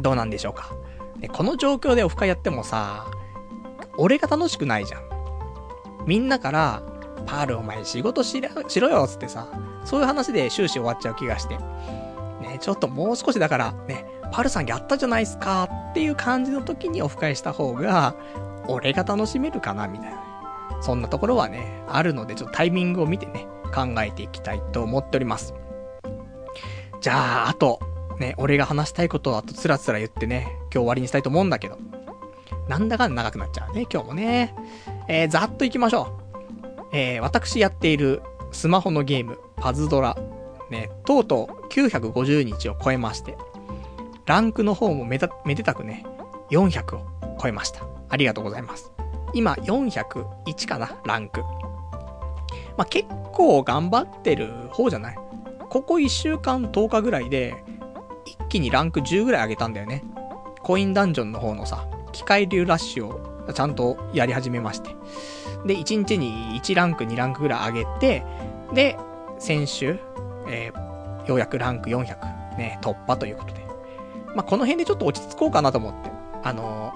どうなんでしょうか。ね、この状況でオフ会やってもさ、俺が楽しくないじゃん。みんなから、パールお前仕事しろしろよ、つってさ、そういう話で終始終わっちゃう気がして。ね、ちょっともう少しだから、ね、パルさんやったじゃないっすかっていう感じの時にオフ会した方が、俺が楽しめるかな、みたいな。そんなところはね、あるので、ちょっとタイミングを見てね、考えていきたいと思っております。じゃあ、あと、ね、俺が話したいことをあとつらつら言ってね、今日終わりにしたいと思うんだけど。なんだかんだ長くなっちゃうね、今日もね。えー、ざっと行きましょう。えー、私やっているスマホのゲーム、パズドラ、ね、とうとう950日を超えまして、ランクの方もめた、めでたくね、400を超えました。ありがとうございます。今、401かな、ランク。まあ、結構頑張ってる方じゃない？ここ1週間10日ぐらいで、一気にランク10ぐらい上げたんだよね。コインダンジョンの方のさ、機械流ラッシュをちゃんとやり始めまして。で、1日に1ランク2ランクぐらい上げて、で、先週、えー、ようやくランク400、ね、突破ということで。まあ、この辺でちょっと落ち着こうかなと思って。あの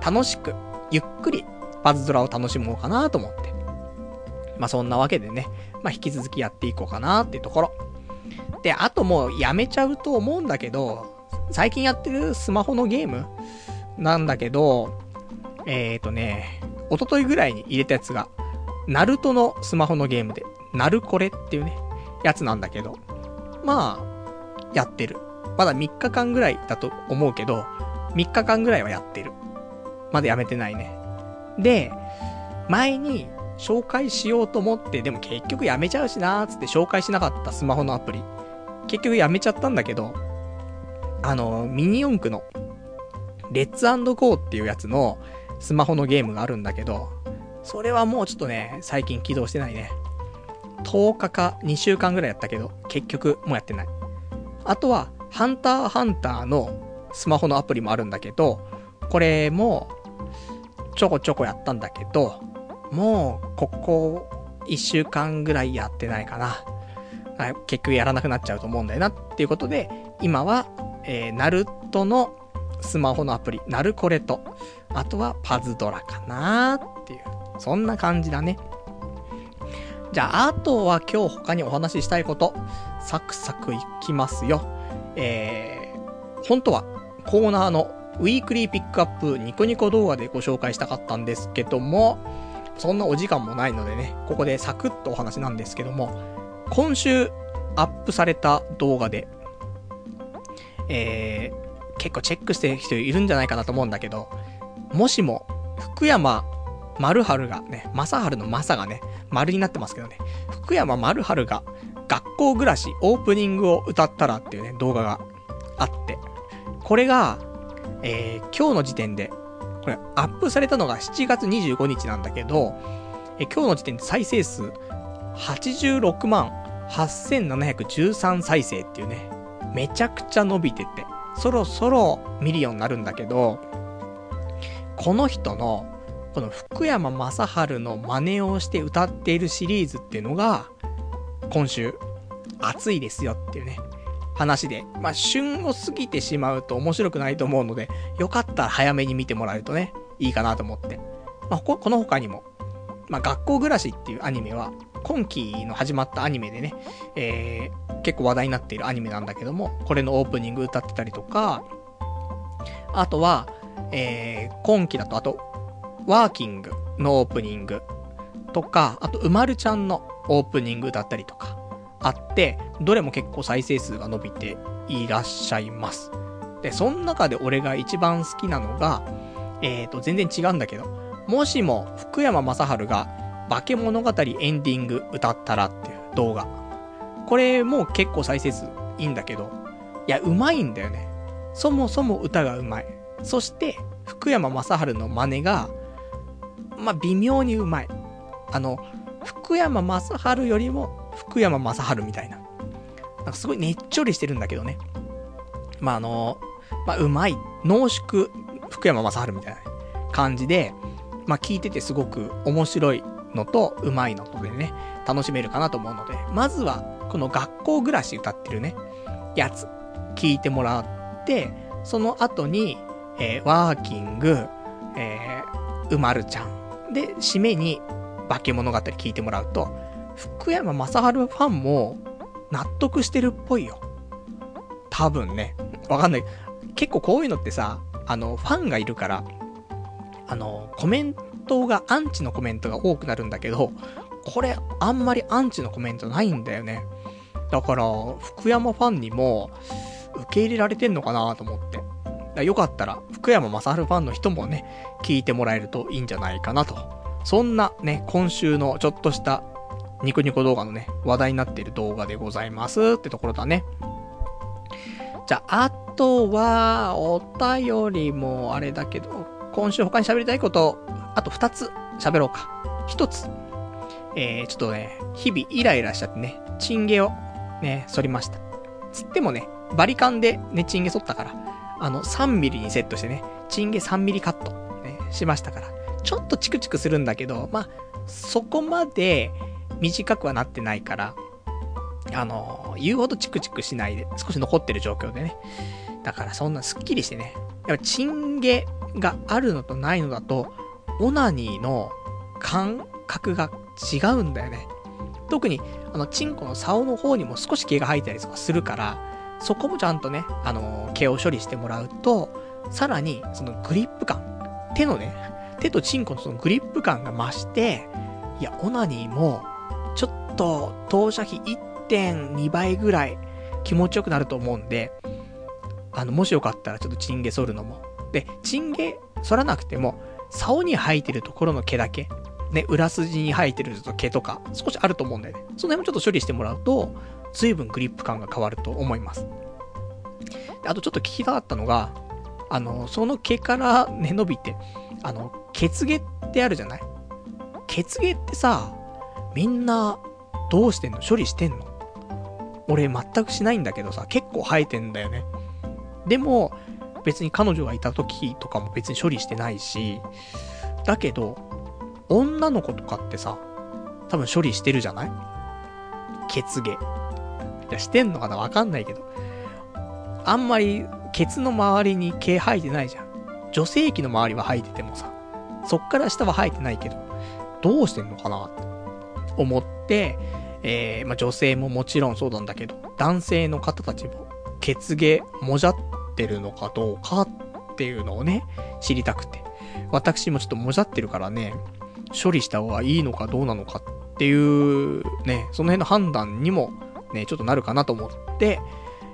ー、楽しく、ゆっくり、パズドラを楽しもうかなと思って。まあ、そんなわけでね、まあ、引き続きやっていこうかなっていうところ。で、あともうやめちゃうと思うんだけど、最近やってるスマホのゲームなんだけど、えーとね、おとといぐらいに入れたやつが、ナルトのスマホのゲームで、ナルコレっていうね、やつなんだけど、まあ、やってる。まだ3日間ぐらいだと思うけど、3日間ぐらいはやってる。まだやめてないね。で、前に紹介しようと思って、でも結局やめちゃうしなーつって紹介しなかったスマホのアプリ。結局やめちゃったんだけど、あの、ミニ四駆の、レッツゴーっていうやつのスマホのゲームがあるんだけど、それはもうちょっとね、最近起動してないね。10日か2週間ぐらいやったけど、結局もうやってない。あとは、ハンターハンターのスマホのアプリもあるんだけど、これも、ちょこちょこやったんだけど、もう、ここ、1週間ぐらいやってないかな。結局やらなくなっちゃうと思うんだよな、っていうことで、今は、えー、ナルトのスマホのアプリ、ナルコレと、あとはパズドラかなっていう、そんな感じだね。じゃあ、あとは今日他にお話ししたいこと、サクサクいきますよ。えー、本当はコーナーのウィークリーピックアップニコニコ動画でご紹介したかったんですけども、そんなお時間もないのでね、ここでサクッとお話なんですけども、今週アップされた動画で、えー、結構チェックしてる人いるんじゃないかなと思うんだけど、もしも、福山丸春がね、正春の正がね、丸になってますけどね、福山丸春が学校暮らしオープニングを歌ったらっていうね、動画があって、これが、えー、今日の時点で、これアップされたのが7月25日なんだけど、え今日の時点で再生数86万8713再生っていうね、めちゃくちゃ伸びてて、そろそろ見るようになるんだけど、この人の、この福山雅治の真似をして歌っているシリーズっていうのが、今週、熱いですよっていうね、話で。まあ、旬を過ぎてしまうと面白くないと思うので、よかったら早めに見てもらえるとね、いいかなと思って。まあ、こ、の他にも、まあ、学校暮らしっていうアニメは、今期の始まったアニメでね、えー、結構話題になっているアニメなんだけども、これのオープニング歌ってたりとか、あとは、えー、今期だと、あと、ワーキングのオープニングとか、あと、うまるちゃんのオープニングだったりとか、あって、どれも結構再生数が伸びていらっしゃいます。で、その中で俺が一番好きなのが、えーと、全然違うんだけど、もしも福山雅治が化け物語エンディング歌ったらっていう動画。これも結構再生数いいんだけど、いや、うまいんだよね。そもそも歌がうまい。そして、福山雅治の真似が、まあ、微妙にうまい。あの、福山雅治よりも福山雅治みたいな。なんかすごいねっちょりしてるんだけどね。まあ、あの、まあ、うまい。濃縮福山雅治みたいな感じで、まあ、聞いててすごく面白いのと、うまいのとでね、楽しめるかなと思うので、まずは、この学校暮らし歌ってるね、やつ、聞いてもらって、その後に、えー、ワーキング、えー、うまるちゃん。で、締めに、化け物語聞いてもらうと、福山雅治ファンも、納得してるっぽいよ。多分ね。わかんない。結構こういうのってさ、あの、ファンがいるから、あの、コメントが、アンチのコメントが多くなるんだけど、これ、あんまりアンチのコメントないんだよね。だから、福山ファンにも、受け入れられてんのかなと思って。だよかったら、福山雅治ファンの人もね、聞いてもらえるといいんじゃないかなと。そんなね、今週のちょっとしたニコニコ動画のね、話題になっている動画でございますってところだね。じゃあ、あとは、お便りもあれだけど、今週他に喋りたいこと、あと2つ喋ろうか。1つ。えー、ちょっとね、日々イライラしちゃってね、チンゲをね、反りました。つってもね、バリカンでね、チンゲ反ったから、あの、3ミリにセットしてね、チンゲ3ミリカット、ね、しましたから、ちょっとチクチクするんだけど、まあ、そこまで短くはなってないから、あの、言うほどチクチクしないで、少し残ってる状況でね。だからそんなスッキリしてね。やっぱチンゲがあるのとないのだと、オナニーの感覚が違うんだよね。特に、あの、チンコの竿の方にも少し毛が生えたりとかするから、そこもちゃんとね、あの、毛を処理してもらうと、さらに、そのグリップ感、手のね、手とチンコのそのグリップ感が増して、いや、オナニーも、ちょっと、投射費1.2倍ぐらい気持ちよくなると思うんで、あの、もしよかったらちょっとチンゲ剃るのも。で、チンゲ剃らなくても、竿に生えてるところの毛だけ、ね、裏筋に生えてる毛とか、少しあると思うんだよね。その辺もちょっと処理してもらうと、随分グリップ感が変わると思います。あとちょっと聞きたかったのが、あの、その毛からね、伸びて、あの、血毛ってあるじゃない？血毛ってさ、みんな、どうしてんの？処理してんの？俺全くしないんだけどさ、結構生えてんだよね。でも、別に彼女がいた時とかも別に処理してないし、だけど、女の子とかってさ、多分処理してるじゃない？血毛。いや、してんのかなわかんないけど。あんまり、ケツの周りに毛生えてないじゃん。女性器の周りは生えててもさ、そっから下は生えてないけど、どうしてんのかなって思って、えー、まあ、女性ももちろんそうなんだけど、男性の方たちも、血毛もじゃってるのかどうかっていうのをね、知りたくて。私もちょっともじゃってるからね、処理した方がいいのかどうなのかっていう、ね、その辺の判断にも、ね、ちょっとなるかなと思って、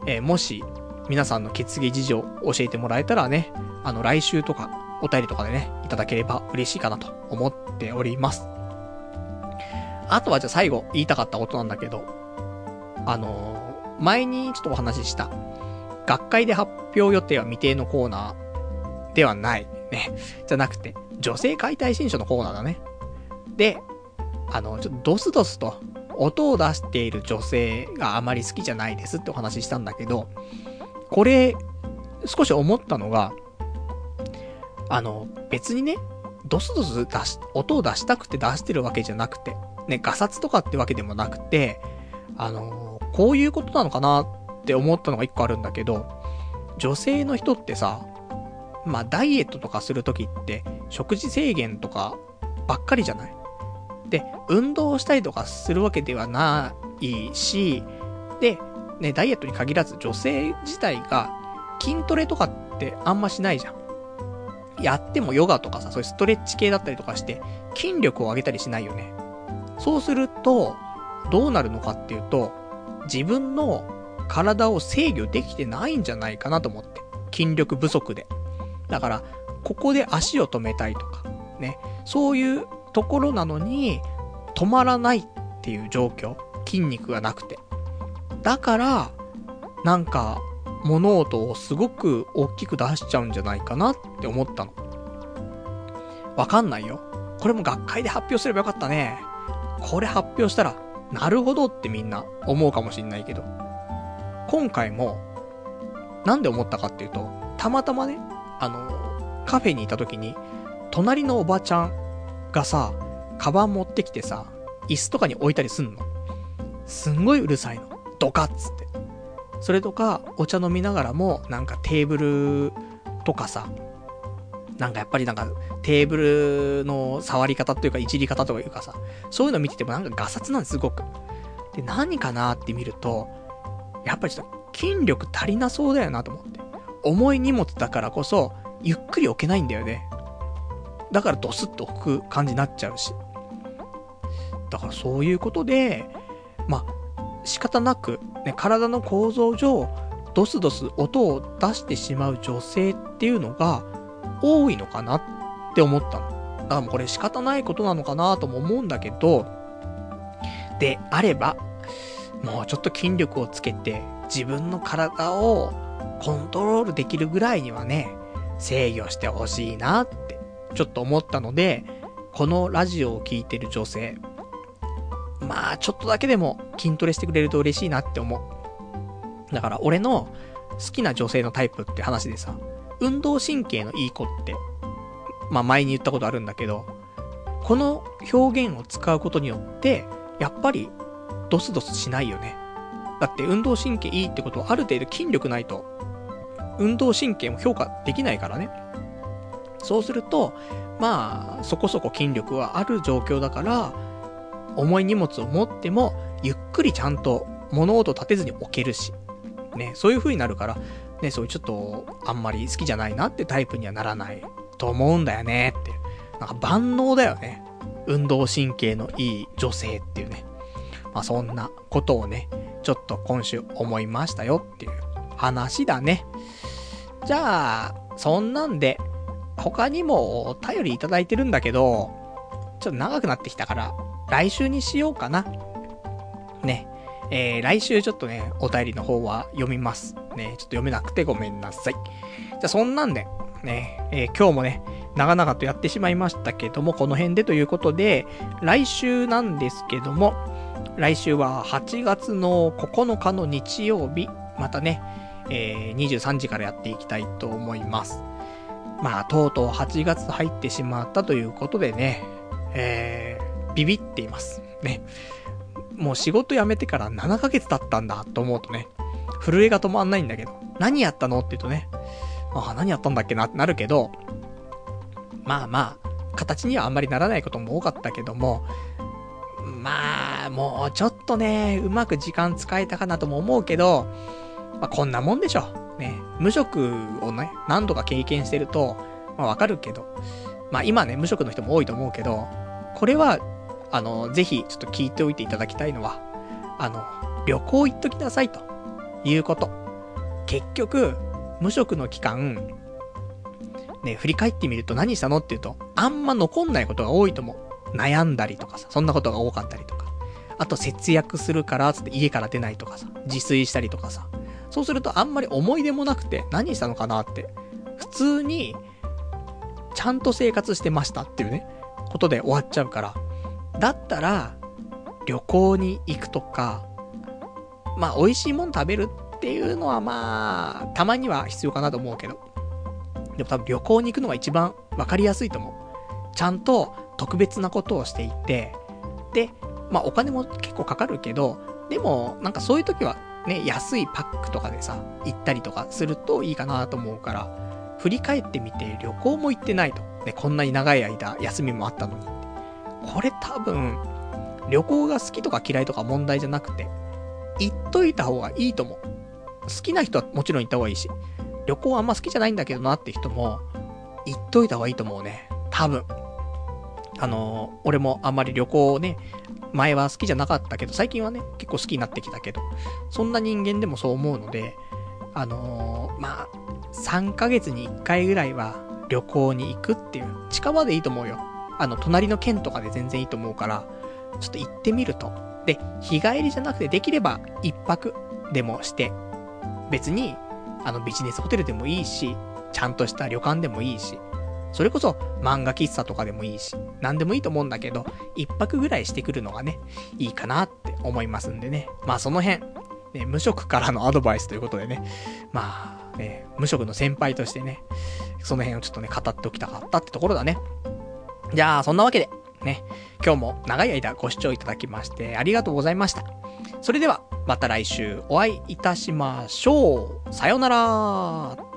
えー、もし、皆さんの血毛事情を教えてもらえたらね、あの、来週とか、お便りとかでね、いただければ嬉しいかなと思っております。あとはじゃあ最後言いたかったことなんだけど、あのー、前にちょっとお話しした、学会で発表予定は未定のコーナーではない。ね。じゃなくて、女性解体新書のコーナーだね。で、あの、ちょっとドスドスと音を出している女性があまり好きじゃないですってお話ししたんだけど、これ、少し思ったのが、あの、別にね、ドスドス出し、音を出したくて出してるわけじゃなくて、ね、ガサツとかってわけでもなくて、あのー、こういうことなのかなって思ったのが一個あるんだけど、女性の人ってさ、まあ、ダイエットとかするときって、食事制限とかばっかりじゃない？で、運動したりとかするわけではないし、で、ね、ダイエットに限らず女性自体が筋トレとかってあんましないじゃん。やってもヨガとかさ、そういうストレッチ系だったりとかして、筋力を上げたりしないよね。そうすると、どうなるのかっていうと、自分の体を制御できてないんじゃないかなと思って。筋力不足で。だから、ここで足を止めたいとか、ね。そういうところなのに、止まらないっていう状況。筋肉がなくて。だから、なんか、物音をすごく大きく出しちゃうんじゃないかなって思ったの。わかんないよ。これも学会で発表すればよかったね。これ発表したら、なるほどってみんな思うかもしんないけど。今回も、なんで思ったかっていうと、たまたまね、あの、カフェにいた時に、隣のおばちゃんがさ、カバン持ってきてさ、椅子とかに置いたりすんの。すんごいうるさいの。ドカッつって。それとか、お茶飲みながらも、なんかテーブルとかさ、なんかやっぱりなんか、テーブルの触り方というか、いじり方というかさ、そういうの見ててもなんかガサツなんです、すごく。で、何かなって見ると、やっぱりちょっと筋力足りなそうだよなと思って。重い荷物だからこそ、ゆっくり置けないんだよね。だからドスッと置く感じになっちゃうし。だからそういうことで、まあ、仕方なく、ね、体の構造上、ドスドス音を出してしまう女性っていうのが多いのかなって思ったの。だからもうこれ仕方ないことなのかなとも思うんだけど、であれば、もうちょっと筋力をつけて自分の体をコントロールできるぐらいにはね、制御してほしいなってちょっと思ったので、このラジオを聴いてる女性、まあ、ちょっとだけでも筋トレしてくれると嬉しいなって思う。だから、俺の好きな女性のタイプって話でさ、運動神経のいい子って、まあ前に言ったことあるんだけど、この表現を使うことによって、やっぱり、ドスドスしないよね。だって運動神経いいってことはある程度筋力ないと、運動神経も評価できないからね。そうすると、まあ、そこそこ筋力はある状況だから、重い荷物を持っても、ゆっくりちゃんと物音立てずに置けるし、ね、そういう風になるから、ね、そういうちょっと、あんまり好きじゃないなってタイプにはならないと思うんだよねって。なんか万能だよね。運動神経のいい女性っていうね。まあそんなことをね、ちょっと今週思いましたよっていう話だね。じゃあ、そんなんで、他にもお便りいただいてるんだけど、ちょっと長くなってきたから、来週にしようかな。ね。えー、来週ちょっとね、お便りの方は読みます。ね、ちょっと読めなくてごめんなさい。じゃあそんなんで、ね、えー、今日もね、長々とやってしまいましたけども、この辺でということで、来週なんですけども、来週は8月の9日の日曜日、またね、えー、23時からやっていきたいと思います。まあ、とうとう8月入ってしまったということでね、えー、ビビっています。ね。もう仕事辞めてから7ヶ月経ったんだと思うとね、震えが止まんないんだけど、何やったのって言うとね、あ、何やったんだっけなってなるけど、まあまあ、形にはあんまりならないことも多かったけども、まあ、もうちょっとね、うまく時間使えたかなとも思うけど、まあこんなもんでしょ。ね、無職をね、何度か経験してると、まあわかるけど、まあ今ね、無職の人も多いと思うけど、これはあの、ぜひちょっと聞いておいていただきたいのは、あの、旅行行っときなさいということ。結局、無職の期間、ね、振り返ってみると何したのって言うと、あんま残んないことが多いと思う。悩んだりとかさ、そんなことが多かったりとか。あと節約するから、つって家から出ないとかさ、自炊したりとかさ。そうするとあんまり思い出もなくて、何したのかなって。普通に、ちゃんと生活してましたっていうね、ことで終わっちゃうから。だったら、旅行に行くとか、まあ、美味しいもん食べるっていうのはまあ、たまには必要かなと思うけど。でも多分旅行に行くのが一番わかりやすいと思う。ちゃんと特別なことをしていて、で、まあお金も結構かかるけど、でもなんかそういう時はね、安いパックとかでさ、行ったりとかするといいかなと思うから、振り返ってみて旅行も行ってないと。ね、こんなに長い間休みもあったのに。これ多分、旅行が好きとか嫌いとか問題じゃなくて、行っといた方がいいと思う。好きな人はもちろん行った方がいいし、旅行あんま好きじゃないんだけどなって人も、行っといた方がいいと思うね。多分。あのー、俺もあんまり旅行をね、前は好きじゃなかったけど、最近はね、結構好きになってきたけど、そんな人間でもそう思うので、あのー、まあ、3ヶ月に1回ぐらいは旅行に行くっていう、近場でいいと思うよ。あの、隣の県とかで全然いいと思うから、ちょっと行ってみると。で、日帰りじゃなくてできれば1泊でもして、別に、あのビジネスホテルでもいいし、ちゃんとした旅館でもいいし、それこそ漫画喫茶とかでもいいし、何でもいいと思うんだけど、一泊ぐらいしてくるのがね、いいかなって思いますんでね。まあその辺、ね、無職からのアドバイスということでね、まあ、ね、無職の先輩としてね、その辺をちょっとね、語っておきたかったってところだね。じゃあ、そんなわけで、ね、今日も長い間ご視聴いただきましてありがとうございました。それでは、また来週お会いいたしましょう。さようなら